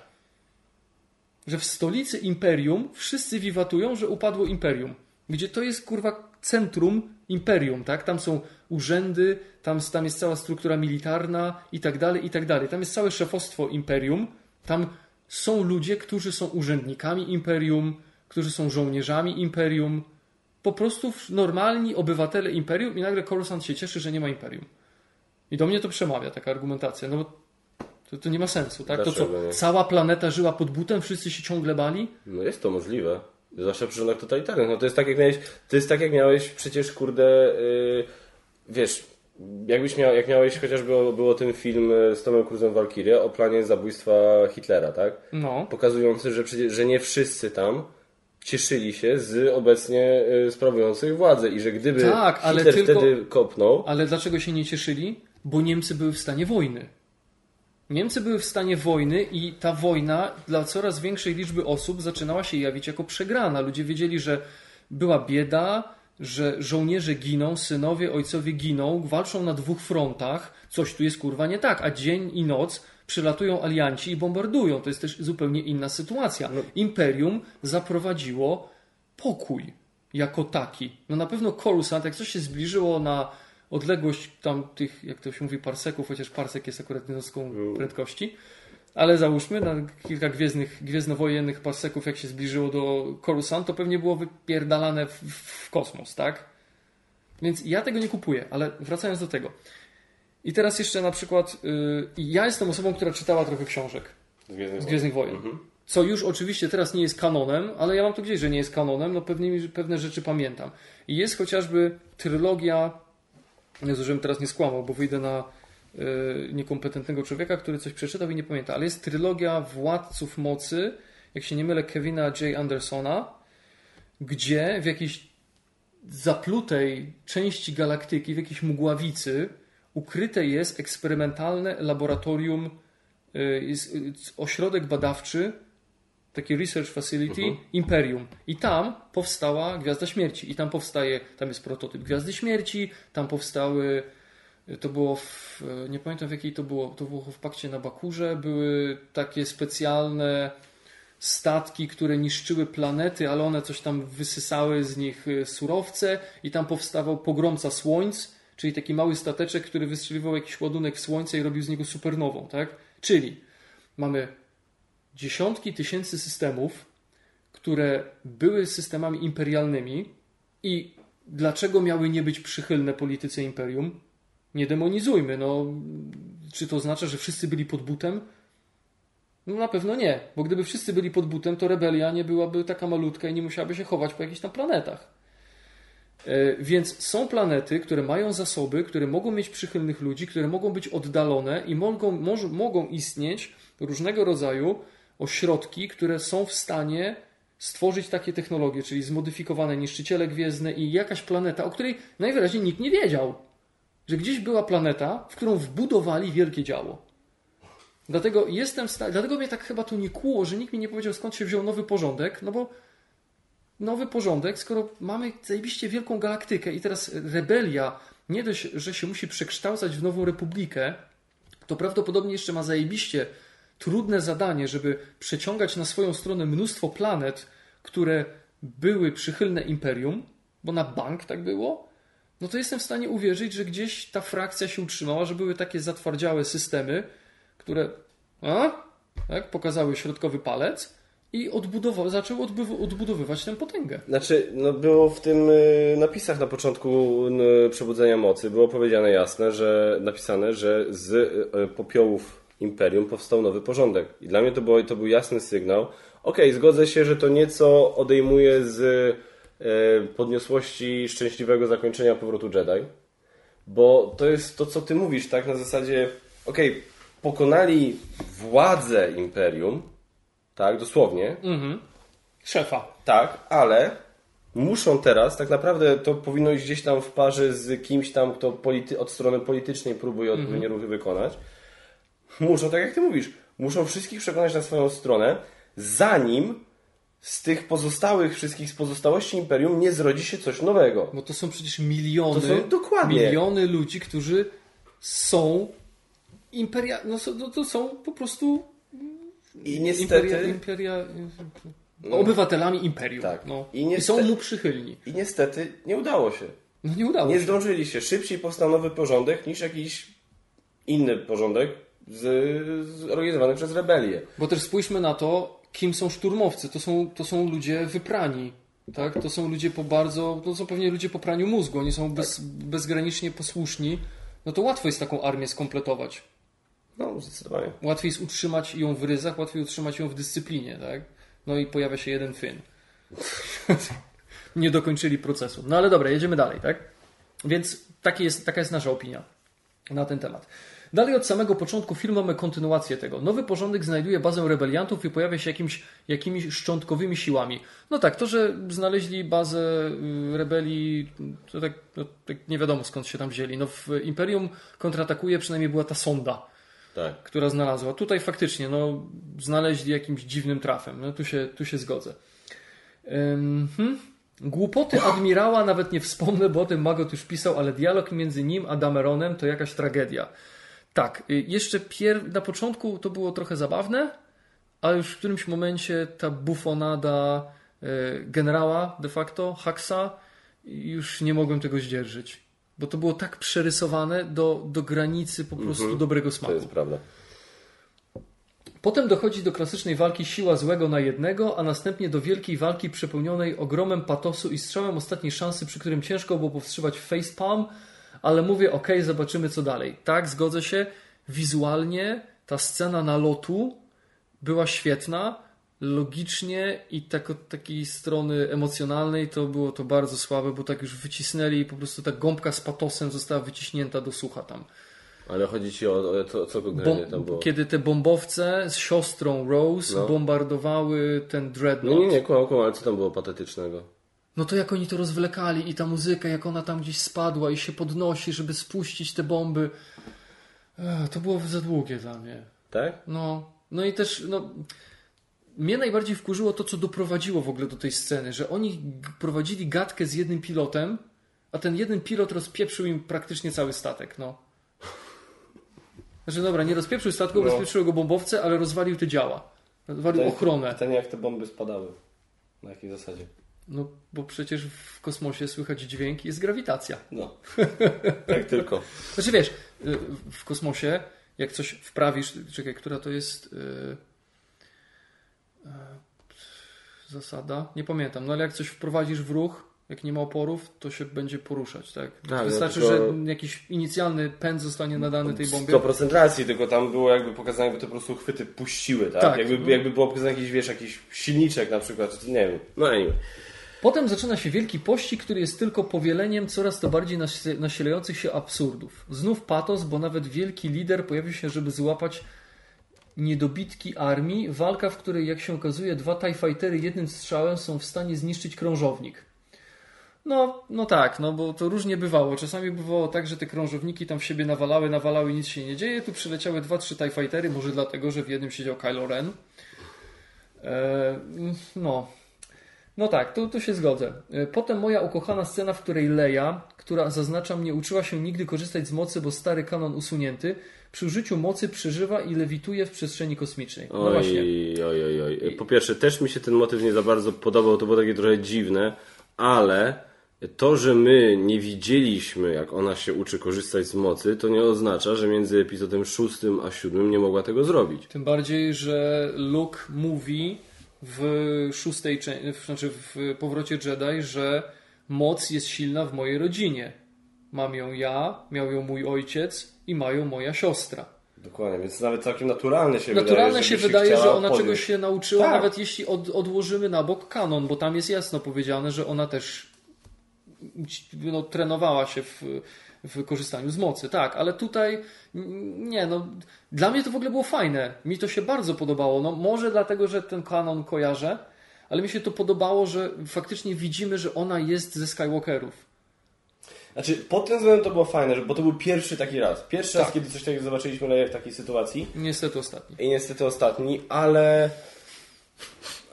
Że w stolicy imperium wszyscy wiwatują, że upadło imperium. Gdzie to jest kurwa centrum imperium, tak? Tam są urzędy, tam, tam jest cała struktura militarna i tak dalej, i tak dalej. Tam jest całe szefostwo imperium. Tam są ludzie, którzy są urzędnikami imperium, którzy są żołnierzami imperium. Po prostu normalni obywatele imperium i nagle Coruscant się cieszy, że nie ma imperium. I do mnie to przemawia taka argumentacja. No bo to, to nie ma sensu, tak? To co, Dlaczego nie? cała planeta żyła pod butem, wszyscy się ciągle bali? No jest to możliwe. Zwłaszcza przy rządach totalitarnych. No to jest tak jak miałeś, to jest tak jak miałeś przecież kurde, yy, wiesz, jakbyś miał, jak miałeś chociażby było, było ten film y, z Tomem Cruzem Valkyrie o planie zabójstwa Hitlera, tak? No. Pokazujący, że przecież, że nie wszyscy tam cieszyli się z obecnie y, sprawujących władzę i że gdyby Tak, Hitler tylko- wtedy kopnął, Ale dlaczego się nie cieszyli? Bo Niemcy były w stanie wojny. Niemcy były w stanie wojny i ta wojna dla coraz większej liczby osób zaczynała się jawić jako przegrana. Ludzie wiedzieli, że była bieda, że żołnierze giną, synowie, ojcowie giną, walczą na dwóch frontach, coś tu jest kurwa nie tak, a dzień i noc przylatują alianci i bombardują. To jest też zupełnie inna sytuacja. Imperium zaprowadziło pokój jako taki. No na pewno Coruscant, jak coś się zbliżyło na odległość tam tych, jak to się mówi, parseków, chociaż parsek jest akurat jednostką prędkości, ale załóżmy na kilka gwiezdnych, gwiezdnowojennych parseków, jak się zbliżyło do Coruscant, to pewnie było wypierdalane w, w kosmos, tak? Więc ja tego nie kupuję, ale wracając do tego. I teraz jeszcze na przykład, yy, ja jestem osobą, która czytała trochę książek z Gwiezdnych z Wojen. Gwiezdnych Wojen. Co już oczywiście teraz nie jest kanonem, ale ja mam to gdzieś, że nie jest kanonem, no pewnymi, pewne rzeczy pamiętam. I jest chociażby trylogia, Jezu, żebym teraz nie skłamał, bo wyjdę na y, niekompetentnego człowieka, który coś przeczytał i nie pamięta, ale jest trylogia Władców Mocy, jak się nie mylę, Kevina J. Andersona, gdzie w jakiejś zaplutej części galaktyki, w jakiejś mgławicy, ukryte jest eksperymentalne laboratorium, y, jest y, ośrodek badawczy, taki research facility, Imperium. I tam powstała Gwiazda Śmierci. I tam powstaje, tam jest prototyp Gwiazdy Śmierci, tam powstały, y, to było w, y, nie pamiętam w jakiej to było, to było w Pakcie na Bakurze, były takie specjalne statki, które niszczyły planety, ale one coś tam wysysały z nich y, surowce i tam powstawał pogromca słońc, czyli taki mały stateczek, który wystrzeliwał jakiś ładunek słońca i robił z niego supernową, tak? Czyli mamy dziesiątki tysięcy systemów, które były systemami imperialnymi i dlaczego miały nie być przychylne polityce imperium? Nie demonizujmy, no. Czy to oznacza, że wszyscy byli pod butem? No na pewno nie, bo gdyby wszyscy byli pod butem, to rebelia nie byłaby taka malutka i nie musiałaby się chować po jakichś tam planetach. E, Więc są planety, które mają zasoby, które mogą mieć przychylnych ludzi, które mogą być oddalone i mogą, mogą istnieć różnego rodzaju ośrodki, które są w stanie stworzyć takie technologie, czyli zmodyfikowane niszczyciele gwiezdne i jakaś planeta, o której najwyraźniej nikt nie wiedział. Że gdzieś była planeta, w którą wbudowali wielkie działo. Dlatego jestem sta- dlatego mnie tak chyba to nie kłuło, że nikt mi nie powiedział skąd się wziął nowy porządek, no bo nowy porządek, skoro mamy zajebiście wielką galaktykę i teraz rebelia nie dość, że się musi przekształcać w nową republikę, to prawdopodobnie jeszcze ma zajebiście trudne zadanie, żeby przeciągać na swoją stronę mnóstwo planet, które były przychylne imperium, bo na bank tak było, no to jestem w stanie uwierzyć, że gdzieś ta frakcja się utrzymała, że były takie zatwardziałe systemy, które a, tak, pokazały środkowy palec i odbudowa- zaczęły odbyw- odbudowywać tę potęgę. Znaczy, no było w tym y, napisach na początku Przebudzenia Mocy było powiedziane jasne, że napisane, że z y, popiołów Imperium powstał nowy porządek. I dla mnie to, było, to był jasny sygnał. Okej, zgodzę się, że to nieco odejmuje z y, podniosłości szczęśliwego zakończenia powrotu Jedi, bo to jest to, co ty mówisz, tak? Na zasadzie, okej, pokonali władzę Imperium, tak, dosłownie, Szefa. tak, ale muszą teraz, tak naprawdę to powinno iść gdzieś tam w parze z kimś tam, kto od strony politycznej próbuje odpowiednie ruchy wykonać. Muszą, tak jak ty mówisz, muszą wszystkich przekonać na swoją stronę, zanim z tych pozostałych wszystkich, z pozostałości Imperium nie zrodzi się coś nowego. Bo to są przecież miliony, To są- dokładnie. miliony ludzi, którzy są imperia, no to, to są po prostu I niestety, imperia, imperia, obywatelami imperium. Tak. No. I I, niestety- są mu przychylni. i niestety nie udało się. No nie udało Nie się. zdążyli się. Szybciej powstał nowy porządek niż jakiś inny porządek z- zorganizowany przez rebelię. Bo też spójrzmy na to, kim są szturmowcy. To są, to są ludzie wyprani. Tak? To są ludzie po bardzo. To są pewnie ludzie po praniu mózgu. Oni są bez, bezgranicznie posłuszni. No to łatwo jest taką armię skompletować. No, zdecydowanie. Łatwiej jest utrzymać ją w ryzach, łatwiej utrzymać ją w dyscyplinie, tak? No i pojawia się jeden Finn. Nie dokończyli procesu. No ale dobra, jedziemy dalej, tak? Więc taki jest, taka jest nasza opinia na ten temat. Dalej od samego początku film mamy kontynuację tego. Nowy porządek znajduje bazę rebeliantów i pojawia się jakimś, jakimiś szczątkowymi siłami. No tak, to, że znaleźli bazę y, rebelii, to tak, no, tak nie wiadomo skąd się tam wzięli. No w Imperium kontratakuje, przynajmniej była ta sonda Tak. która znalazła. Tutaj faktycznie no, znaleźli jakimś dziwnym trafem. No, tu, się, tu się zgodzę. Ym, hmm. Głupoty admirała nawet nie wspomnę, bo o tym Magot już pisał, ale dialog między nim a Dameronem to jakaś tragedia. Tak, y, jeszcze pier... na początku to było trochę zabawne, a już w którymś momencie ta bufonada y, generała de facto, Haxa, już nie mogłem tego zdzierżyć. Bo to było tak przerysowane do, do granicy po prostu dobrego To smaku. jest prawda. Potem dochodzi do klasycznej walki siła złego na jednego, a następnie do wielkiej walki przepełnionej ogromem patosu i strzałem ostatniej szansy, przy którym ciężko było powstrzymać facepalm, ale mówię, ok, zobaczymy co dalej. Tak, zgodzę się, wizualnie ta scena nalotu była świetna, logicznie i tak od takiej strony emocjonalnej to było to bardzo słabe, bo tak już wycisnęli i po prostu ta gąbka z patosem została wyciśnięta do sucha tam. Ale chodzi ci o, o to, co konkretnie Bom- tam było. kiedy te bombowce z siostrą Rose No. bombardowały ten No dreadnought. nie, nie, kłam, kłam, ale co tam było patetycznego? No to jak oni to rozwlekali i ta muzyka, jak ona tam gdzieś spadła i się podnosi, żeby spuścić te bomby. To było za długie dla mnie. Tak? No, no i też, no, mnie najbardziej wkurzyło to, co doprowadziło w ogóle do tej sceny, że oni prowadzili gadkę z jednym pilotem, a ten jeden pilot rozpieprzył im praktycznie cały statek, no. Znaczy, dobra, nie rozpieprzył statku, No. rozpieprzyły go bombowce, ale rozwalił te działa. Rozwalił ochronę. Pytanie, jak te bomby spadały. Na jakiej zasadzie? No, bo przecież w kosmosie słychać dźwięk i jest grawitacja. No. tak tylko. Znaczy wiesz, y, w kosmosie, jak coś wprawisz, czekaj, która to jest y, y, zasada? Nie pamiętam, no ale jak coś wprowadzisz w ruch, Jak nie ma oporów, to się będzie poruszać, tak? Tak, Wystarczy, no tylko- że jakiś inicjalny pęd zostanie nadany tej bombie. 100% racji, tylko tam było jakby pokazane, jakby to po prostu chwyty puściły, tak? Tak. Jakby, jakby było pokazane jakiś, wiesz, jakiś silniczek na przykład, czy nie wiem. No anyway. Potem zaczyna się wielki pościg, który jest tylko powieleniem coraz to bardziej nas- nasilających się absurdów. Znów patos, bo nawet wielki lider pojawił się, żeby złapać niedobitki armii. Walka, w której, jak się okazuje, dwa TIE Fightery jednym strzałem są w stanie zniszczyć krążownik. No, no tak, no bo to różnie bywało. Czasami bywało tak, że te krążowniki tam w siebie nawalały, nawalały, nic się nie dzieje. Tu przyleciały dwa, trzy TIE Fightery, może dlatego, że w jednym siedział Kylo Ren. E, no, no tak, to, to się zgodzę. E, Potem moja ukochana scena, w której Leia, która zaznaczam, nie uczyła się nigdy korzystać z mocy, bo stary kanon usunięty, przy użyciu mocy przeżywa i lewituje w przestrzeni kosmicznej. No Oj, właśnie. oj, oj, oj. Po pierwsze, też mi się ten motyw nie za bardzo podobał, to było takie trochę dziwne, ale to, że my nie widzieliśmy, jak ona się uczy korzystać z mocy, to nie oznacza, że między epizodem szóstym a siódmym nie mogła tego zrobić. Tym bardziej, że Luke mówi w szóstej części, znaczy w powrocie Jedi, że moc jest silna w mojej rodzinie. Mam ją ja, miał ją mój ojciec i ma ją moja siostra. Dokładnie, więc nawet całkiem naturalnie się Naturalne wydaje, się żeby wydaje, chciała że ona podjąć. czegoś się nauczyła, Tak. nawet jeśli od, odłożymy na bok kanon, bo tam jest jasno powiedziane, że ona też no, trenowała się w, w korzystaniu z mocy. Tak, ale tutaj nie, no dla mnie to w ogóle było fajne. Mi to się bardzo podobało. No, może dlatego, że ten kanon kojarzę, ale mi się to podobało, że faktycznie widzimy, że ona jest ze Skywalkerów. Znaczy, pod tym względem to było fajne, bo to był pierwszy taki raz. Pierwszy raz, Tak. kiedy coś takiego zobaczyliśmy Leję w takiej sytuacji. Niestety ostatni. I niestety ostatni, ale.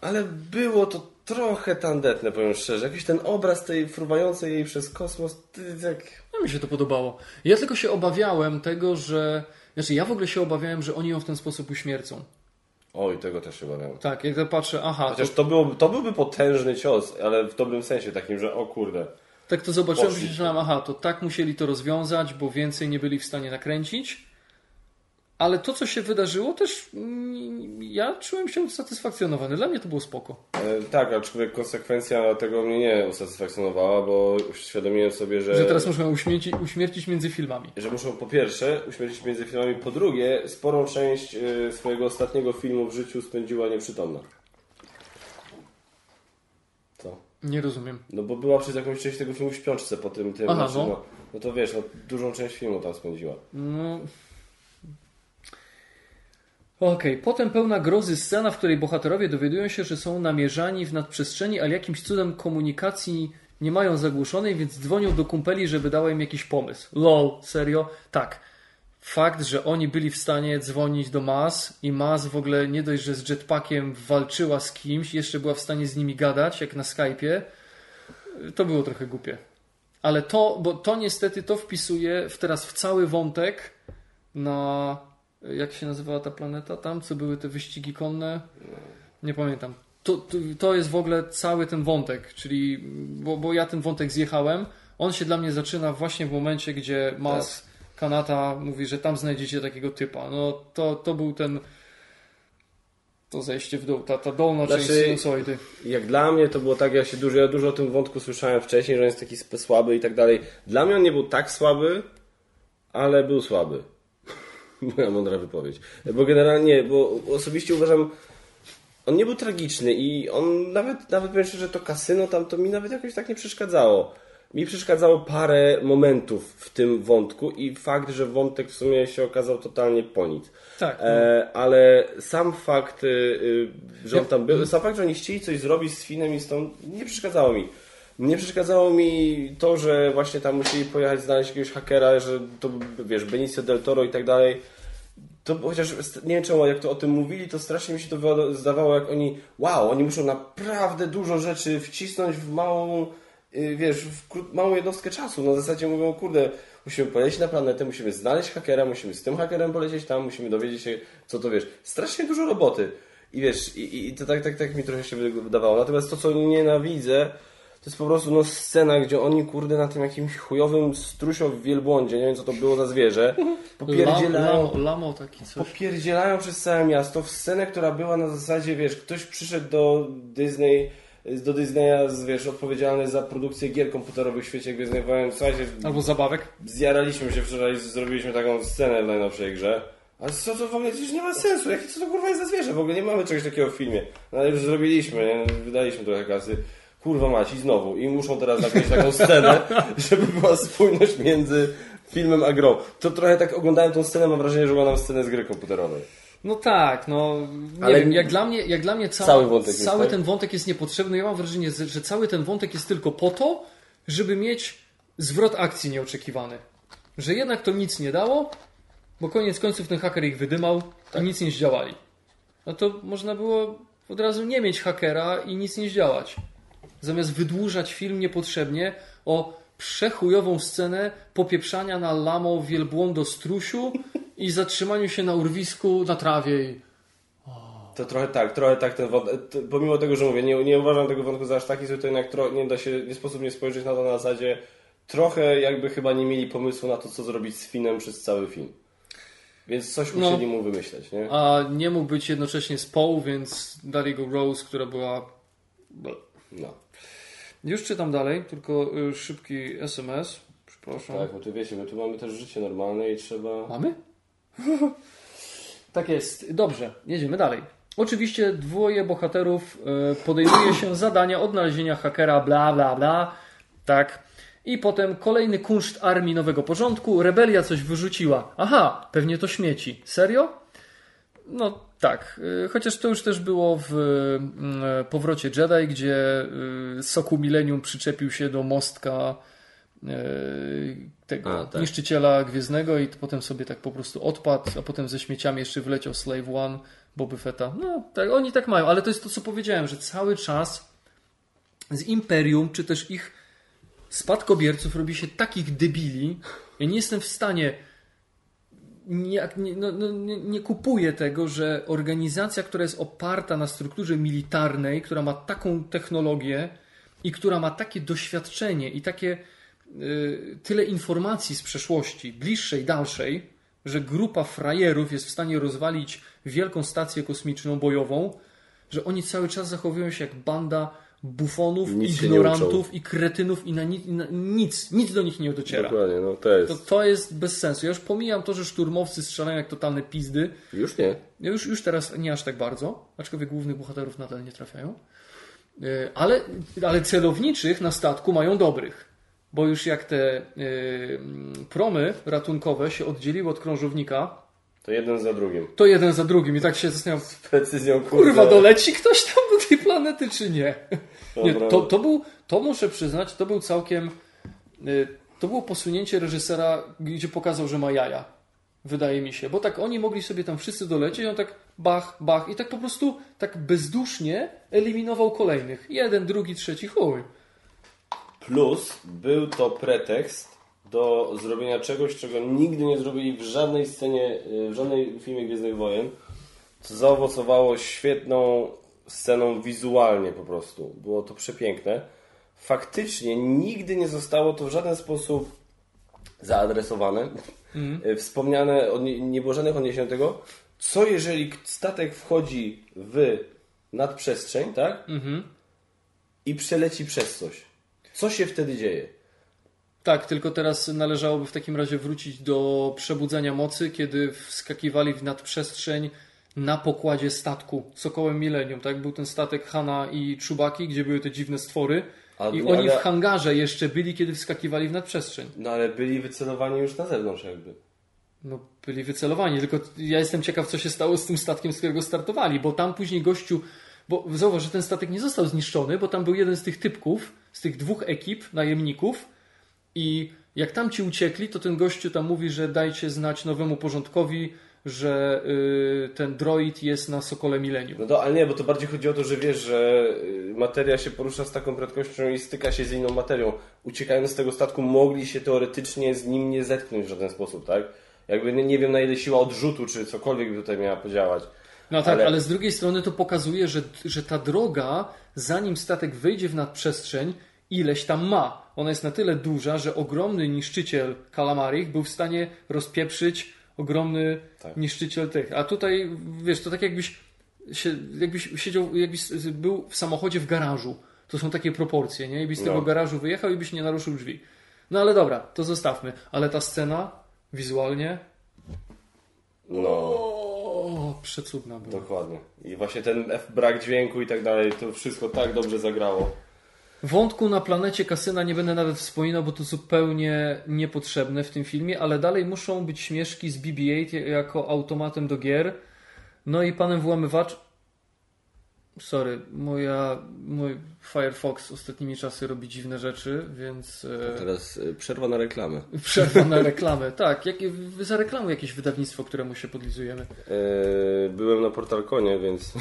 Ale było to trochę tandetne, powiem szczerze. Jakiś ten obraz tej fruwającej jej przez kosmos, ty, tak. No mi się to podobało. Ja tylko się obawiałem tego, że. Znaczy, ja w ogóle się obawiałem, że oni ją w ten sposób uśmiercą. Oj, tego też się obawiam. Tak, jak patrzę, aha, to, Chociaż to, było, to byłby potężny cios, ale w dobrym sensie, takim, że o kurde. tak to zobaczyłem myślałem, aha, to tak musieli to rozwiązać, bo więcej nie byli w stanie nakręcić. Ale to, co się wydarzyło, też mm, ja czułem się usatysfakcjonowany. Dla mnie to było spoko. E, tak, aczkolwiek konsekwencja tego mnie nie usatysfakcjonowała, bo uświadomiłem sobie, że. Że teraz muszę uśmierci, uśmiercić między filmami. że muszą po pierwsze uśmiercić między filmami, po drugie sporą część e, swojego ostatniego filmu w życiu spędziła nieprzytomna. Co? Nie rozumiem. No bo była przez jakąś część tego filmu w śpiączce po tym, tym Aha, znaczy, no. no. no to wiesz, no, dużą część filmu tam spędziła. No. Okej, potem pełna grozy scena, w której bohaterowie dowiadują się, że są namierzani w nadprzestrzeni, ale jakimś cudem komunikacji nie mają zagłuszonej, więc dzwonią do kumpeli, żeby dała im jakiś pomysł. Lol, serio? Tak. Fakt, że oni byli w stanie dzwonić do Maz i Maz w ogóle nie dość, że z jetpackiem walczyła z kimś, jeszcze była w stanie z nimi gadać, jak na Skype'ie, to było trochę głupie. Ale to, bo to niestety to wpisuje w teraz w cały wątek na jak się nazywała ta planeta tam, co były te wyścigi konne? Nie pamiętam. To, to, to jest w ogóle cały ten wątek, czyli bo, bo ja ten wątek zjechałem. On się dla mnie zaczyna właśnie w momencie, gdzie Mas Kanata mówi, że tam znajdziecie takiego typa. No to, to był ten to zejście w dół, ta, ta dolna część Znaczy- sinusoidy. Jak dla mnie to było tak, ja się dużo, ja dużo o tym wątku słyszałem wcześniej, że on jest taki słaby i tak dalej. Dla mnie on nie był tak słaby, ale był słaby. Moja mądra wypowiedź. Bo generalnie, bo osobiście uważam, on nie był tragiczny i on nawet, nawet powiem że to kasyno tam to mi nawet jakoś tak nie przeszkadzało. Mi przeszkadzało parę momentów w tym wątku i fakt, że wątek w sumie się okazał totalnie po nic. Tak. E, ale sam fakt, y, y, że on tam był, sam fakt, że oni chcieli coś zrobić z Finem i z tą, nie przeszkadzało mi. Nie przeszkadzało mi to, że właśnie tam musieli pojechać znaleźć jakiegoś hakera, że to, wiesz, Benicio del Toro i tak dalej. To chociaż nie wiem czemu, jak to o tym mówili, to strasznie mi się to zdawało, jak oni, wow, oni muszą naprawdę dużo rzeczy wcisnąć w małą, y, wiesz, w małą jednostkę czasu. Na zasadzie mówią, kurde, musimy polecieć na planetę, musimy znaleźć hakera, musimy z tym hakerem polecieć tam, musimy dowiedzieć się, co to wiesz. Strasznie dużo roboty. I wiesz, i, i to tak, tak, tak mi trochę się wydawało. Natomiast to, co nienawidzę, to jest po prostu no, scena, gdzie oni, kurde, na tym jakimś chujowym strusio w wielbłądzie, nie wiem co to było za zwierzę, popierdzielają, Lamo, lamo taki coś. popierdzielają przez całe miasto w scenę, która była na zasadzie, wiesz, ktoś przyszedł do Disney do Disneya, z, wiesz, odpowiedzialny za produkcję gier komputerowych w świecie Gwiezdnych Wojen. Słuchajcie, Albo zabawek. zjaraliśmy się wczoraj, zrobiliśmy taką scenę w najnowszej grze. Ale co to w ogóle przecież nie ma sensu? Jakie co to kurwa jest za zwierzę? W ogóle nie mamy czegoś takiego w filmie. No ale już zrobiliśmy, nie? wydaliśmy trochę kasy. Kurwa maci, znowu. I muszą teraz nakręcić taką scenę, żeby była spójność między filmem a grą. To trochę tak oglądałem tą scenę, mam wrażenie, że oglądam scenę z gry komputerowej. No tak, no nie Ale wiem, jak dla mnie, jak dla mnie ca- cały wątek jest, cały tak? ten wątek jest niepotrzebny. Ja mam wrażenie, że że cały ten wątek jest tylko po to, żeby mieć zwrot akcji nieoczekiwany. Że jednak to nic nie dało, bo koniec końców ten haker ich wydymał Tak. i nic nie zdziałali. No to można było od razu nie mieć hakera i nic nie zdziałać. Zamiast wydłużać film niepotrzebnie o przechujową scenę popieprzania na lamo wielbłądo strusiu i zatrzymaniu się na urwisku na trawie i To trochę tak, trochę tak ten wątek. Pomimo tego, że mówię, nie, nie uważam tego wątku za aż taki zły, to jednak tro, nie da się, nie sposób nie spojrzeć na to na zasadzie trochę jakby chyba nie mieli pomysłu na to, co zrobić z Finem przez cały film. Więc coś No. musieli mu wymyśleć, nie? a nie mógł być jednocześnie z Paul, więc dali go Rose, która była... No. Już czytam dalej, tylko y, szybki SMS. Przepraszam. Tak, bo tu wiecie, my tu mamy też życie normalne i trzeba... Mamy? tak jest. Dobrze, jedziemy dalej. Oczywiście dwoje bohaterów e, podejmuje się zadania odnalezienia hakera, bla, bla, bla. Tak. I potem kolejny kunszt armii nowego porządku. Rebelia coś wyrzuciła. Aha, pewnie to śmieci. Serio? No tak. E, Chociaż to już też było w mm, e, powrocie Jedi, gdzie e, Soku Millennium przyczepił się do mostka e, tego A, tak. niszczyciela gwiezdnego i potem sobie tak po prostu odpadł, a potem ze śmieciami jeszcze wleciał Slave One, Boba Fetta. No, tak, oni tak mają, ale to jest to, co powiedziałem, że cały czas z Imperium, czy też ich spadkobierców robi się takich debili. Ja nie jestem w stanie nie, no, no, nie, nie kupuję tego, że organizacja, która jest oparta na strukturze militarnej, która ma taką technologię i która ma takie doświadczenie i takie y, tyle informacji z przeszłości, bliższej, dalszej, że grupa frajerów jest w stanie rozwalić wielką stację kosmiczną bojową, że oni cały czas zachowują się jak banda bufonów, Nic ignorantów i kretynów i na, ni- na nic, nic do nich nie dociera. Dokładnie, no to jest... To, to jest bez sensu. Ja już pomijam to, że szturmowcy strzelają jak totalne pizdy. Już nie. Już, już teraz nie aż tak bardzo, aczkolwiek głównych bohaterów nadal nie trafiają. Yy, Ale, ale celowniczych na statku mają dobrych. Bo już jak te yy, promy ratunkowe się oddzieliły od krążownika, To jeden za drugim. to jeden za drugim i tak się zastanawiam, Precyzją, kurde. kurwa, doleci ktoś tam do tej planety, czy nie? Nie to, to był, to muszę przyznać, to był całkiem, y, to było posunięcie reżysera, gdzie pokazał, że ma jaja. Wydaje mi się, bo tak oni mogli sobie tam wszyscy dolecieć, on tak bach, bach i tak po prostu tak bezdusznie eliminował kolejnych. Jeden, drugi, trzeci, chuj. Plus był to pretekst do zrobienia czegoś, czego nigdy nie zrobili w żadnej scenie, y, w żadnej filmie Gwiezdnych Wojen, co zaowocowało świetną sceną wizualnie po prostu. Było to przepiękne. Faktycznie nigdy nie zostało to w żaden sposób zaadresowane, y, wspomniane, nie było żadnych odniesień do tego, co jeżeli statek wchodzi w nadprzestrzeń, tak? I przeleci przez coś. Co się wtedy dzieje? Tak, tylko teraz należałoby w takim razie wrócić do przebudzenia mocy, kiedy wskakiwali w nadprzestrzeń na pokładzie statku Sokołem Millennium. Tak, był ten statek Hana i Czubaki, gdzie były te dziwne stwory. A- I oni ale- w hangarze jeszcze byli, kiedy wskakiwali w nadprzestrzeń. No ale byli wycelowani już na zewnątrz jakby. No, byli wycelowani, tylko ja jestem ciekaw, co się stało z tym statkiem, z którego startowali, bo tam później gościu, bo zauważ, że ten statek nie został zniszczony, bo tam był jeden z tych typków, z tych dwóch ekip najemników i jak tam ci uciekli, to ten gościu tam mówi, że dajcie znać nowemu porządkowi, że y, ten droid jest na Sokole Millennium. No to, ale nie, bo to bardziej chodzi o to, że wiesz, że y, materia się porusza z taką prędkością i styka się z inną materią. Uciekając z tego statku mogli się teoretycznie z nim nie zetknąć w żaden sposób, tak? Jakby nie, nie wiem na ile siła odrzutu, czy cokolwiek by tutaj miała podziałać. No tak, ale... Ale- z drugiej strony to pokazuje, że, że ta droga, zanim statek wyjdzie w nadprzestrzeń, ileś tam ma. Ona jest na tyle duża, że ogromny niszczyciel Kalamarich był w stanie rozpieprzyć ogromny Tak. niszczyciel tych. A tutaj, wiesz, to tak jakbyś, się, jakbyś siedział, jakbyś był w samochodzie w garażu To są takie proporcje, nie? I byś z No. tego garażu wyjechał i byś nie naruszył drzwi. No ale dobra, to zostawmy. Ale ta scena wizualnie No, o, przecudna była. dokładnie. I właśnie ten brak dźwięku i tak dalej, to wszystko tak dobrze zagrało. Wątku na planecie kasyna nie będę nawet wspominał, bo to zupełnie niepotrzebne w tym filmie, ale dalej muszą być śmieszki z BB-8 jako automatem do gier. No i panem włamywacz. Sorry, moja, mój Firefox ostatnimi czasy robi dziwne rzeczy, więc e, Teraz y, przerwa na reklamę. przerwa na reklamę. Tak, jakie, za reklamę jakieś wydawnictwo, któremu się podlizujemy. Yy, byłem na Portalkonie, więc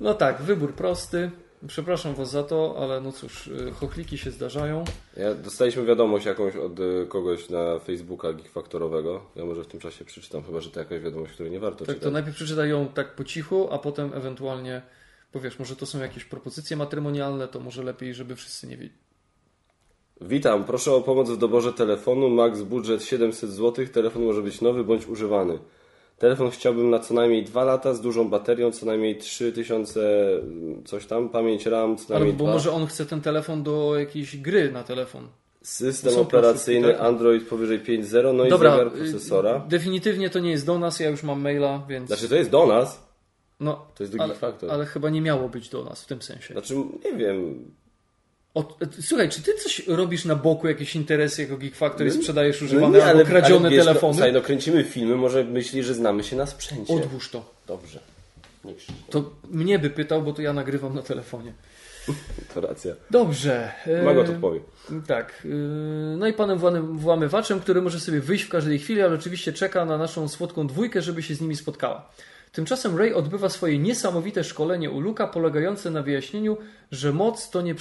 No tak, wybór prosty. Przepraszam was za to, ale no cóż, e, chochliki się zdarzają. ja, dostaliśmy wiadomość jakąś od y, kogoś na Facebooka Geekfaktorowego. Ja może w tym czasie przeczytam, chyba że to jakaś wiadomość, której nie warto Tak, to czytać. najpierw przeczytaj ją tak po cichu, a potem ewentualnie powiesz, może to są jakieś propozycje matrymonialne, to może lepiej, żeby wszyscy nie wiedzieli. Witam, proszę o pomoc w doborze telefonu. Max budżet 700 zł. Telefon może być nowy bądź używany. Telefon chciałbym na co najmniej 2 lata z dużą baterią, co najmniej 3000 coś tam, pamięć RAM co najmniej Albo 2. może on chce ten telefon do jakiejś gry na telefon. System operacyjny tak? Android powyżej 5.0, no i Dobra, zegar y, procesora. definitywnie to nie jest do nas, ja już mam maila, więc... Znaczy to jest do nas, no, to jest do ale, Geek Factor. ale chyba nie miało być do nas w tym sensie. Znaczy, nie wiem. O, e, słuchaj, czy ty coś robisz na boku, jakieś interesy jako Geek Factory, No, sprzedajesz No używane nie, albo kradzione ale wiesz, telefony? No, no kręcimy filmy, może myśli, że znamy się na sprzęcie. Odłóż to. Dobrze. Nie krzycz. To mnie by pytał, bo to ja nagrywam na telefonie. To racja. Dobrze. e, Mago to powie. Tak. yy, No i panem włamy- włamywaczem, który może sobie wyjść w każdej chwili, ale oczywiście czeka na naszą słodką dwójkę, żeby się z nimi spotkała. Tymczasem Ray odbywa swoje niesamowite szkolenie u Luka, polegające na wyjaśnieniu, że moc to nie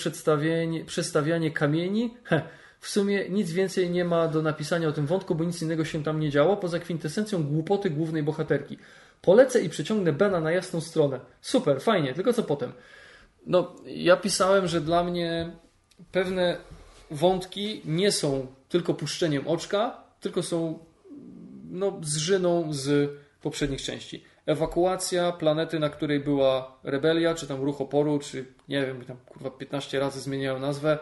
przestawianie kamieni. Heh, w sumie nic więcej nie ma do napisania o tym wątku, bo nic innego się tam nie działo, poza kwintesencją głupoty głównej bohaterki. Polecę i przeciągnę Bena na jasną stronę. Super, fajnie, tylko co potem? No, ja pisałem, że dla mnie pewne wątki nie są tylko puszczeniem oczka, tylko są no, zżyną z poprzednich części. Ewakuacja planety, na której była rebelia, czy tam ruch oporu, czy nie wiem, tam kurwa 15 razy zmieniają nazwę.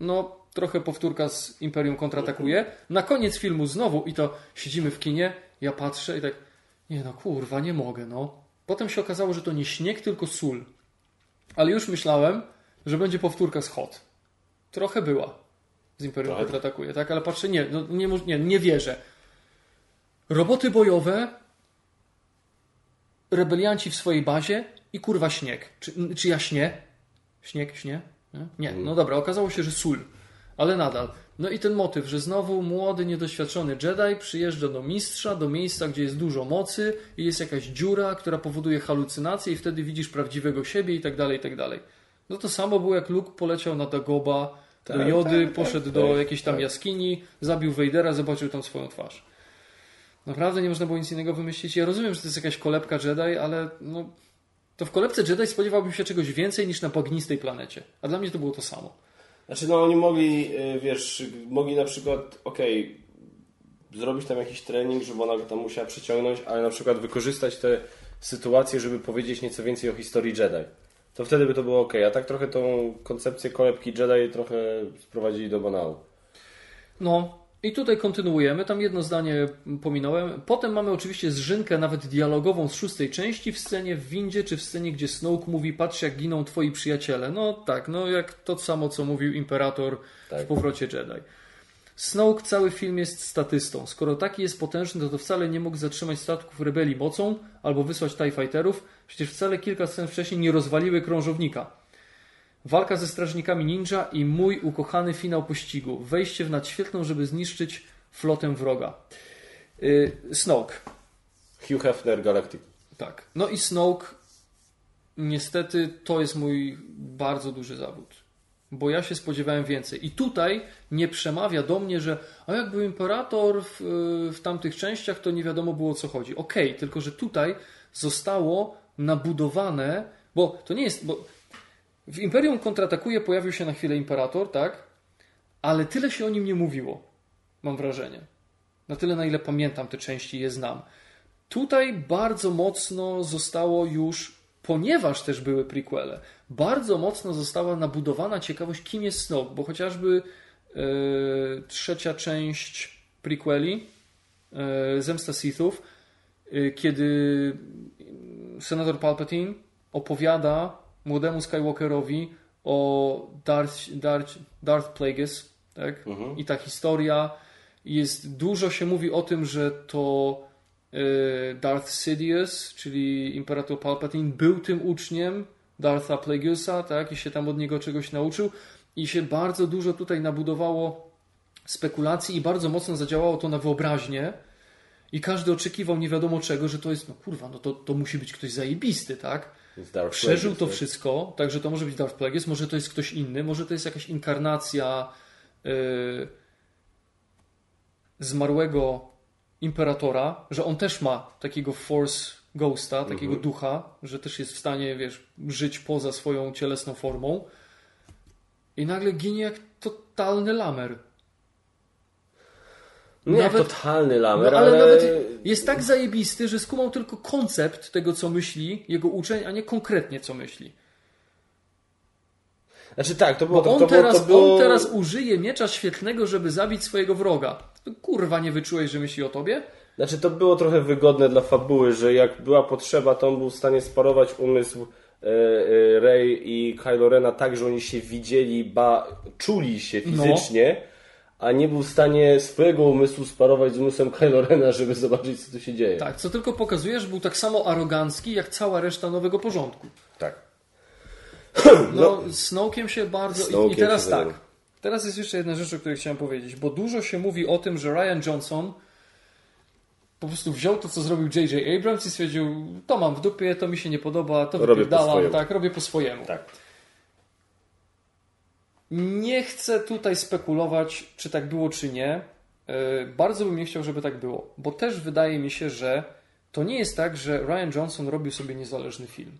No, trochę powtórka z Imperium kontratakuje. Na koniec filmu znowu, i to siedzimy w kinie, ja patrzę i tak, nie no kurwa, nie mogę, no. Potem się okazało, że to nie śnieg, tylko sól. Ale już myślałem, że będzie powtórka z Hot. Trochę była. Z Imperium Trochę. kontratakuje, tak? Ale patrzę, nie, no, nie, nie, nie wierzę. Roboty bojowe, rebelianci w swojej bazie i kurwa śnieg. Czy, czy ja śnie? Śnieg, śnie? Nie? Nie, no dobra, okazało się, że sól. Ale nadal. No i ten motyw, że znowu młody, niedoświadczony Jedi przyjeżdża do mistrza, do miejsca, gdzie jest dużo mocy i jest jakaś dziura, która powoduje halucynacje i wtedy widzisz prawdziwego siebie i tak dalej, i tak dalej. No to samo było jak Luke poleciał na Dagoba, do Tak, Jody, tak, poszedł tak, do tak, jakiejś tam jaskini, zabił Vadera, zobaczył tam swoją twarz. Naprawdę nie można było nic innego wymyślić. Ja rozumiem, że to jest jakaś kolebka Jedi, ale no, to w kolebce Jedi spodziewałbym się czegoś więcej niż na bagnistej planecie. A dla mnie to było to samo. Znaczy, no oni mogli, y, wiesz, mogli na przykład, okej, zrobić tam jakiś trening, żeby ona go tam musiała przyciągnąć, ale na przykład wykorzystać te sytuacje, żeby powiedzieć nieco więcej o historii Jedi. To wtedy by to było ok, a tak trochę tą koncepcję kolebki Jedi trochę sprowadzili do banału. No i tutaj kontynuujemy. Tam jedno zdanie pominąłem. Potem mamy oczywiście zżynkę nawet dialogową z szóstej części w scenie w windzie, czy w scenie, gdzie Snoke mówi patrz jak giną twoi przyjaciele. No tak, no jak to samo, co mówił Imperator w Tak. powrocie Jedi. Snoke cały film jest statystą. Skoro taki jest potężny, to, to wcale nie mógł zatrzymać statków rebelii mocą albo wysłać TIE Fighterów. Przecież wcale kilka scen wcześniej nie rozwaliły krążownika. Walka ze strażnikami ninja i mój ukochany finał pościgu. Wejście w nadświetlną, żeby zniszczyć flotę wroga. Yy, Snoke. Hugh Hefner, Galactic. Tak. No i Snoke, niestety, to jest mój bardzo duży zawód. Bo ja się spodziewałem więcej. I tutaj nie przemawia do mnie, że a jak był imperator w, w tamtych częściach, to nie wiadomo było o co chodzi. Okej, tylko że tutaj zostało nabudowane, bo to nie jest. Bo w Imperium kontratakuje pojawił się na chwilę imperator, tak? Ale tyle się o nim nie mówiło. Mam wrażenie. Na tyle, na ile pamiętam te części je znam. Tutaj bardzo mocno zostało już ponieważ też były prequele, bardzo mocno została nabudowana ciekawość, kim jest Snoke, bo chociażby e, trzecia część prequeli, e, Zemsta Sithów, e, kiedy senator Palpatine opowiada młodemu Skywalkerowi o Darth, Darth, Darth Plagueis, tak? I ta historia jest, dużo się mówi o tym, że to e, Darth Sidious, czyli Imperator Palpatine, był tym uczniem Dartha Plagueusa, tak? I się tam od niego czegoś nauczył. I się bardzo dużo tutaj nabudowało spekulacji i bardzo mocno zadziałało to na wyobraźnię. I każdy oczekiwał nie wiadomo czego, że to jest, no kurwa, no to, to musi być ktoś zajebisty, tak? Przeżył to wszystko, także to może być Darth Plagueis, może to jest ktoś inny, może to jest jakaś inkarnacja yy, zmarłego imperatora, że on też ma takiego Force Ghosta, takiego ducha, że też jest w stanie, wiesz, żyć poza swoją cielesną formą i nagle ginie jak totalny lamer. Nie Nawet- totalny No, lamer, ale ale... nawet jest tak zajebisty, że skumał tylko koncept tego, co myśli jego uczeń, a nie konkretnie, co myśli. Znaczy tak, to było... Bo to, on, to było, teraz, to było... on teraz użyje miecza świetlnego, żeby zabić swojego wroga. To Kurwa, nie wyczułeś, że myśli o tobie? Znaczy to było trochę wygodne dla fabuły, że jak była potrzeba, to on był w stanie sparować umysł e, e, Rey i Kylo Rena tak, że oni się widzieli, ba czuli się No. A nie był w stanie swojego umysłu sparować z umysłem Kylo Rena, żeby zobaczyć, co tu się dzieje. Tak, co tylko pokazuje, że był tak samo arogancki, jak cała reszta nowego porządku. tak. No, z Snowkiem się bardzo... I, I Snowkiem teraz tak. Teraz jest jeszcze jedna rzecz, o której chciałem powiedzieć, bo dużo się mówi o tym, że Ryan Johnson po prostu wziął to, co zrobił J.J. Abrams i stwierdził, to mam w dupie, to mi się nie podoba, to Robię wypierdalam, tak, robię po swojemu. Tak. Nie chcę tutaj spekulować, czy tak było, czy nie. Yy, Bardzo bym nie chciał, żeby tak było, bo też wydaje mi się, że to nie jest tak, że Ryan Johnson robił sobie niezależny film.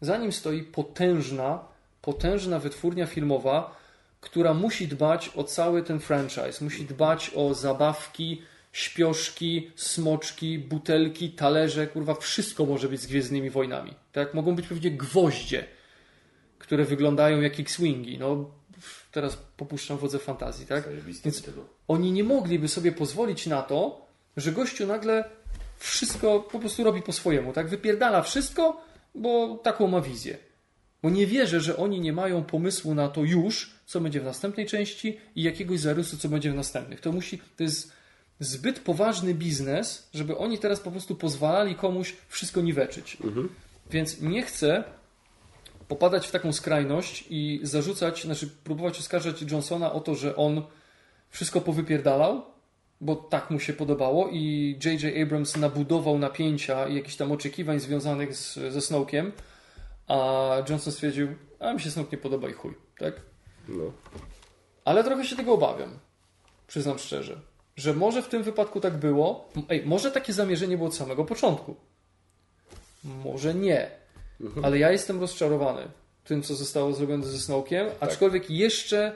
Za nim stoi potężna, potężna wytwórnia filmowa, która musi dbać o cały ten franchise, musi dbać o zabawki, śpioszki, smoczki, butelki, talerze, kurwa, wszystko może być z Gwiezdnymi Wojnami. Tak? Mogą być pewnie gwoździe, które wyglądają jak X-Wingi. No, teraz popuszczam wodze fantazji, tak? Więc oni nie mogliby sobie pozwolić na to, że gościu nagle wszystko po prostu robi po swojemu, tak? Wypierdala wszystko, bo taką ma wizję. Bo nie wierzę, że oni nie mają pomysłu na to już, co będzie w następnej części i jakiegoś zarysu, co będzie w następnych. To musi, to jest zbyt poważny biznes, żeby oni teraz po prostu pozwalali komuś wszystko niweczyć. Więc nie chcę popadać w taką skrajność i zarzucać, znaczy próbować oskarżać Johnsona o to, że on wszystko powypierdalał, bo tak mu się podobało i J.J. Abrams nabudował napięcia i jakichś tam oczekiwań związanych z, ze Snowkiem, a Johnson stwierdził, a mi się Snoke nie podoba i chuj, tak? No. Ale trochę się tego obawiam, przyznam szczerze, że może w tym wypadku tak było, ej, może takie zamierzenie było od samego początku, może nie, ale ja jestem rozczarowany tym, co zostało zrobione ze Snowkiem, aczkolwiek jeszcze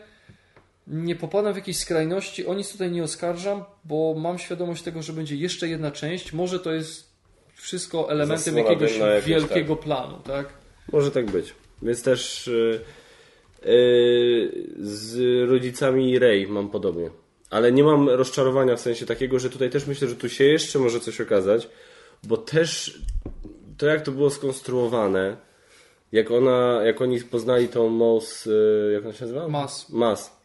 nie popadam w jakieś skrajności, o nic tutaj nie oskarżam, bo mam świadomość tego, że będzie jeszcze jedna część, może to jest wszystko elementem Zasłona jakiegoś jakieś, wielkiego planu, tak? Może tak być. Więc też y, y, z rodzicami Ray mam podobnie. Ale nie mam rozczarowania w sensie takiego, że tutaj też myślę, że tu się jeszcze może coś okazać, bo też to jak to było skonstruowane, jak ona, jak oni poznali tą Moss, y, jak ona się nazywa? Mas. Mas.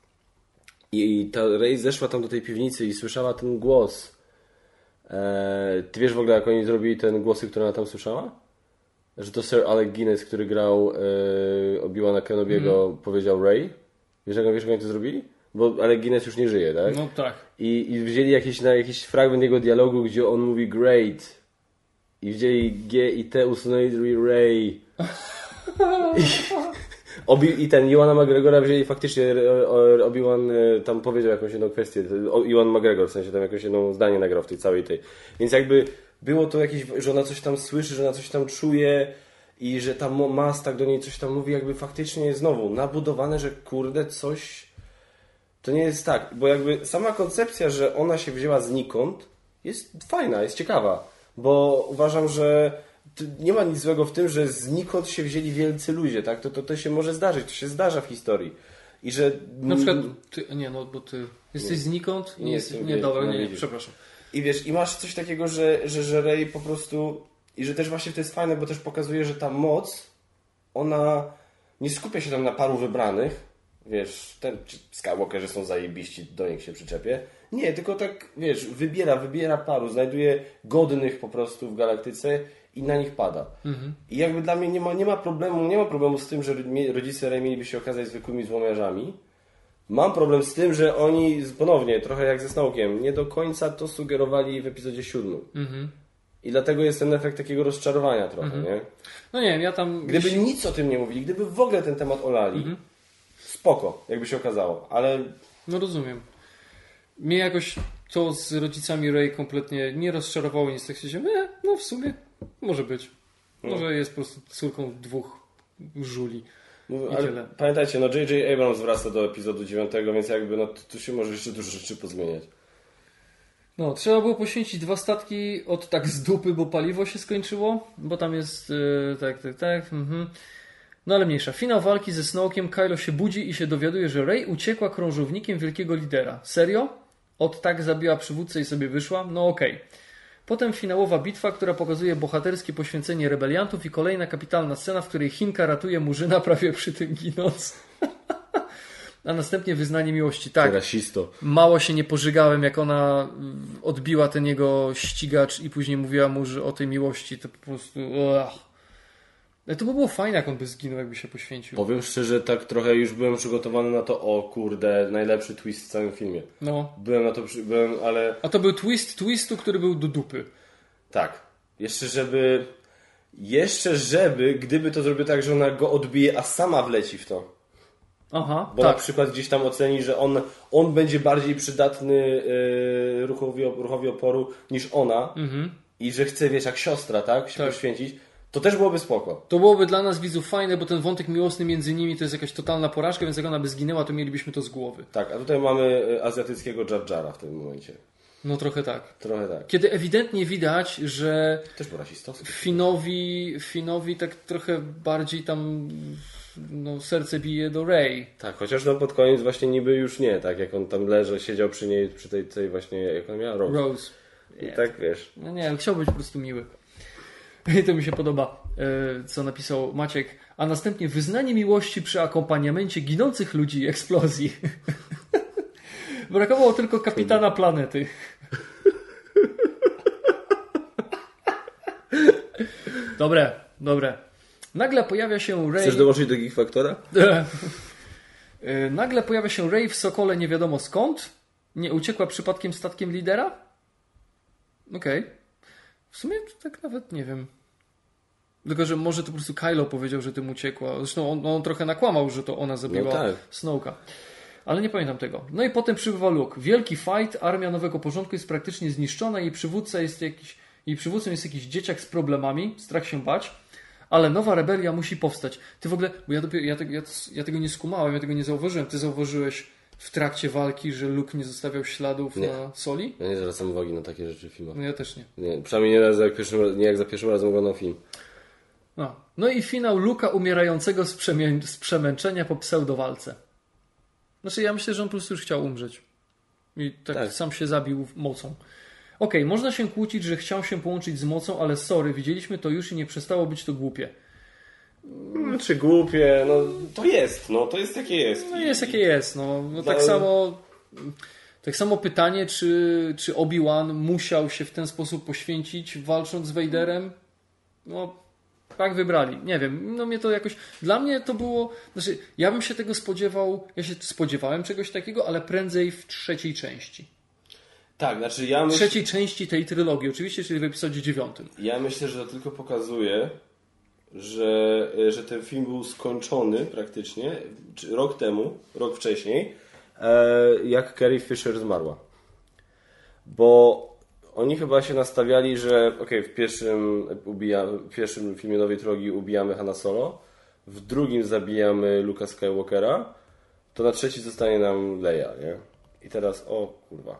I ta Ray zeszła tam do tej piwnicy i słyszała ten głos. E, ty wiesz w ogóle, jak oni zrobili ten głosy, które ona tam słyszała? Że to Sir Alec Guinness, który grał e, Obi-Wana Kenobiego, powiedział Ray. Wiesz, jak, wiesz, jak oni to zrobili? Bo Alec Guinness już nie żyje, tak? No tak. I, I wzięli jakiś, na jakiś fragment jego dialogu, gdzie on mówi great. I wzięli G i T, usunęli Ray. I, Obi, I ten Iwana McGregora wzięli faktycznie, e, e, Obi-Wan e, tam powiedział jakąś jedną kwestię. Iwan McGregor, w sensie tam jakieś jedno zdanie nagrał w tej całej tej. Więc jakby było to jakieś, że ona coś tam słyszy, że ona coś tam czuje i że ta mo- mas tak do niej coś tam mówi, jakby faktycznie znowu nabudowane, że kurde coś to nie jest tak, bo jakby sama koncepcja, że ona się wzięła znikąd, jest fajna, jest ciekawa, bo uważam, że nie ma nic złego w tym, że znikąd się wzięli wielcy ludzie, tak? To, to, to się może zdarzyć, to się zdarza w historii. I że... Na przykład, ty, nie no, bo ty jesteś znikąd i Nie nie, jestem nie, wielki, dobra, nie, nie, przepraszam. I wiesz, i masz coś takiego, że, że, że Rey po prostu. I że też właśnie to jest fajne, bo też pokazuje, że ta moc, ona nie skupia się tam na paru wybranych. Wiesz, ten ci Skywalkerzy są zajebiści, do nich się przyczepię. Nie, tylko tak, wiesz, wybiera, wybiera paru, znajduje godnych po prostu w galaktyce i na nich pada. I jakby dla mnie nie ma, nie ma problemu, nie ma problemu z tym, że rodzice Rey mieliby się okazać zwykłymi złomiarzami. Mam problem z tym, że oni, ponownie, trochę jak ze Snowkiem, nie do końca to sugerowali w epizodzie siódmym. I dlatego jest ten efekt takiego rozczarowania trochę, nie? No nie wiem, ja tam... Gdyby nic o tym nie mówili, gdyby w ogóle ten temat olali, spoko, jakby się okazało, ale No rozumiem. Mnie jakoś to z rodzicami Ray kompletnie nie rozczarowało, nic tak się dzieje. E, no w sumie może być. Może jest po prostu córką dwóch żuli. Tyle. pamiętajcie, no J.J. Abrams wraca do epizodu 9, więc jakby no tu- się może jeszcze dużo rzeczy pozmieniać. No, trzeba było poświęcić dwa statki od tak z dupy, bo paliwo się skończyło, bo tam jest e, tak, tak, tak. Mhm. No ale mniejsza. Finał walki ze Snowkiem. Kylo się budzi i się dowiaduje, że Rey uciekła krążownikiem wielkiego lidera. Serio? Od tak zabiła przywódcę i sobie wyszła? No okej. Potem finałowa bitwa, która pokazuje bohaterskie poświęcenie rebeliantów i kolejna kapitalna scena, w której Chinka ratuje Murzyna prawie przy tym ginąc. A następnie wyznanie miłości. Tak, Rasisto. Mało się nie pożygałem, jak ona odbiła ten jego ścigacz i później mówiła mu, że o tej miłości to po prostu. Ugh. Ale To by było fajne, jak on by zginął, jakby się poświęcił. Powiem szczerze, tak trochę już byłem przygotowany na to, o kurde, najlepszy twist w całym filmie. No. Byłem na to, byłem, ale A to był twist twistu, który był do dupy. tak. Jeszcze żeby, jeszcze żeby, gdyby to zrobił tak, że ona go odbije, a sama wleci w to. Aha, Bo na tak. przykład gdzieś tam oceni, że on, on będzie bardziej przydatny yy, ruchowi, ruchowi oporu niż ona i że chce, wiesz, jak siostra, tak, się Tak. poświęcić, to też byłoby spoko. To byłoby dla nas widzów fajne, bo ten wątek miłosny między nimi to jest jakaś totalna porażka, więc jak ona by zginęła, to mielibyśmy to z głowy. Tak, a tutaj mamy y, azjatyckiego Jar Jara w tym momencie. No trochę tak. Trochę tak. Kiedy ewidentnie widać, że Też był rasistowski. Finowi, Finowi tak trochę bardziej tam no, serce bije do Rey. Tak, chociaż no pod koniec właśnie niby już nie, tak jak on tam leży, siedział przy niej, przy tej, tej właśnie, jak on miał, Rose. Rose. I tak wiesz. No nie, chciał być po prostu miły. To mi się podoba, e, co napisał Maciek. A następnie wyznanie miłości przy akompaniamencie ginących ludzi i eksplozji. Brakowało tylko kapitana planety. Dobre, dobre. Nagle pojawia się Ray. Chcesz dołączyć do Geek Factora? E, Nagle pojawia się Ray w Sokole nie wiadomo skąd. Nie uciekła przypadkiem statkiem lidera? Okej. W sumie tak nawet nie wiem. Tylko, że może to po prostu Kylo powiedział, że tym uciekła. Zresztą on, on trochę nakłamał, że to ona zabiła No tak. Snowka. Ale nie pamiętam tego. No i potem przybywa Luke. Wielki fight, armia nowego porządku jest praktycznie zniszczona i przywódca jest jakiś, jej przywódcą jest jakiś dzieciak z problemami, strach się bać, ale nowa rebelia musi powstać. Ty w ogóle, bo ja, dopiero, ja, tego, ja, ja tego nie skumałem, ja tego nie zauważyłem. Ty zauważyłeś w trakcie walki, że Luke nie zostawiał śladów Nie. na soli? Ja nie zwracam uwagi na takie rzeczy w filmach. No ja też nie. Nie, przynajmniej nie, raz, jak pierwszym, nie jak za pierwszym razem oglądam film. No, no i finał Luka umierającego z, przemię- z przemęczenia po pseudowalce. Znaczy ja myślę, że on po prostu już chciał umrzeć. I tak, Tak. sam się zabił mocą. Okej, można się kłócić, że chciał się połączyć z mocą, ale sorry, widzieliśmy to już i nie przestało być to głupie. Znaczy głupie, no to jest, no to jest jakie jest. No jest jakie jest, no. no tak Ale- samo tak samo pytanie, czy, czy Obi-Wan musiał się w ten sposób poświęcić walcząc z Vaderem? No, tak wybrali. Nie wiem, no mnie to jakoś. Dla mnie to było. Znaczy, ja bym się tego spodziewał. Ja się spodziewałem czegoś takiego, ale prędzej w trzeciej części. Tak, znaczy ja W myślę, trzeciej części tej trylogii, oczywiście, czyli w epizodzie dziewiątym. ja myślę, że to tylko pokazuje, że, że ten film był skończony praktycznie rok temu, rok wcześniej, e, jak Carrie Fisher zmarła. Bo oni chyba się nastawiali, że okej, w pierwszym ubija, w pierwszym filmie nowej trylogii ubijamy Hanna Solo, w drugim zabijamy Luka Skywalkera, to na trzeci zostanie nam Leia, nie? I teraz, o kurwa.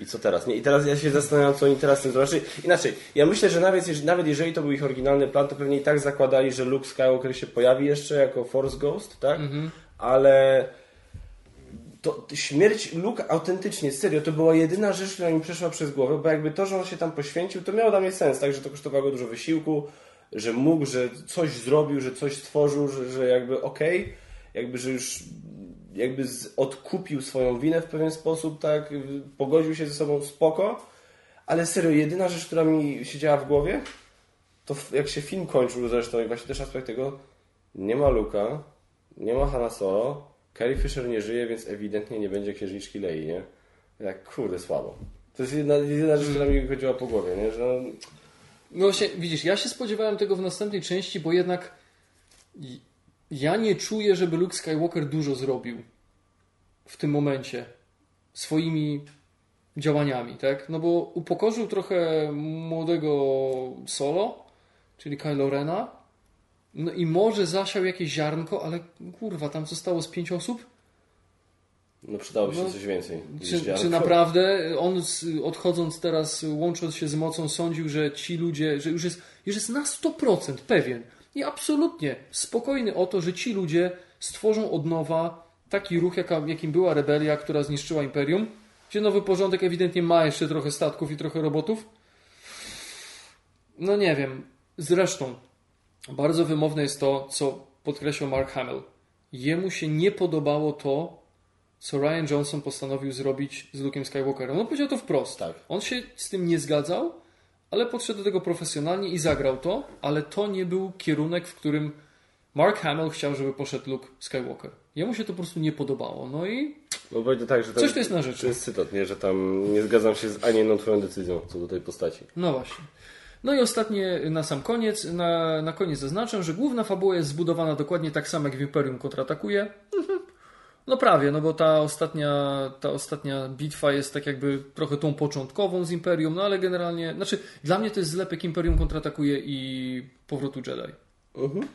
I co teraz? Nie, I teraz ja się zastanawiam, co oni teraz z tym. Znaczy, inaczej, ja myślę, że nawet, nawet jeżeli to był ich oryginalny plan, to pewnie i tak zakładali, że Luke Skywalker się pojawi jeszcze jako Force Ghost, tak? Ale to śmierć Luke autentycznie, serio, to była jedyna rzecz, która mi przeszła przez głowę, bo jakby to, że on się tam poświęcił, to miało dla mnie sens, tak, że to kosztowało dużo wysiłku, że mógł, że coś zrobił, że coś stworzył, że, że jakby okej, jakby, że już jakby odkupił swoją winę w pewien sposób, tak, pogodził się ze sobą spoko, ale serio, jedyna rzecz, która mi siedziała w głowie, to jak się film kończył zresztą i właśnie też aspekt tego, nie ma Luka, nie ma Hanna Solo, Carrie Fisher nie żyje, więc ewidentnie nie będzie księżniczki Lei, nie? Jak kurde słabo. To jest jedna, jedyna rzecz, która mi chodziła po głowie, nie? Że no, właśnie, widzisz, ja się spodziewałem tego w następnej części, bo jednak ja nie czuję, żeby Luke Skywalker dużo zrobił w tym momencie swoimi działaniami, tak? No bo upokorzył trochę młodego Solo, czyli Kylo Rena, no i może zasiał jakieś ziarnko, ale kurwa, tam zostało z pięć osób? no przydałoby się No, coś więcej. Czy, czy naprawdę on odchodząc teraz, łącząc się z mocą, sądził, że ci ludzie, że już jest, już jest na 100% pewien i absolutnie spokojny o to, że ci ludzie stworzą od nowa taki ruch, jaka, jakim była rebelia, która zniszczyła imperium, gdzie nowy porządek ewidentnie ma jeszcze trochę statków i trochę robotów? No nie wiem. Zresztą, bardzo wymowne jest to, co podkreślał Mark Hamill. Jemu się nie podobało to, co Ryan Johnson postanowił zrobić z Luke'em Skywalkerem. On powiedział to wprost. Tak. On się z tym nie zgadzał, ale podszedł do tego profesjonalnie i zagrał to, ale to nie był kierunek, w którym Mark Hamill chciał, żeby poszedł Luke Skywalker. Jemu się to po prostu nie podobało. No i No będzie tak, że tam, Coś tu jest na rzeczy. To jest cytat, nie? Że tam nie zgadzam się z ani jedną twoją decyzją co do tej postaci. No właśnie. No i ostatnie na sam koniec, na, na koniec zaznaczę, że główna fabuła jest zbudowana dokładnie tak samo jak w Imperium kontratakuje. No prawie, no bo ta ostatnia, ta ostatnia bitwa jest tak jakby trochę tą początkową z Imperium, no ale generalnie, znaczy dla mnie to jest zlepek Imperium kontratakuje i powrotu Jedi. Mhm.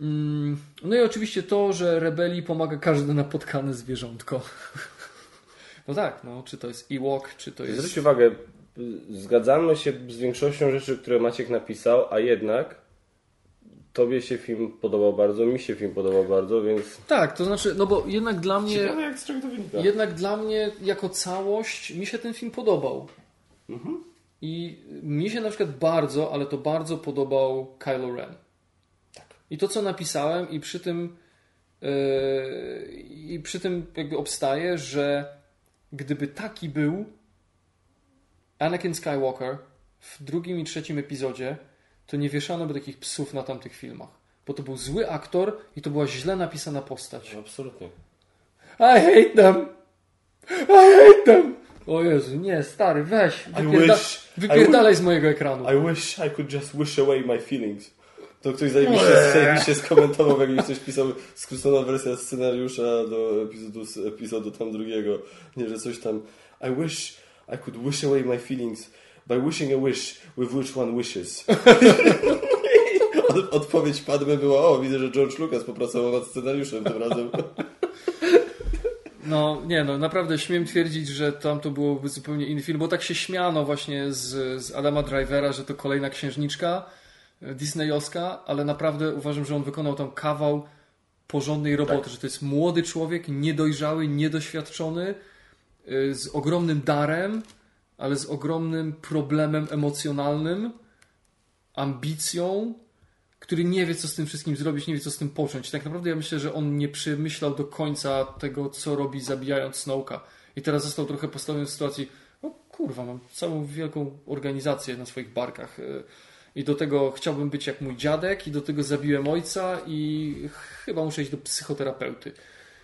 Mm, No i oczywiście to, że rebelii pomaga każde napotkane zwierzątko. No tak, no, czy to jest Ewok, czy to jest... Zwróć uwagę, zgadzamy się z większością rzeczy, które Maciek napisał, a jednak tobie się film podobał bardzo, mi się film podobał bardzo, więc... Tak, to znaczy, no bo jednak dla mnie... Ciekawe jak z czego to wynika. Jednak dla mnie, jako całość, mi się ten film podobał. I mi się na przykład bardzo, ale to bardzo podobał Kylo Ren. I to, co napisałem, i przy tym, yy, i przy tym jakby obstaję, że gdyby taki był Anakin Skywalker w drugim i trzecim epizodzie, to nie wieszano by takich psów na tamtych filmach. Bo to był zły aktor i to była źle napisana postać. Absolutnie. I hate them. I hate them. O Jezu, nie, stary, weź. Wypierda wish- wypierdalaj z mojego ekranu. I wish I could just wish away my feelings. To ktoś zajebiście, zajebiście skomentował, jak mi ktoś pisał skrócona wersja scenariusza do epizodu, epizodu tam drugiego. Nie, że coś tam I wish I could wish away my feelings by wishing a wish with which one wishes. Od, odpowiedź Padme była, o widzę, że George Lucas popracował nad scenariuszem tym razem. No, nie no, naprawdę śmiem twierdzić, że tam to byłoby zupełnie inny film, bo tak się śmiano właśnie z, z Adama Drivera, że to kolejna księżniczka e, disneyowska, ale naprawdę uważam, że on wykonał tam kawał porządnej roboty, że to jest młody człowiek, niedojrzały, niedoświadczony, z ogromnym darem, ale z ogromnym problemem emocjonalnym, ambicją, który nie wie, co z tym wszystkim zrobić, nie wie, co z tym począć. Tak naprawdę ja myślę, że on nie przemyślał do końca tego, co robi, zabijając Snowka. I teraz został trochę postawiony w sytuacji, o kurwa, mam całą wielką organizację na swoich barkach. y, I do tego chciałbym być jak mój dziadek, i do tego zabiłem ojca, i chyba muszę iść do psychoterapeuty.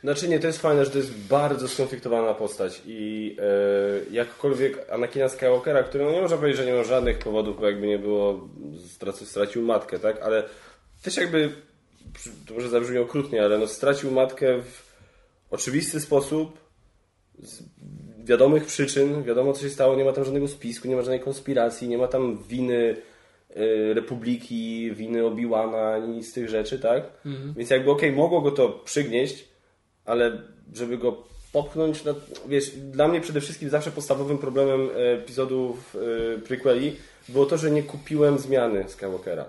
Znaczy nie, to jest fajne, że to jest bardzo skonfliktowana postać i e, jakkolwiek Anakina Skywalkera, który no nie można powiedzieć, że nie ma żadnych powodów, bo jakby nie było, stracił, stracił matkę, tak? Ale też jakby, to może zabrzmi okrutnie, ale no stracił matkę w oczywisty sposób, z wiadomych przyczyn, wiadomo co się stało, nie ma tam żadnego spisku, nie ma żadnej konspiracji, nie ma tam winy e, Republiki, winy Obi-Wana, ani z tych rzeczy, tak? Więc jakby okej, mogło go to przygnieść, ale żeby go popchnąć, wiesz, dla mnie przede wszystkim zawsze podstawowym problemem e, epizodów e, prequeli było to, że nie kupiłem zmiany Skywalkera.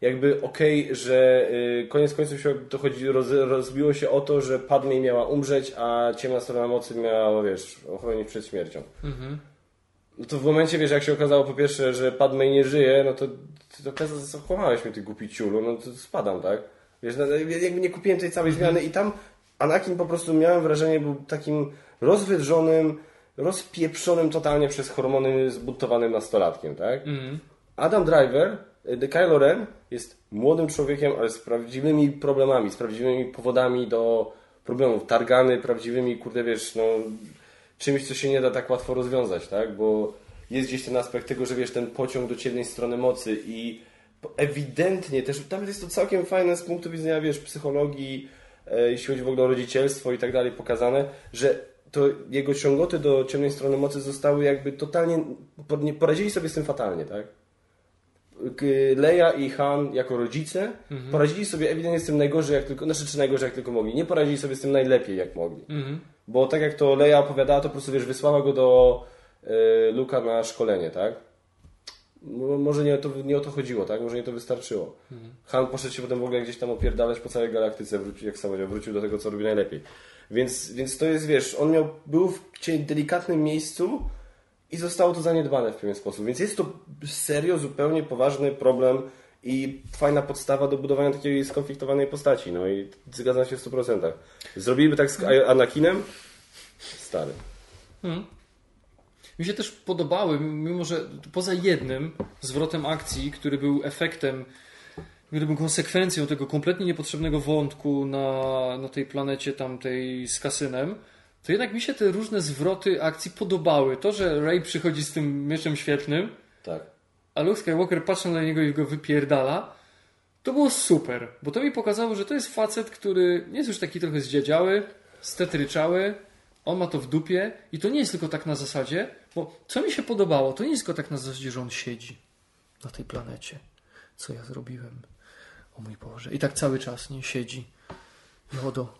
Jakby okej, że y, koniec końców się to chodzi, roz, rozbiło się o to, że Padmé miała umrzeć, a ciemna strona mocy miała, wiesz, ochronić przed śmiercią. No to w momencie, wiesz, jak się okazało po pierwsze, że Padmé nie żyje, no to to okłamałeś mnie, ty głupi ciulu, no to spadam, tak? Wiesz, no, jakby nie kupiłem tej całej zmiany i tam Anakin po prostu miałem wrażenie, był takim rozwydrzonym, rozpieprzonym totalnie przez hormony zbudowanym nastolatkiem, tak? Adam Driver, y, Kylo Ren jest młodym człowiekiem, ale z prawdziwymi problemami, z prawdziwymi powodami do problemów, targany prawdziwymi, kurde wiesz, no czymś, co się nie da tak łatwo rozwiązać, tak? Bo jest gdzieś ten aspekt tego, że wiesz, ten pociąg do ciemnej strony mocy i ewidentnie też, tam jest to całkiem fajne z punktu widzenia, wiesz, psychologii, jeśli chodzi w ogóle o rodzicielstwo i tak dalej, pokazane, że to jego ciągoty do ciemnej strony mocy zostały jakby totalnie, nie poradzili sobie z tym fatalnie, tak? Leia i Han jako rodzice poradzili sobie ewidentnie z tym najgorzej jak tylko, znaczy czy najgorzej jak tylko mogli. Nie poradzili sobie z tym najlepiej jak mogli. Bo tak jak to Leia opowiadała, to po prostu wiesz, wysłała go do y, Luka na szkolenie, tak? Mo- Może nie o, to, nie o to chodziło, tak? Może nie to wystarczyło. Han poszedł się potem w ogóle gdzieś tam opierdalać po całej galaktyce, wrócił, jak sam powiedział, wrócił do tego, co robi najlepiej. Więc, więc to jest, wiesz, on miał, był w delikatnym miejscu i zostało to zaniedbane w pewien sposób. Więc jest to serio, zupełnie poważny problem i fajna podstawa do budowania takiej skonfliktowanej postaci. No i zgadzam się w 100%. Zrobiliby tak z Anakinem? Stary. Mi się też podobały, mimo że poza jednym zwrotem akcji, który był efektem, który był konsekwencją tego kompletnie niepotrzebnego wątku na, na tej planecie tamtej z kasynem, to jednak mi się te różne zwroty akcji podobały. To, że Ray przychodzi z tym mieczem świetnym, Tak. a Luke Skywalker patrzy na niego i go wypierdala, to było super, bo to mi pokazało, że to jest facet, który jest już taki trochę zdziedziały, stetryczały, on ma to w dupie i to nie jest tylko tak na zasadzie, bo co mi się podobało, to nie jest tylko tak na zasadzie, że on siedzi na tej planecie. Co ja zrobiłem? O mój Boże. I tak cały czas nie siedzi. Jodo,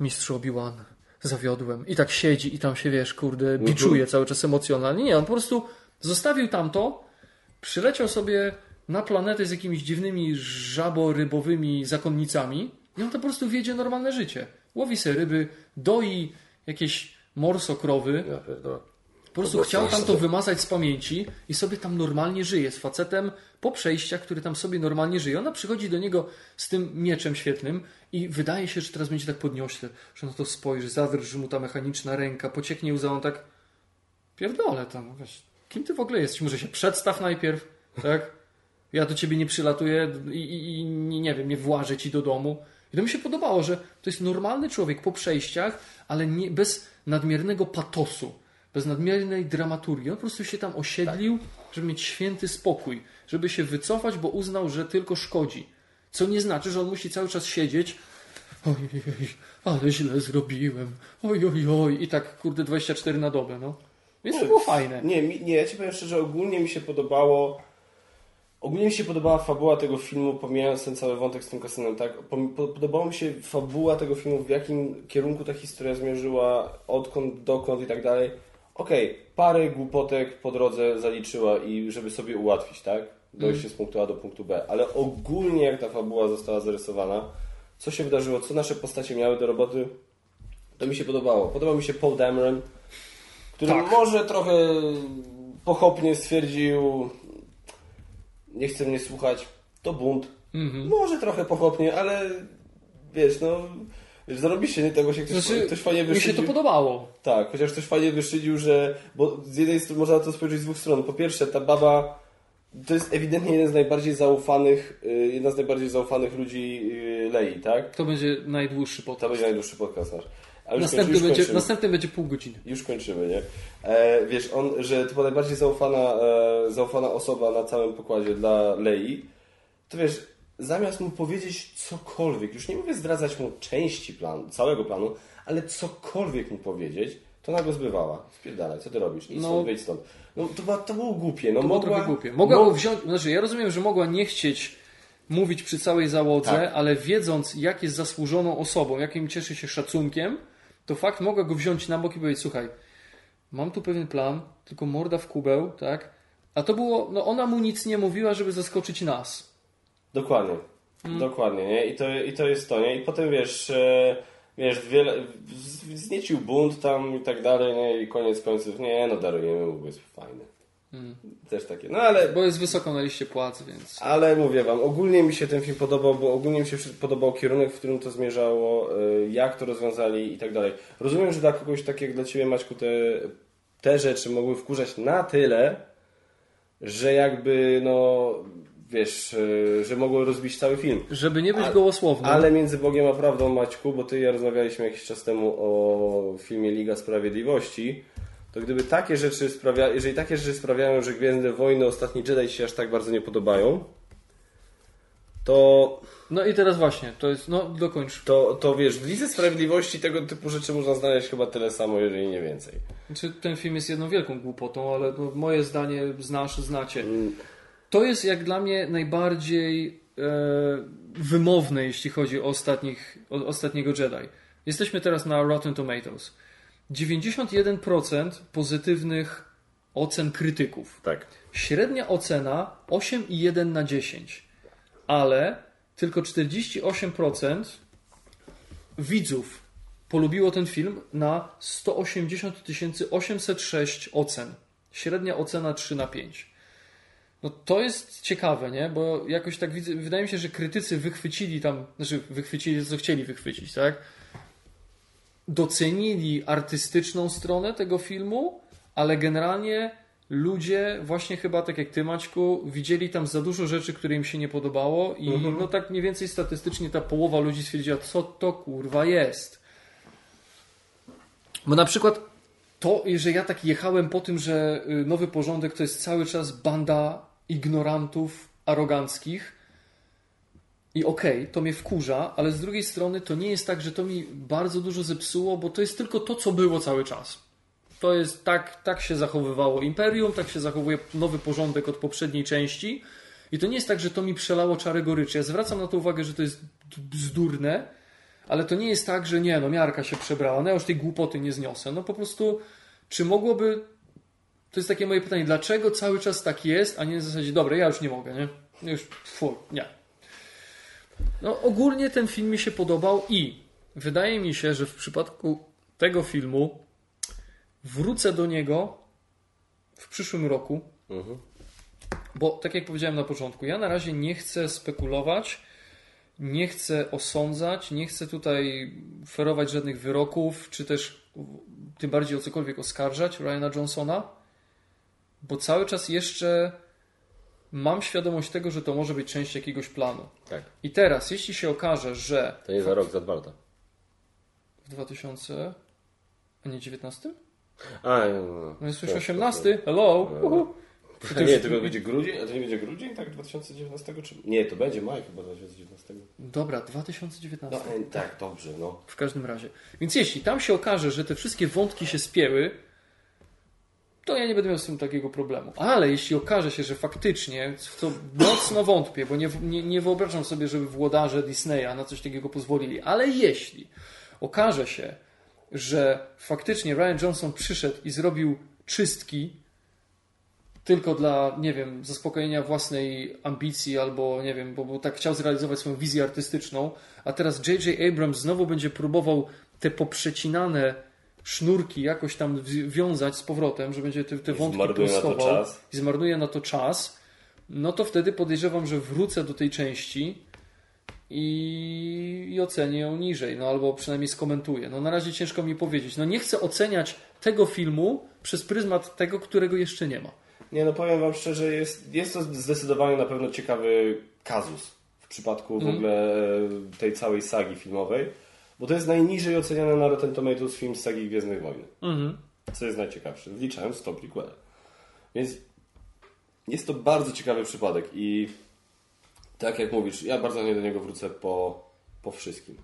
mistrzu Obi-Wan, zawiodłem. I tak siedzi i tam się, wiesz, kurde, biczuje cały czas emocjonalnie. Nie, on po prostu zostawił tamto, przyleciał sobie na planetę z jakimiś dziwnymi żaborybowymi zakonnicami i on to po prostu wiedzie normalne życie. Łowi sobie ryby, doi jakieś morsokrowy, Ja pierdolę. Po prostu chciał tam to wymazać z pamięci i sobie tam normalnie żyje z facetem po przejściach, który tam sobie normalnie żyje. Ona przychodzi do niego z tym mieczem świetnym i wydaje się, że teraz będzie tak podniośle, że na to spojrzy, zadrży mu ta mechaniczna ręka, pocieknie łza, on tak pierdolę tam, wiesz, kim ty w ogóle jesteś? Może się przedstaw najpierw, tak? Ja do ciebie nie przylatuję i, i, i nie, nie wiem, nie włażę ci do domu. I to mi się podobało, że to jest normalny człowiek po przejściach, ale nie, bez nadmiernego patosu, bez nadmiernej dramaturgii. On po prostu się tam osiedlił, żeby mieć święty spokój, żeby się wycofać, bo uznał, że tylko szkodzi. Co nie znaczy, że on musi cały czas siedzieć. Ojej, ale źle zrobiłem. Oj, oj, oj. I tak, kurde, 24 na dobę, no. Więc to było fajne. Nie, nie, ja ci powiem szczerze, ogólnie mi się podobało. Ogólnie mi się podobała fabuła tego filmu, pomijając ten cały wątek z tym kasynem, tak? Podobała mi się fabuła tego filmu, w jakim kierunku ta historia zmierzyła, odkąd, dokąd i tak dalej. Okej, parę głupotek po drodze zaliczyła i żeby sobie ułatwić, tak? Dojście z punktu A do punktu B, ale ogólnie jak ta fabuła została zarysowana, co się wydarzyło, co nasze postacie miały do roboty, to mi się podobało. Podobał mi się Paul Dameron, który Tak. może trochę pochopnie stwierdził, nie chce mnie słuchać, to bunt. Mhm. Może trochę pochopnie, ale wiesz, no, zarobiście nie tego się ktoś, Znaczy, ktoś fajnie mi się wyszydził. to podobało. Tak, chociaż ktoś fajnie wyszydził, że, bo z jednej strony można na to spojrzeć z dwóch stron. Po pierwsze, ta baba to jest ewidentnie jeden z najbardziej zaufanych, y, jedna z najbardziej zaufanych ludzi y, Lei, tak? To będzie najdłuższy To podcast. będzie najdłuższy podcast nasz. Następny kończy- będzie, następny będzie pół godziny. Już kończymy, nie? E, wiesz, on, że to była najbardziej zaufana, e, zaufana osoba na całym pokładzie dla Lei, to wiesz, zamiast mu powiedzieć cokolwiek, już nie mówię zdradzać mu części planu, całego planu, ale cokolwiek mu powiedzieć, to nagle zbywała. Spierdalaj, co ty robisz? Idź No. stąd, wyjdź stąd. No to, była, to było głupie. No, To było mogła, trochę głupie. Mogła mo- go wziąć, znaczy ja rozumiem, że mogła nie chcieć mówić przy całej załodze, Tak. ale wiedząc jak jest zasłużoną osobą, jakim cieszy się szacunkiem, to fakt mogę go wziąć na bok i powiedzieć, słuchaj, mam tu pewien plan, tylko morda w kubeł, tak? A to było, no ona mu nic nie mówiła, żeby zaskoczyć nas. Dokładnie. Mm. Dokładnie, nie? I to, I to jest to, nie? I potem wiesz, e, wiesz, wiele, z- wzniecił bunt tam i tak dalej, nie? I koniec końców, nie, no darujemy mu, jest fajny. Też takie, no ale, Bo jest wysoko na liście płac, więc. ale mówię wam, ogólnie mi się ten film podobał, bo ogólnie mi się podobał kierunek, w którym to zmierzało, e, jak to rozwiązali i tak dalej. Rozumiem, że dla kogoś tak jak dla Ciebie Maćku te, te rzeczy mogły wkurzać na tyle, że jakby, no, wiesz, e, że mogły rozbić cały film. Żeby nie być Ale- gołosłownym. Ale między Bogiem a prawdą, Maćku, bo ty i ja rozmawialiśmy jakiś czas temu o filmie Liga Sprawiedliwości, to gdyby takie rzeczy sprawia, jeżeli takie rzeczy sprawiają, że Gwiezdne Wojny, Ostatni Jedi ci się aż tak bardzo nie podobają, to, No i teraz właśnie, to jest, no dokończ. to, to wiesz, w Lidze Sprawiedliwości tego typu rzeczy można znaleźć chyba tyle samo, jeżeli nie więcej. Znaczy, ten film jest jedną wielką głupotą, ale no, moje zdanie znasz, znacie. To jest jak dla mnie najbardziej e, wymowne, jeśli chodzi o, ostatnich, o ostatniego Jedi. Jesteśmy teraz na Rotten Tomatoes. 91% pozytywnych ocen krytyków. Tak. Średnia ocena 8,1 na 10, ale tylko 48% widzów polubiło ten film na 180 806 ocen. Średnia ocena 3 na 5. No to jest ciekawe, nie? Bo jakoś tak widzę, wydaje mi się, że krytycy wychwycili tam, znaczy wychwycili co chcieli wychwycić, tak? Docenili artystyczną stronę tego filmu, ale generalnie ludzie, właśnie chyba tak jak ty Maćku, widzieli tam za dużo rzeczy, które im się nie podobało i no tak mniej więcej statystycznie ta połowa ludzi stwierdziła, co to kurwa jest. Bo na przykład to, że ja tak jechałem po tym, że y, nowy porządek to jest cały czas banda ignorantów aroganckich i okej, to mnie wkurza, ale z drugiej strony to nie jest tak, że to mi bardzo dużo zepsuło, bo to jest tylko to, co było cały czas. To jest tak, tak się zachowywało Imperium, tak się zachowuje nowy porządek od poprzedniej części. I to nie jest tak, że to mi przelało czarę goryczy. Ja zwracam na to uwagę, że to jest bzdurne, ale to nie jest tak, że nie, no miarka się przebrała, no ja już tej głupoty nie zniosę. No po prostu, czy mogłoby. To jest takie moje pytanie, dlaczego cały czas tak jest, a nie w zasadzie, dobra, ja już nie mogę, nie? Już, full, nie. No ogólnie ten film mi się podobał i wydaje mi się, że w przypadku tego filmu wrócę do niego w przyszłym roku, Mhm. bo tak jak powiedziałem na początku, ja na razie nie chcę spekulować, nie chcę osądzać, nie chcę tutaj ferować żadnych wyroków, czy też tym bardziej o cokolwiek oskarżać Ryana Johnsona, bo cały czas jeszcze mam świadomość tego, że to może być część jakiegoś planu. Tak. I teraz, jeśli się okaże, że To nie za rok, za dwa lata. w 2000, a nie 19? A, no, no. No jest już 18, hello! To nie, to będzie grudzień? A to nie będzie grudzień, tak? 2019? Czy... Nie, to będzie maj chyba 2019. Dobra, 2019. No, e, tak, dobrze, no. W każdym razie. Więc jeśli tam się okaże, że te wszystkie wątki się spięły, to ja nie będę miał z tym takiego problemu. Ale jeśli okaże się, że faktycznie, w co mocno wątpię, bo nie, nie, nie wyobrażam sobie, żeby włodarze Disneya na coś takiego pozwolili, ale jeśli okaże się, że faktycznie Ryan Johnson przyszedł i zrobił czystki tylko dla, nie wiem, zaspokojenia własnej ambicji albo, nie wiem, bo, bo tak chciał zrealizować swoją wizję artystyczną, a teraz J.J. Abrams znowu będzie próbował te poprzecinane sznurki jakoś tam wi- wiązać z powrotem, że będzie te, te I wątki zmarnuje na to prostował czas. i zmarnuje na to czas, no to wtedy podejrzewam, że wrócę do tej części i, i ocenię ją niżej, no albo przynajmniej skomentuję. No na razie ciężko mi powiedzieć. No nie chcę oceniać tego filmu przez pryzmat tego, którego jeszcze nie ma. Nie, no powiem Wam szczerze, jest, jest to zdecydowanie na pewno ciekawy kazus w przypadku w ogóle e, tej całej sagi filmowej, bo to jest najniżej oceniany na Rotten Tomatoes film z sagi Gwiezdnych Wojen. Co jest najciekawsze, wliczając to prequel. Więc jest to bardzo ciekawy przypadek i tak jak mówisz, ja bardzo nie do niego wrócę po, po wszystkim.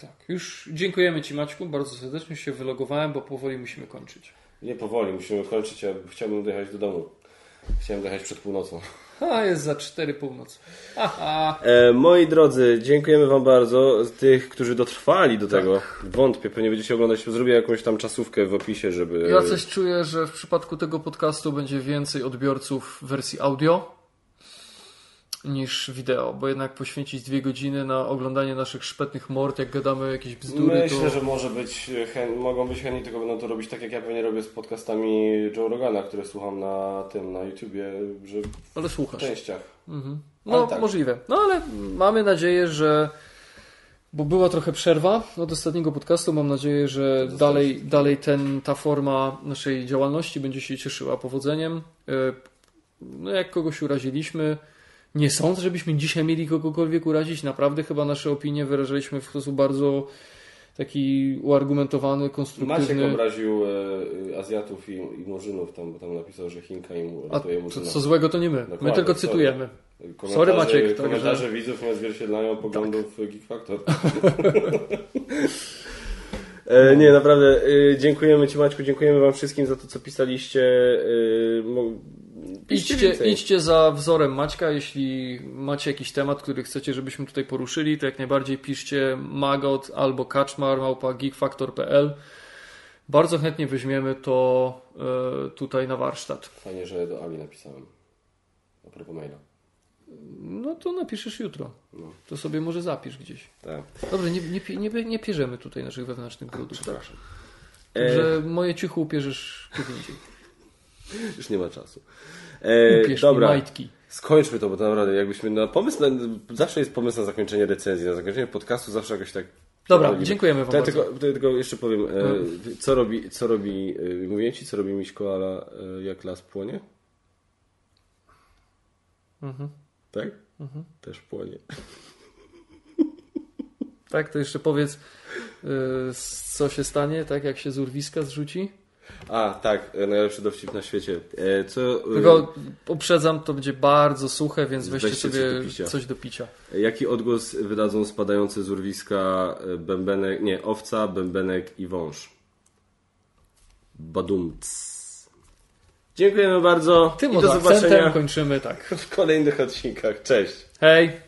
Tak. Już dziękujemy Ci Maćku, bardzo serdecznie się wylogowałem, bo powoli musimy kończyć. Nie powoli, musimy kończyć, ja chciałbym dojechać do domu. Chciałem dojechać przed północą. A, jest za 4 północ. Aha. E, moi drodzy, dziękujemy Wam bardzo. Tych, którzy dotrwali do tego. Wątpię, pewnie będziecie oglądać. Zrobię jakąś tam czasówkę w opisie, żeby. Ja coś czuję, że w przypadku tego podcastu będzie więcej odbiorców w wersji audio niż wideo, bo jednak poświęcić dwie godziny na oglądanie naszych szpetnych mord, jak gadamy jakieś bzdury, Myślę, to... że może być, chę- mogą być chętni, tylko będą to robić tak jak ja pewnie robię z podcastami Joe Rogana, które słucham na tym, na YouTubie, że Ale w słuchasz. częściach. No, Ale tak. możliwe. No ale mamy nadzieję, że. Bo była trochę przerwa od ostatniego podcastu. Mam nadzieję, że dalej, dalej ten, ta forma naszej działalności będzie się cieszyła powodzeniem. E, No, jak kogoś uraziliśmy, nie sądzę, żebyśmy dzisiaj mieli kogokolwiek urazić. Naprawdę chyba nasze opinie wyrażaliśmy w sposób bardzo taki uargumentowany, Maciek konstruktywny. obraził e, Azjatów i, i Murzynów, tam, bo tam napisał, że Chinka im A ratuje co, Murzyna. co złego to nie my. My Dokładnie, tylko sorry. cytujemy. Komentarze- Sorry, Maciek, także- Komentarze widzów nie odzwierciedlają poglądów Geek Factor. E, nie, naprawdę e, dziękujemy Ci Maćku, dziękujemy Wam wszystkim za to, co pisaliście. E, Idźcie, idźcie za wzorem Maćka, jeśli macie jakiś temat, który chcecie, żebyśmy tutaj poruszyli, to jak najbardziej piszcie magot albo kaczmar małpa geekfactor.pl. Bardzo chętnie weźmiemy to e, tutaj na warsztat. Fajnie, że do Ali napisałem. A propos maila. No to napiszesz jutro. No. To sobie może zapisz gdzieś. Tak. Dobrze, nie, nie, nie, nie pierzemy tutaj naszych wewnętrznych brudów. Przepraszam. Także moje ciuchu upierzesz kiedy indziej. Już nie ma czasu. E, dobra, majtki. skończmy to, bo to naprawdę jakbyśmy na pomysł, na, zawsze jest pomysł na zakończenie recenzji, na zakończenie podcastu zawsze jakoś tak... Dobra, Robimy. dziękujemy Wam ja bardzo. tylko, tylko jeszcze powiem, e, co robi, co robi, e, mówię Ci, co robi miś koala, e, jak las płonie? Mhm. Tak? Też płonie. Tak, to jeszcze powiedz, e, co się stanie, tak jak się z urwiska zrzuci. A, tak, e, najlepszy dowcip na świecie. E, co, e, Tylko uprzedzam, to będzie bardzo suche, więc weźcie Weźcie sobie coś do picia. coś do picia. Jaki odgłos wydadzą spadające z urwiska bębenek, nie, owca, bębenek i wąż? Badumc. Dziękujemy bardzo Tym i do zobaczenia kończymy tak. w kolejnych odcinkach. Cześć! Hej!